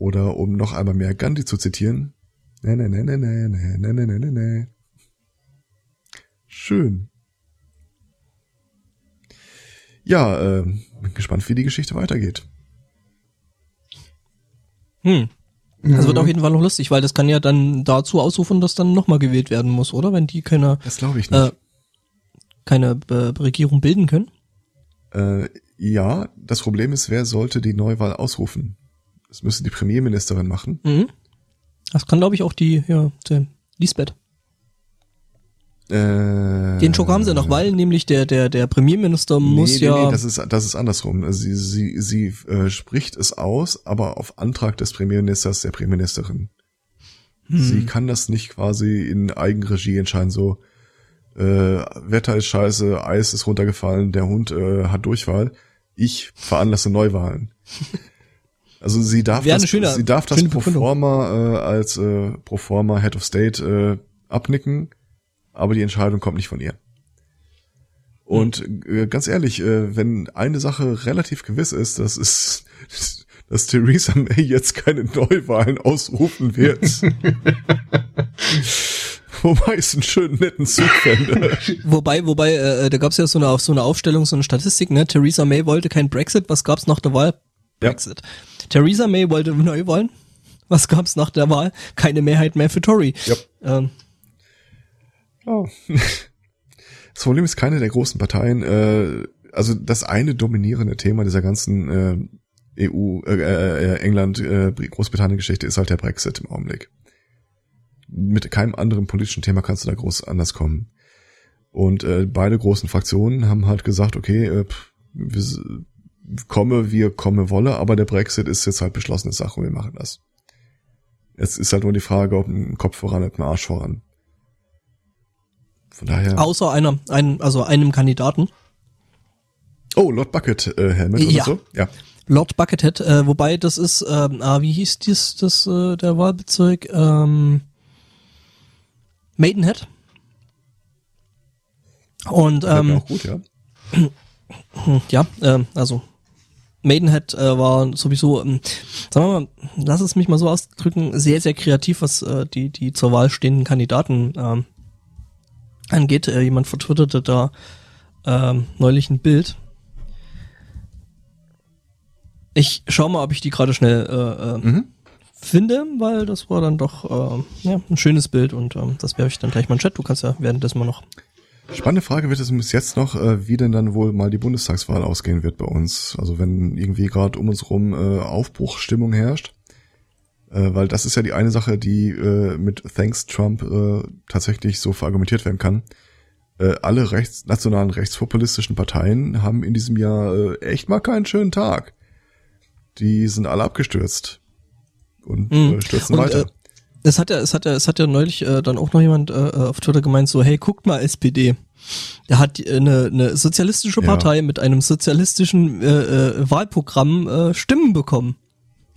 Oder um noch einmal mehr Gandhi zu zitieren, ne, ne, ne, ne, ne, ne, ne, ne, ne, ne, ne. Schön. Ja, äh, bin gespannt, wie die Geschichte weitergeht. Hm. Das wird auf jeden Fall noch lustig, weil das kann ja dann dazu ausrufen, dass dann nochmal gewählt werden muss, oder? Wenn die keine, Das glaube ich nicht. äh, keine äh, Regierung bilden können. Äh, ja, das Problem ist, wer sollte die Neuwahl ausrufen? Das müsste die Premierministerin machen. Mhm. Das kann, glaube ich, auch die, ja, die Lisbeth. Äh, Den Joker haben sie noch, weil nämlich der, der, der Premierminister muss nee, nee, ja. Nee, das ist, das ist andersrum. Also Sie, sie, sie äh, spricht es aus, aber auf Antrag des Premierministers, der Premierministerin. Hm. Sie kann das nicht quasi in Eigenregie entscheiden, so äh, Wetter ist scheiße, Eis ist runtergefallen, der Hund äh, hat Durchfall. Ich veranlasse Neuwahlen. Also sie darf Wäre das, schöne- sie darf das schöne pro Begründung. forma äh, als äh, pro forma Head of State äh, abnicken, aber die Entscheidung kommt nicht von ihr. Und äh, ganz ehrlich, äh, wenn eine Sache relativ gewiss ist, das ist, dass Theresa May jetzt keine Neuwahlen ausrufen wird. Wobei es einen schönen netten Zug fände. Wobei, wobei, äh, da gab's ja so eine, so eine Aufstellung, so eine Statistik, ne? Theresa May wollte kein Brexit, was gab's nach der Wahl? Brexit. Theresa May wollte neu wollen. Was gab's nach der Wahl? Keine Mehrheit mehr für Tory. Ja. Ähm, Oh. Das Problem ist keine der großen Parteien. Äh, also das eine dominierende Thema dieser ganzen äh, EU, äh, äh, England, äh, Großbritannien-Geschichte ist halt der Brexit im Augenblick. Mit keinem anderen politischen Thema kannst du da groß anders kommen. Und äh, beide großen Fraktionen haben halt gesagt, okay, äh, pff, wir, komme, wir komme wolle, aber der Brexit ist jetzt halt beschlossene Sache und wir machen das. Jetzt ist halt nur die Frage, ob ein Kopf voran, ob ein Arsch voran. Von daher. außer einer, einem, also einem Kandidaten. Oh, Lord Bucket äh, Helmet oder Ja. so? Ja. Lord Buckethead, äh, wobei das ist, ähm, ah, wie hieß dies, das, äh, der Wahlbezirk, ähm, Maidenhead. Und, ähm, auch gut, ja. ja, ähm, also, Maidenhead äh, war sowieso, ähm, sagen wir mal, lass es mich mal so ausdrücken, sehr, sehr kreativ, was äh, die, die zur Wahl stehenden Kandidaten ähm, angeht. Äh, jemand vertwitterte da ähm, neulich ein Bild. Ich schau mal, ob ich die gerade schnell äh, äh, Mhm. finde, weil das war dann doch äh, ja, ein schönes Bild und ähm, das werfe ich dann gleich mal in den Chat. Du kannst ja währenddessen mal noch. Spannende Frage wird es bis jetzt noch, äh, wie denn dann wohl mal die Bundestagswahl ausgehen wird bei uns. Also wenn irgendwie gerade um uns rum äh, Aufbruchsstimmung herrscht. Äh, weil das ist ja die eine Sache, die mit Thanks Trump tatsächlich so verargumentiert werden kann. Alle rechts, nationalen rechtspopulistischen Parteien haben in diesem Jahr echt mal keinen schönen Tag. Die sind alle abgestürzt und Mhm. stürzen Und, weiter. äh, Es hat ja, es hat ja, es hat ja neulich äh, dann auch noch jemand äh, auf Twitter gemeint, so, hey, guckt mal SPD. Der hat äh, eine, eine sozialistische Ja. Partei mit einem sozialistischen äh, äh, Wahlprogramm äh, Stimmen bekommen.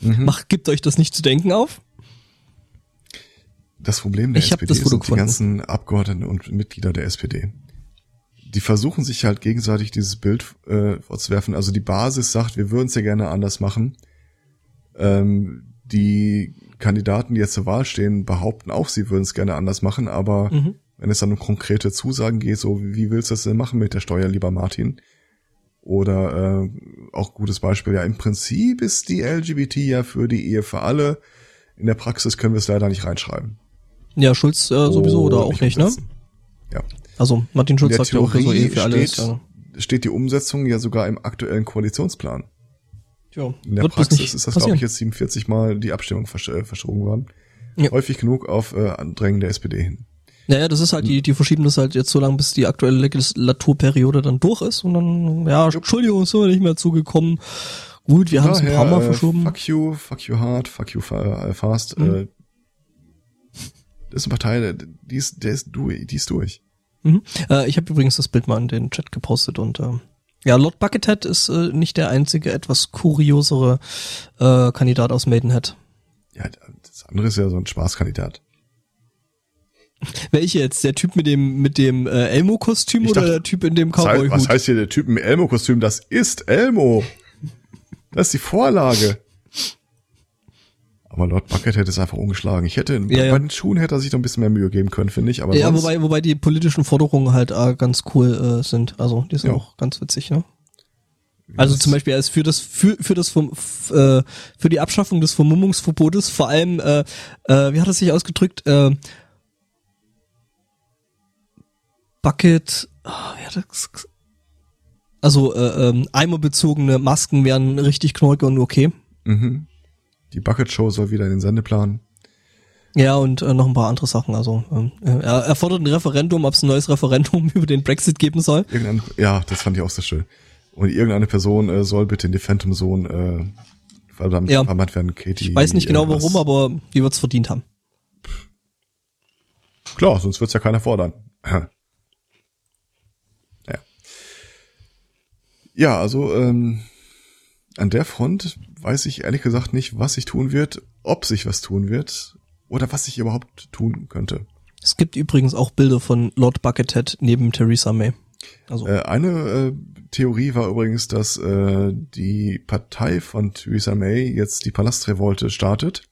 Mhm. Macht, gibt euch das nicht zu denken auf? Das Problem der Ich SPD das Foto sind die ganzen Abgeordneten und Mitglieder der SPD. Die versuchen sich halt gegenseitig dieses Bild äh, vorzuwerfen. Also die Basis sagt, wir würden es ja gerne anders machen. Ähm, die Kandidaten, die jetzt zur Wahl stehen, behaupten auch, sie würden es gerne anders machen, aber Mhm. wenn es dann um konkrete Zusagen geht, so wie willst du das denn machen mit der Steuer, lieber Martin? Oder äh, auch gutes Beispiel, ja, im Prinzip ist die LGBT ja für die Ehe für alle. In der Praxis können wir es leider nicht reinschreiben. Ja, Schulz äh, sowieso oder auch nicht, ne? Ja. Also Martin In Schulz sagt ja auch, so eh für alle. steht, Ja. steht die Umsetzung ja sogar im aktuellen Koalitionsplan. Tja, In der Praxis ist das, glaube ich, jetzt 47 Mal die Abstimmung versch äh, verschoben worden. Ja. Häufig genug auf äh, Andrängen der SPD hin. Naja, das ist halt, die, die verschieben das halt jetzt so lange, bis die aktuelle Legislaturperiode dann durch ist und dann, ja, Entschuldigung, sind wir nicht mehr zugekommen. Gut, wir haben es ein paar Mal äh, verschoben. Fuck you, fuck you hard, fuck you äh, fast. Mhm. Äh, das ist eine Partei, die ist, der ist durch, die ist durch. Mhm. Äh, ich habe übrigens das Bild mal in den Chat gepostet und äh, ja, Lord Buckethead ist äh, nicht der einzige etwas kuriosere äh, Kandidat aus Maidenhead. Ja, das andere ist ja so ein Spaßkandidat. Welche jetzt? Der Typ mit dem mit dem äh, Elmo-Kostüm oder der Typ in dem heißt, was Cowboy-Hut? heißt hier der Typ im Elmo-Kostüm? Das ist Elmo. Das ist die Vorlage. Aber Lord Buckethead ist einfach ungeschlagen. Ich hätte, Ja, ja. bei den Schuhen hätte er sich noch ein bisschen mehr Mühe geben können, finde ich. Aber Ja, wobei, wobei die politischen Forderungen halt äh, ganz cool äh, sind. Also die sind Ja. auch ganz witzig, ne? Also zum Beispiel er ist für das für für das vom äh, für die Abschaffung des Vermummungsverbotes vor allem äh, äh, wie hat er sich ausgedrückt äh, Bucket ah, wie hat er also äh, ähm, eimerbezogene Masken wären richtig knorke und okay Mhm. Die Bucket Show soll wieder in den Sendeplan. ja und äh, noch ein paar andere Sachen also ähm, äh, er, er fordert ein Referendum ob es ein neues Referendum über den Brexit geben soll Irgendein, ja, das fand ich auch sehr schön. Und irgendeine Person äh, soll bitte in die Phantom Zone äh, verdammt, Ja. verdammt werden, Katie. ich weiß nicht genau warum aber die wird's verdient haben Klar, sonst wird's ja keiner fordern. ja. Ja, also ähm, an der Front weiß ich ehrlich gesagt nicht, was sich tun wird, ob sich was tun wird oder was sich überhaupt tun könnte. Es gibt übrigens auch Bilder von Lord Buckethead neben Theresa May. Also, Äh, eine äh, Theorie war übrigens, dass äh, die Partei von Theresa May jetzt die Palastrevolte startet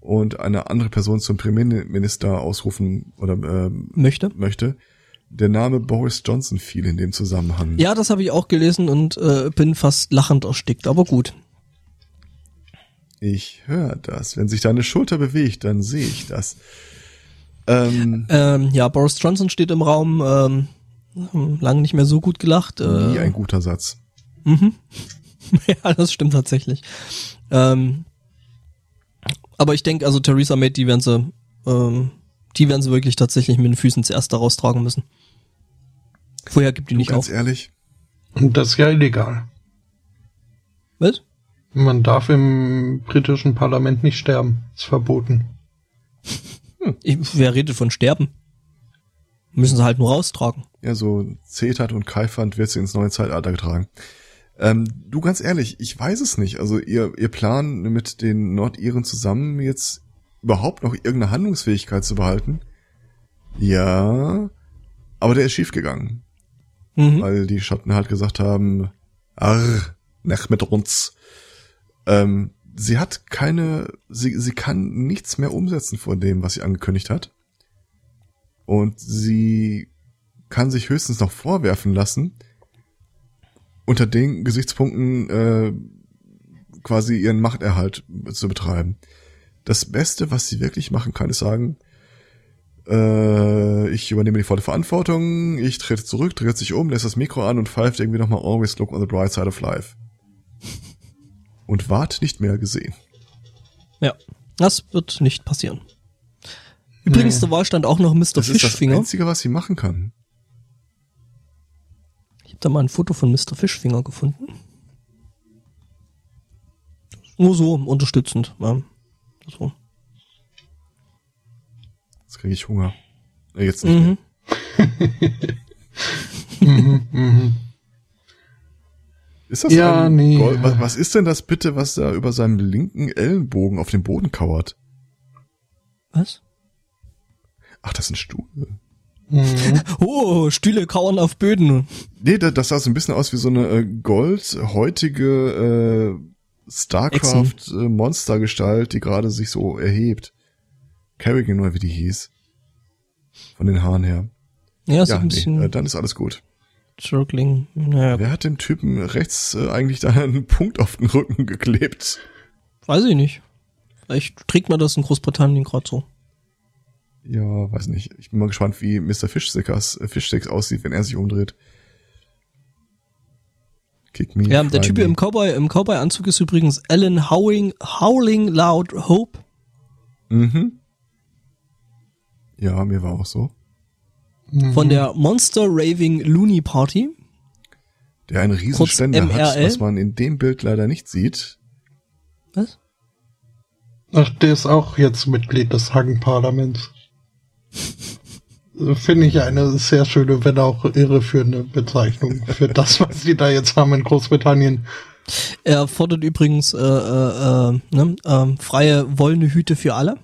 und eine andere Person zum Premierminister ausrufen oder äh, möchte. möchte. Der Name Boris Johnson fiel in dem Zusammenhang. Ja, das habe ich auch gelesen und äh, bin fast lachend erstickt, aber gut. Ich höre das. Wenn sich deine Schulter bewegt, dann sehe ich das. Ähm, Ähm, ja, Boris Johnson steht im Raum, ähm, lange nicht mehr so gut gelacht. Äh, nie ein guter Satz. Mhm. ja, das stimmt tatsächlich. Ähm, aber ich denke, also Theresa May, die werden sie, ähm, die werden sie wirklich tatsächlich mit den Füßen zuerst da raustragen müssen. Vorher gibt die Du, nicht ganz auf. ehrlich, Und das ist ja illegal. Was? Man darf im britischen Parlament nicht sterben. Ist verboten. Ich, wer redet von Sterben? Müssen sie halt nur raustragen. ja, so Zetert und Kaifand wird sie ins neue Zeitalter getragen. Ähm, du, ganz ehrlich, ich weiß es nicht. Also ihr, ihr Plan mit den Nordiren zusammen jetzt überhaupt noch irgendeine Handlungsfähigkeit zu behalten? Ja, aber der ist schiefgegangen. Mhm. weil die Schotten halt gesagt haben, arr, nach mit uns. Ähm, sie hat keine, sie, sie kann nichts mehr umsetzen von dem, was sie angekündigt hat. Und sie kann sich höchstens noch vorwerfen lassen, unter den Gesichtspunkten äh, quasi ihren Machterhalt zu betreiben. Das Beste, was sie wirklich machen kann, ist sagen, äh, ich übernehme die volle Verantwortung, ich trete zurück, dreht sich um, lässt das Mikro an und pfeift irgendwie nochmal Always look on the bright side of life. Und ward nicht mehr gesehen. Ja, das wird nicht passieren. Übrigens, Nee. zur Wahl stand auch noch Mr. Das ist das Fischfinger. Einzige, was sie machen kann. Ich habe da mal ein Foto von Mr. Fischfinger gefunden. Nur so, unterstützend. Ja. So. Jetzt kriege ich Hunger. Äh, Jetzt nicht mehr. Mhm. mhm. Ist das Ja, ein nee. Gold? Was, was ist denn das bitte, was da über seinem linken Ellenbogen auf dem Boden kauert? Was? Ach, das ist ein Stuhl. Mhm. Oh, Stühle kauern auf Böden. Nee, da- das sah so ein bisschen aus wie so eine äh, goldhäutige äh, StarCraft-Monstergestalt, die gerade sich so erhebt. Kerrigan oder wie die hieß. Von den Haaren her. Ja, so ja, ein bisschen nee, äh, dann ist alles gut. Circling. Naja, Wer hat dem Typen rechts äh, eigentlich da einen Punkt auf den Rücken geklebt? weiß ich nicht. Vielleicht trägt man das in Großbritannien gerade so. Ja, weiß nicht. Ich bin mal gespannt, wie Mr. Fishstickers, äh, Fishsticks aussieht, wenn er sich umdreht. Kick me. Ja, der Typ im Cowboy, im Cowboy-Anzug ist übrigens Alan Howling, Howling Loud Hope. Mhm. Ja, mir war auch so. von der Monster Raving Looney Party. Der einen riesen Ständer hat, was man in dem Bild leider nicht sieht. Was? Ach, der ist auch jetzt Mitglied des Hagen-Parlaments. Finde ich eine sehr schöne, wenn auch irreführende Bezeichnung für das, was die da jetzt haben in Großbritannien. Er fordert übrigens äh, äh, äh, ne, ähm, freie wollene Hüte für alle.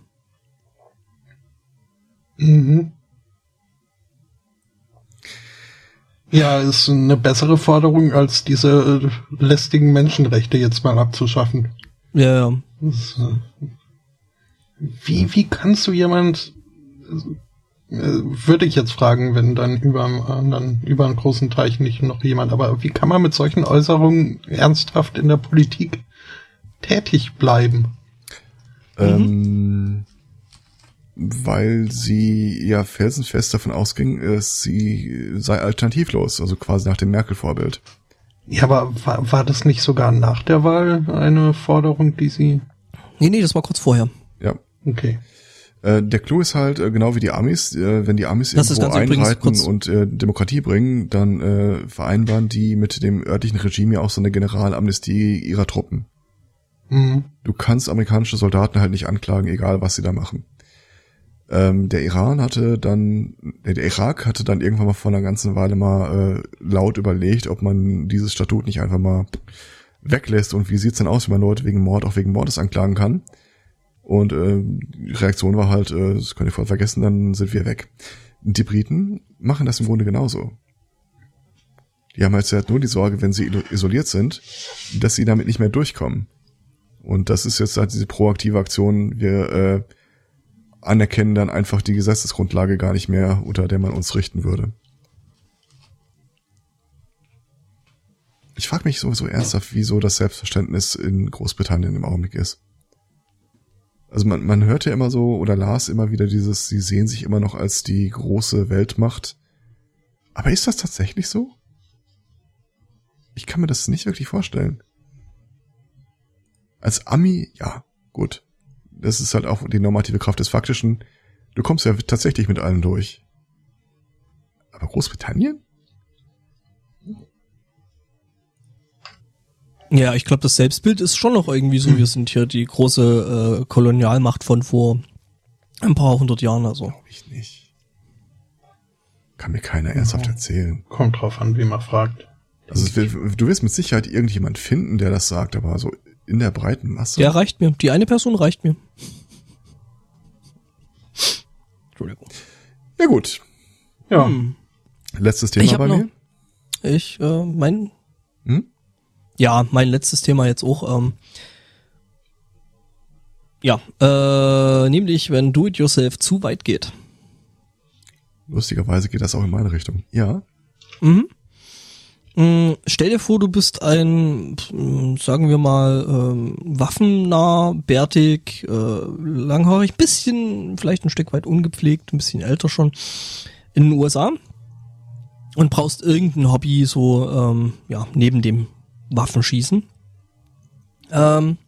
Mhm. Ja, ist eine bessere Forderung, als diese äh, lästigen Menschenrechte jetzt mal abzuschaffen. Ja, ja. Äh, wie, wie kannst du jemand, äh, würde ich jetzt fragen, wenn dann über einem anderen, über einen großen Teich nicht noch jemand, aber wie kann man mit solchen Äußerungen ernsthaft in der Politik tätig bleiben? Ähm, weil sie ja felsenfest davon ausging, es sie sei alternativlos, also quasi nach dem Merkel-Vorbild. Ja, aber war, war das nicht sogar nach der Wahl eine Forderung, die sie, Nee, nee, das war kurz vorher. Ja. okay. Äh, der Clou ist halt, äh, genau wie die Amis, äh, wenn die Amis Das irgendwo einreiten und äh, Demokratie bringen, dann äh, vereinbaren die mit dem örtlichen Regime ja auch so eine Generalamnestie ihrer Truppen. Mhm. Du kannst amerikanische Soldaten halt nicht anklagen, egal was sie da machen. Ähm, der Iran hatte dann, der Irak hatte dann irgendwann mal vor einer ganzen Weile mal äh, laut überlegt, ob man dieses Statut nicht einfach mal weglässt und wie sieht's denn aus, wenn man Leute wegen Mord auch wegen Mordes anklagen kann. Und äh, die Reaktion war halt, äh, das könnt ihr voll vergessen, dann sind wir weg. Die Briten machen das im Grunde genauso. Die haben halt nur die Sorge, wenn sie isoliert sind, dass sie damit nicht mehr durchkommen. Und das ist jetzt halt diese proaktive Aktion. Wir äh, anerkennen dann einfach die Gesetzesgrundlage gar nicht mehr, unter der man uns richten würde. Ich frage mich sowieso ernsthaft, wieso das Selbstverständnis in Großbritannien im Augenblick ist. Also man, man hört ja immer so oder las immer wieder dieses, sie sehen sich immer noch als die große Weltmacht. Aber ist das tatsächlich so? Ich kann mir das nicht wirklich vorstellen. Als Ami, ja, gut. Das ist halt auch die normative Kraft des Faktischen. Du kommst ja tatsächlich mit allen durch. Aber Großbritannien? Ja, ich glaube, das Selbstbild ist schon noch irgendwie so, wir sind hier die große äh, Kolonialmacht von vor ein paar hundert Jahren. Also. Glaube ich nicht. Kann mir keiner ernsthaft erzählen. Kommt drauf an, wie man fragt. Also es wird, du wirst mit Sicherheit irgendjemand finden, der das sagt, aber so in der breiten Masse. Ja, reicht mir. Die eine Person reicht mir. Entschuldigung. Ja gut. Ja, Hm. Letztes Thema Ich bei noch- mir. Ich, äh, mein, Hm? ja, mein letztes Thema jetzt auch, ähm, ja, äh, nämlich, wenn Do-it-yourself zu weit geht. Lustigerweise geht das auch in meine Richtung. Ja. Mhm. Mm, Stell dir vor, du bist ein, mm, sagen wir mal, ähm, waffennah, bärtig, äh, langhaarig, bisschen, vielleicht ein Stück weit ungepflegt, ein bisschen älter schon, in den USA und brauchst irgendein Hobby so, ähm, ja, neben dem Waffenschießen. Ähm,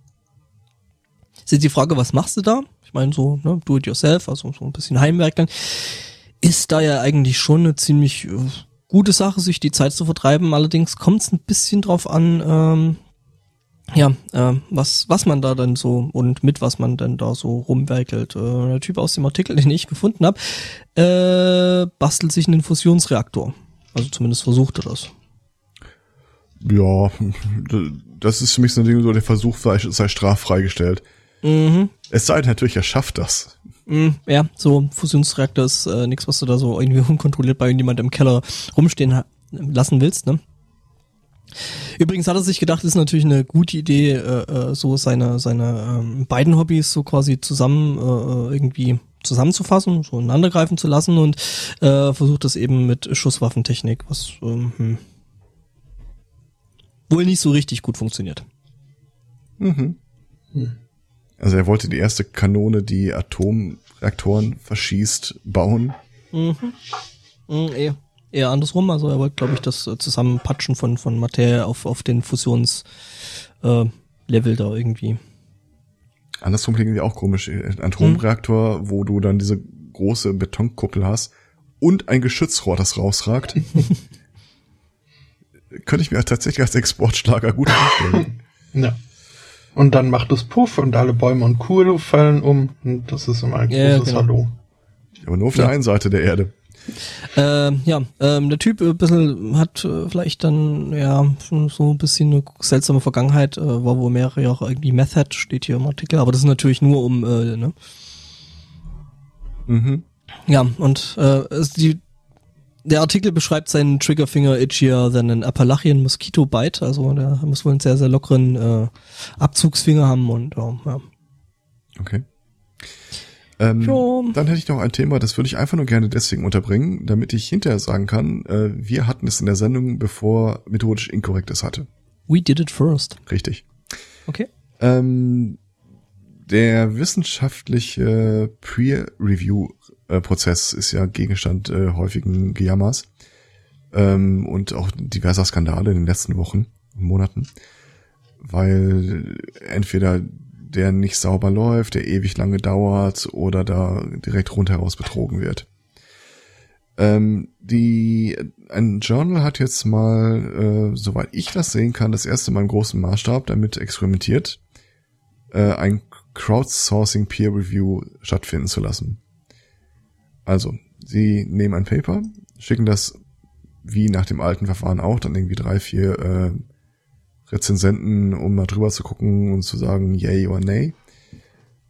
ist jetzt die Frage, was machst du da? Ich meine so, ne, do it yourself, also so ein bisschen Heimwerk dann. Ist da ja eigentlich schon eine ziemlich äh, gute Sache, sich die Zeit zu vertreiben. Allerdings kommt es ein bisschen drauf an, ähm, ja, äh, was, was man da dann so und mit was man denn da so rumwerkelt. Äh, der Typ aus dem Artikel, den ich gefunden habe, äh, bastelt sich einen Fusionsreaktor. Also zumindest versucht er das. Ja, das ist für mich so ein Ding, so der Versuch sei, sei straffrei gestellt. Mhm. Es sei denn natürlich, er schafft das. Mm, ja, so Fusionsreaktor ist äh, nichts, was du da so irgendwie unkontrolliert bei irgendjemand im Keller rumstehen lassen willst, ne? Übrigens hat er sich gedacht, ist natürlich eine gute Idee, äh, äh, so seine seine ähm, beiden Hobbys so quasi zusammen äh, irgendwie zusammenzufassen, so ineinandergreifen zu lassen und äh, versucht das eben mit Schusswaffentechnik, was ähm, hm, wohl nicht so richtig gut funktioniert. Mhm. Also er wollte die erste Kanone, die Atomreaktoren verschießt, bauen. Mhm. Mhm, eher, eher andersrum. Also er wollte, glaube ich, das äh, Zusammenpatschen von, von Materie auf, auf den Fusions äh, da irgendwie. Andersrum klingt irgendwie auch komisch. Ein Atomreaktor, wo du dann diese große Betonkuppel hast und ein Geschützrohr, das rausragt. Könnte ich mir tatsächlich als Exportschlager gut vorstellen. ja. Und dann macht es Puff und alle Bäume und Kuhle fallen um. Und das ist immer ein Ja, großes genau. Hallo. Aber nur auf der Ja. einen Seite der Erde. Ähm, ja, ähm, der Typ äh, ein bisschen hat äh, vielleicht dann ja schon so ein bisschen eine seltsame Vergangenheit, äh, war wohl mehrere Jahre irgendwie Method, steht hier im Artikel, aber das ist natürlich nur um, äh, ne? Mhm. Ja, und äh, es, die, der Artikel beschreibt seinen Triggerfinger itchier than an Appalachian Mosquito Bite, also der muss wohl einen sehr, sehr lockeren äh, Abzugsfinger haben und ja, ja. Okay. Ähm, Ja. Dann hätte ich noch ein Thema, das würde ich einfach nur gerne deswegen unterbringen, damit ich hinterher sagen kann, äh, wir hatten es in der Sendung, bevor methodisch inkorrekt es hatte. We did it first. Richtig. Okay. Ähm, der wissenschaftliche Peer-Review-Prozess ist ja Gegenstand äh, häufigen Gejammers ähm, und auch diverser Skandale in den letzten Wochen und Monaten, weil entweder der nicht sauber läuft, der ewig lange dauert oder da direkt rundheraus betrogen wird. Ähm, die, ein Journal hat jetzt mal, äh, soweit ich das sehen kann, das erste Mal im großen Maßstab damit experimentiert, äh, ein Crowdsourcing Peer Review stattfinden zu lassen. Also, sie nehmen ein Paper, schicken das wie nach dem alten Verfahren auch, dann irgendwie drei, vier äh, Rezensenten, um mal drüber zu gucken und zu sagen, yay oder nay.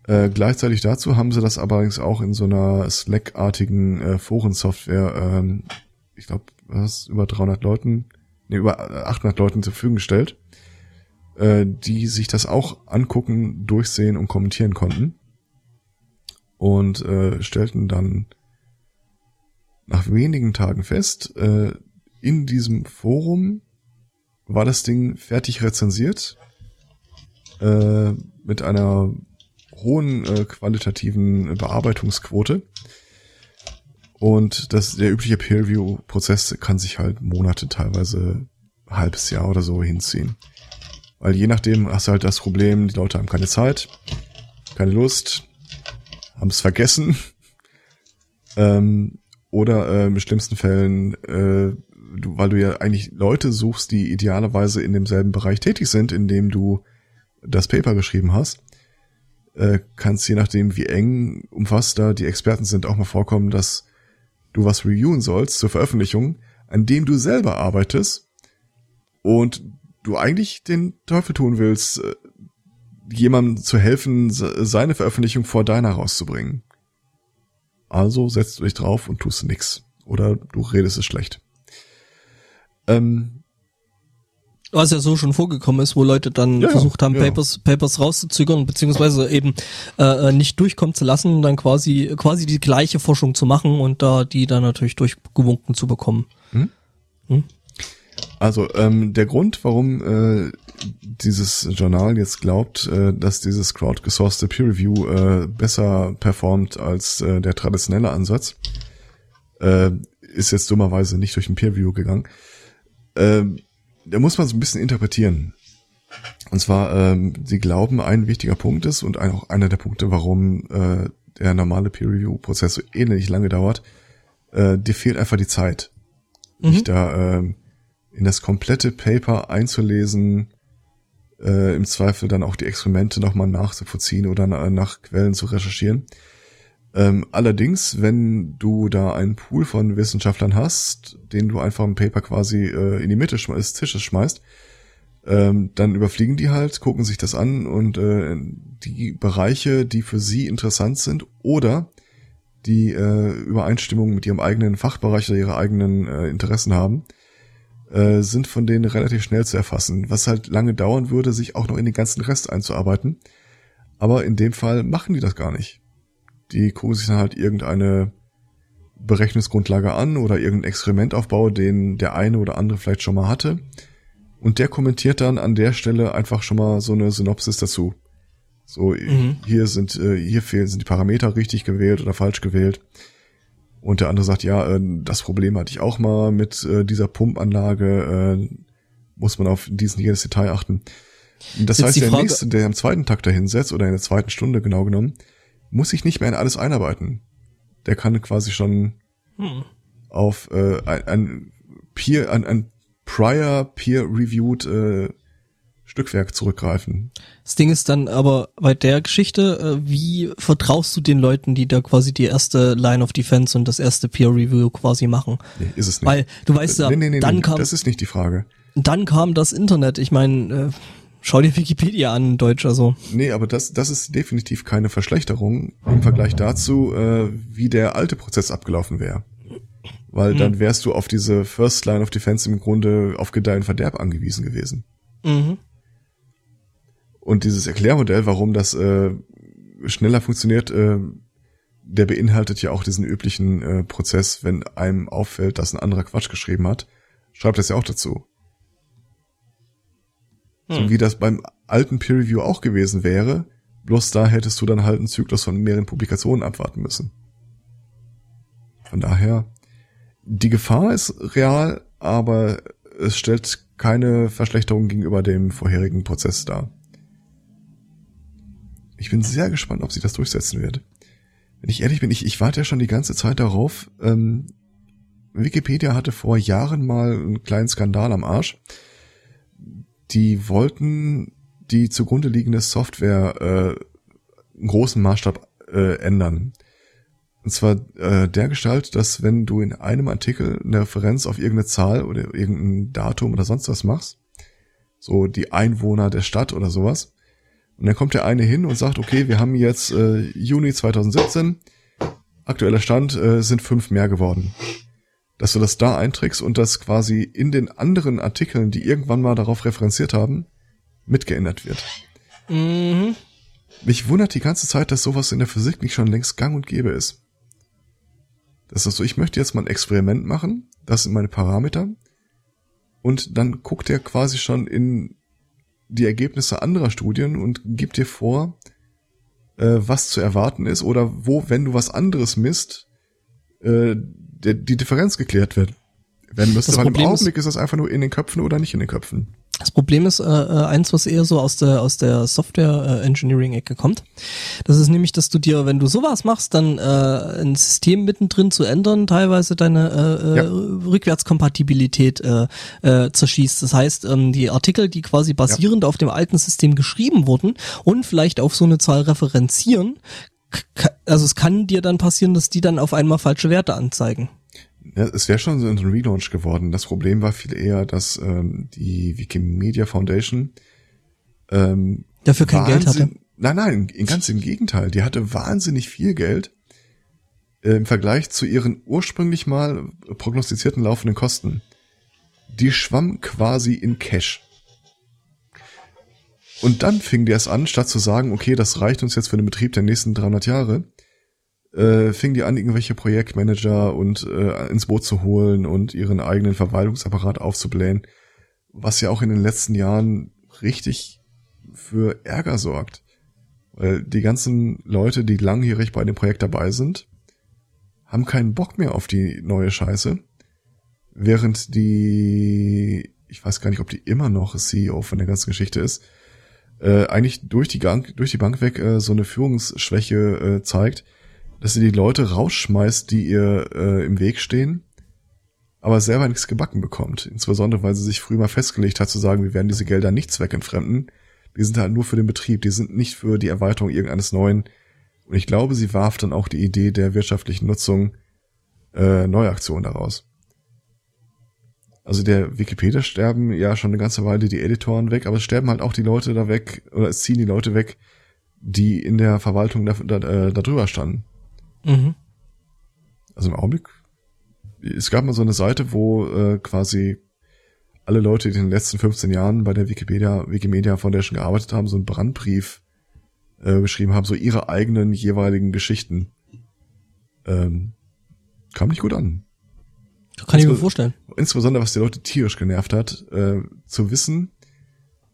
Äh, gleichzeitig dazu haben sie das allerdings auch in so einer Slack-artigen äh, Forensoftware, ähm, ich glaube, was über 300 Leuten, nee, über 800 Leuten zur Verfügung gestellt, äh, die sich das auch angucken, durchsehen und kommentieren konnten und äh, stellten dann nach wenigen Tagen fest, äh, in diesem Forum war das Ding fertig rezensiert äh, mit einer hohen äh, qualitativen Bearbeitungsquote. Und das, der übliche Peer-Review-Prozess kann sich halt Monate, teilweise halbes Jahr oder so hinziehen. Weil je nachdem hast du halt das Problem, die Leute haben keine Zeit, keine Lust, haben es vergessen. ähm, oder äh, in schlimmsten Fällen, äh, du, weil du ja eigentlich Leute suchst, die idealerweise in demselben Bereich tätig sind, in dem du das Paper geschrieben hast, äh, kann es je nachdem, wie eng umfasst da die Experten sind, auch mal vorkommen, dass du was reviewen sollst zur Veröffentlichung, an dem du selber arbeitest und du eigentlich den Teufel tun willst, äh, jemandem zu helfen, seine Veröffentlichung vor deiner rauszubringen. Also setzt du dich drauf und tust nix. Oder du redest es schlecht. Ähm, was ja so schon vorgekommen ist, wo Leute dann ja, versucht haben, ja. Papers, Papers rauszuzögern, beziehungsweise eben äh, nicht durchkommen zu lassen und dann quasi, quasi die gleiche Forschung zu machen und da die dann natürlich durchgewunken zu bekommen. Hm? Hm? Also ähm, der Grund, warum äh, dieses Journal jetzt glaubt, äh, dass dieses crowdgesourcete Peer Review äh, besser performt als äh, der traditionelle Ansatz, äh, ist jetzt dummerweise nicht durch ein Peer Review gegangen. Äh, da muss man so ein bisschen interpretieren. Und zwar, ähm, sie glauben, ein wichtiger Punkt ist und auch einer der Punkte, warum äh, der normale Peer Review Prozess so ähnlich lange dauert, äh, dir fehlt einfach die Zeit, mhm. dich da äh, in das komplette Paper einzulesen, äh, im Zweifel dann auch die Experimente nochmal nachzuvollziehen oder nach, nach Quellen zu recherchieren. Ähm, allerdings, wenn du da einen Pool von Wissenschaftlern hast, den du einfach im Paper quasi äh, in die Mitte des Tisches schmeißt, ähm, dann überfliegen die halt, gucken sich das an und äh, die Bereiche, die für sie interessant sind oder die äh, Übereinstimmung mit ihrem eigenen Fachbereich oder ihre eigenen äh, Interessen haben, äh, sind von denen relativ schnell zu erfassen, was halt lange dauern würde, sich auch noch in den ganzen Rest einzuarbeiten. Aber in dem Fall machen die das gar nicht. Die gucken sich dann halt irgendeine Berechnungsgrundlage an oder irgendeinen Experimentaufbau, den der eine oder andere vielleicht schon mal hatte. Und der kommentiert dann an der Stelle einfach schon mal so eine Synopsis dazu. So, mhm. hier sind, äh, hier fehlen, sind die Parameter richtig gewählt oder falsch gewählt. Und der andere sagt, ja, äh, das Problem hatte ich auch mal mit äh, dieser Pumpanlage, äh, muss man auf diesen jedes Detail achten. Das Jetzt heißt, der Frage nächste, der am zweiten Tag dahinsetzt oder in der zweiten Stunde genau genommen, muss sich nicht mehr in alles einarbeiten. Der kann quasi schon hm. auf äh, ein, ein Peer, ein, ein prior peer-reviewed äh, Stückwerk zurückgreifen. Das Ding ist dann aber bei der Geschichte, äh, wie vertraust du den Leuten, die da quasi die erste Line of Defense und das erste Peer Review quasi machen? Nee, ist es nicht. Weil du weißt ja, nee, nee, nee, dann kam das ist nicht die Frage. Dann kam das Internet. Ich meine, äh, schau dir Wikipedia an, in Deutsch also. Nee, aber das das ist definitiv keine Verschlechterung im Vergleich dazu, äh, wie der alte Prozess abgelaufen wäre. Weil mhm. dann wärst du auf diese First Line of Defense im Grunde auf Gedeih und Verderb angewiesen gewesen. Mhm. Und dieses Erklärmodell, warum das äh, schneller funktioniert, äh, der beinhaltet ja auch diesen üblichen äh, Prozess, wenn einem auffällt, dass ein anderer Quatsch geschrieben hat, schreibt das ja auch dazu. Hm. So wie das beim alten Peer Review auch gewesen wäre, bloß da hättest du dann halt einen Zyklus von mehreren Publikationen abwarten müssen. Von daher, die Gefahr ist real, aber es stellt keine Verschlechterung gegenüber dem vorherigen Prozess dar. Ich bin sehr gespannt, ob sie das durchsetzen wird. Wenn ich ehrlich bin, ich, ich warte ja schon die ganze Zeit darauf. Ähm, Wikipedia hatte vor Jahren mal einen kleinen Skandal am Arsch. Die wollten die zugrunde liegende Software äh, in großen Maßstab äh, ändern. Und zwar äh, der Gestalt, dass wenn du in einem Artikel eine Referenz auf irgendeine Zahl oder irgendein Datum oder sonst was machst, so die Einwohner der Stadt oder sowas, und dann kommt der eine hin und sagt, okay, wir haben jetzt äh, Juni 2017, aktueller Stand äh, sind fünf mehr geworden. Dass du das da einträgst und das quasi in den anderen Artikeln, die irgendwann mal darauf referenziert haben, mitgeändert wird. Mhm. Mich wundert die ganze Zeit, dass sowas in der Physik nicht schon längst gang und gäbe ist. Das ist so, ich möchte jetzt mal ein Experiment machen, das sind meine Parameter, und dann guckt er quasi schon in die Ergebnisse anderer Studien und gibt dir vor, äh, was zu erwarten ist oder wo, wenn du was anderes misst, äh, der, die Differenz geklärt wird werden müsste. Das weil Problem im Augenblick ist, ist das einfach nur in den Köpfen oder nicht in den Köpfen. Das Problem ist äh, äh, eins, was eher so aus der aus der Software äh, Engineering Ecke kommt. Das ist nämlich, dass du dir, wenn du sowas machst, dann äh, ein System mittendrin zu ändern, teilweise deine äh, äh ja. Rückwärtskompatibilität äh, äh, zerschießt. Das heißt, ähm, die Artikel, die quasi basierend ja. auf dem alten System geschrieben wurden und vielleicht auf so eine Zahl referenzieren, also es kann dir dann passieren, dass die dann auf einmal falsche Werte anzeigen. Ja, es wäre schon so ein Relaunch geworden. Das Problem war viel eher, dass ähm, die Wikimedia Foundation ähm, dafür kein Geld hatte. Nein, nein, ganz im Gegenteil. Die hatte wahnsinnig viel Geld äh, im Vergleich zu ihren ursprünglich mal prognostizierten laufenden Kosten. Die schwamm quasi in Cash. Und dann fing die es an, statt zu sagen, okay, das reicht uns jetzt für den Betrieb der nächsten 300 Jahre, äh, fing die an, irgendwelche Projektmanager und äh, ins Boot zu holen und ihren eigenen Verwaltungsapparat aufzublähen, was ja auch in den letzten Jahren richtig für Ärger sorgt. Weil die ganzen Leute, die langjährig bei dem Projekt dabei sind, haben keinen Bock mehr auf die neue Scheiße, während die, ich weiß gar nicht, ob die immer noch CEO von der ganzen Geschichte ist, äh, eigentlich durch die, Gang, durch die Bank weg äh, so eine Führungsschwäche äh, zeigt, dass sie die Leute rausschmeißt, die ihr äh, im Weg stehen, aber selber nichts gebacken bekommt. Insbesondere, weil sie sich früher mal festgelegt hat zu sagen, wir werden diese Gelder nicht zweckentfremden. Die sind halt nur für den Betrieb, die sind nicht für die Erweiterung irgendeines neuen. Und ich glaube, sie warf dann auch die Idee der wirtschaftlichen Nutzung äh, Neuaktionen daraus. Also der Wikipedia sterben ja schon eine ganze Weile die Editoren weg, aber es sterben halt auch die Leute da weg, oder es ziehen die Leute weg, die in der Verwaltung da, da, äh, da drüber standen. Mhm. Also im Augenblick, es gab mal so eine Seite, wo äh, quasi alle Leute, die in den letzten 15 Jahren bei der Wikipedia, Wikimedia Foundation gearbeitet haben, so einen Brandbrief äh, geschrieben haben, so ihre eigenen jeweiligen Geschichten. Ähm, kam nicht gut an. Kann ich mir vorstellen. Insbesondere, was die Leute tierisch genervt hat, äh, zu wissen,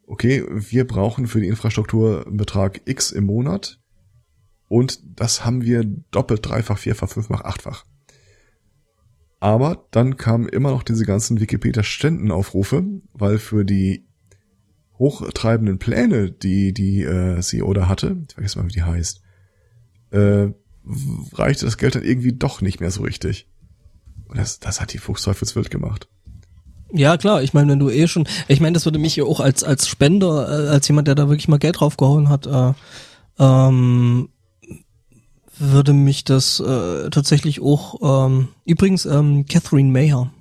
okay, wir brauchen für die Infrastruktur einen Betrag X im Monat und das haben wir doppelt, dreifach, vierfach, fünffach, achtfach. Aber dann kamen immer noch diese ganzen Wikipedia-Ständenaufrufe, weil für die hochtreibenden Pläne, die die äh, CEO da hatte, ich vergesse mal, wie die heißt, äh, reichte das Geld dann irgendwie doch nicht mehr so richtig. Und das, das hat die Fuchsteufelswild gemacht. Ja, klar, ich meine, wenn du eh schon, ich meine, das würde mich ja auch als, als Spender, äh, als jemand, der da wirklich mal Geld draufgehauen hat, äh, ähm, würde mich das äh, tatsächlich auch, ähm, übrigens ähm, Catherine Mayer.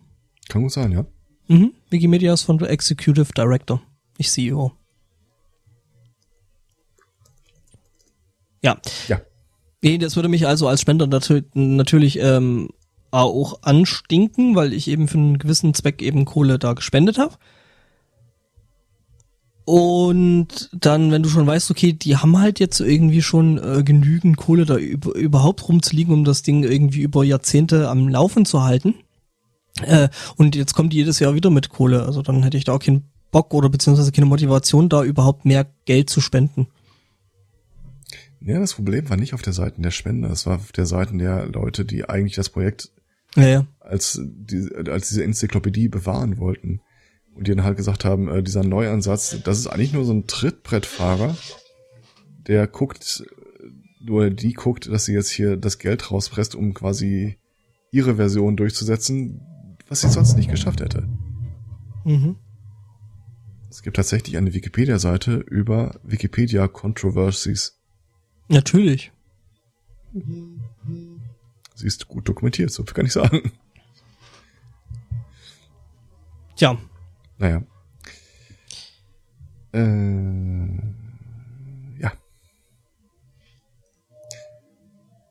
Kann gut sein, ja. Mhm. Wikimedia ist von der Executive Director, nicht CEO. Ja. Ja. Nee, das würde mich also als Spender natür natürlich ähm, auch anstinken, weil ich eben für einen gewissen Zweck eben Kohle da gespendet habe. Und dann, wenn du schon weißt, okay, die haben halt jetzt irgendwie schon äh, genügend Kohle da über, überhaupt rumzuliegen, um das Ding irgendwie über Jahrzehnte am Laufen zu halten. Äh, und jetzt kommt die jedes Jahr wieder mit Kohle. Also dann hätte ich da auch keinen Bock oder beziehungsweise keine Motivation, da überhaupt mehr Geld zu spenden. Ja, das Problem war nicht auf der Seite der Spender, es war auf der Seite der Leute, die eigentlich das Projekt ja, ja. als, die, als diese Enzyklopädie bewahren wollten und die dann halt gesagt haben, äh, dieser Neuansatz, das ist eigentlich nur so ein Trittbrettfahrer, der guckt, nur die guckt, dass sie jetzt hier das Geld rauspresst, um quasi ihre Version durchzusetzen, was sie sonst nicht geschafft hätte. Mhm. Es gibt tatsächlich eine Wikipedia-Seite über Wikipedia Controversies. Natürlich. Sie ist gut dokumentiert, so kann ich sagen. Tja, naja. Äh, ja.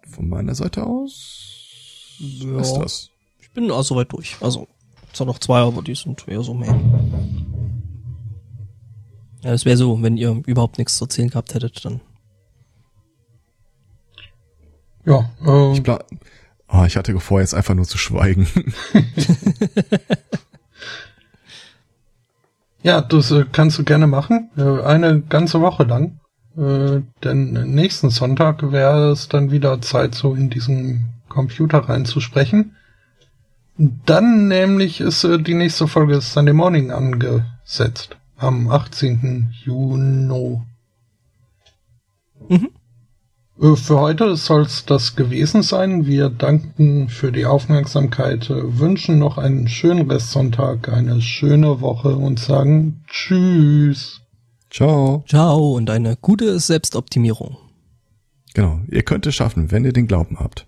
Von meiner Seite aus ja. ist das. Ich bin auch soweit durch. Also, zwar noch zwei, aber die sind eher so mehr. Ja, es wäre so, wenn ihr überhaupt nichts zu erzählen gehabt hättet, dann. Ja, ähm. Ich, oh, ich hatte vor, jetzt einfach nur zu schweigen. Ja, das äh, kannst du gerne machen. Äh, eine ganze Woche lang. Äh, denn nächsten Sonntag wäre es dann wieder Zeit, so in diesen Computer reinzusprechen. Dann nämlich ist äh, die nächste Folge Sunday Morning angesetzt. Am 18. Juni. Mhm. Äh, für heute soll es das gewesen sein. Wir danken für die Aufmerksamkeit, äh, wünschen noch einen schönen Restsonntag, eine schöne Woche und sagen Tschüss. Ciao. Ciao und eine gute Selbstoptimierung. Genau, ihr könnt es schaffen, wenn ihr den Glauben habt.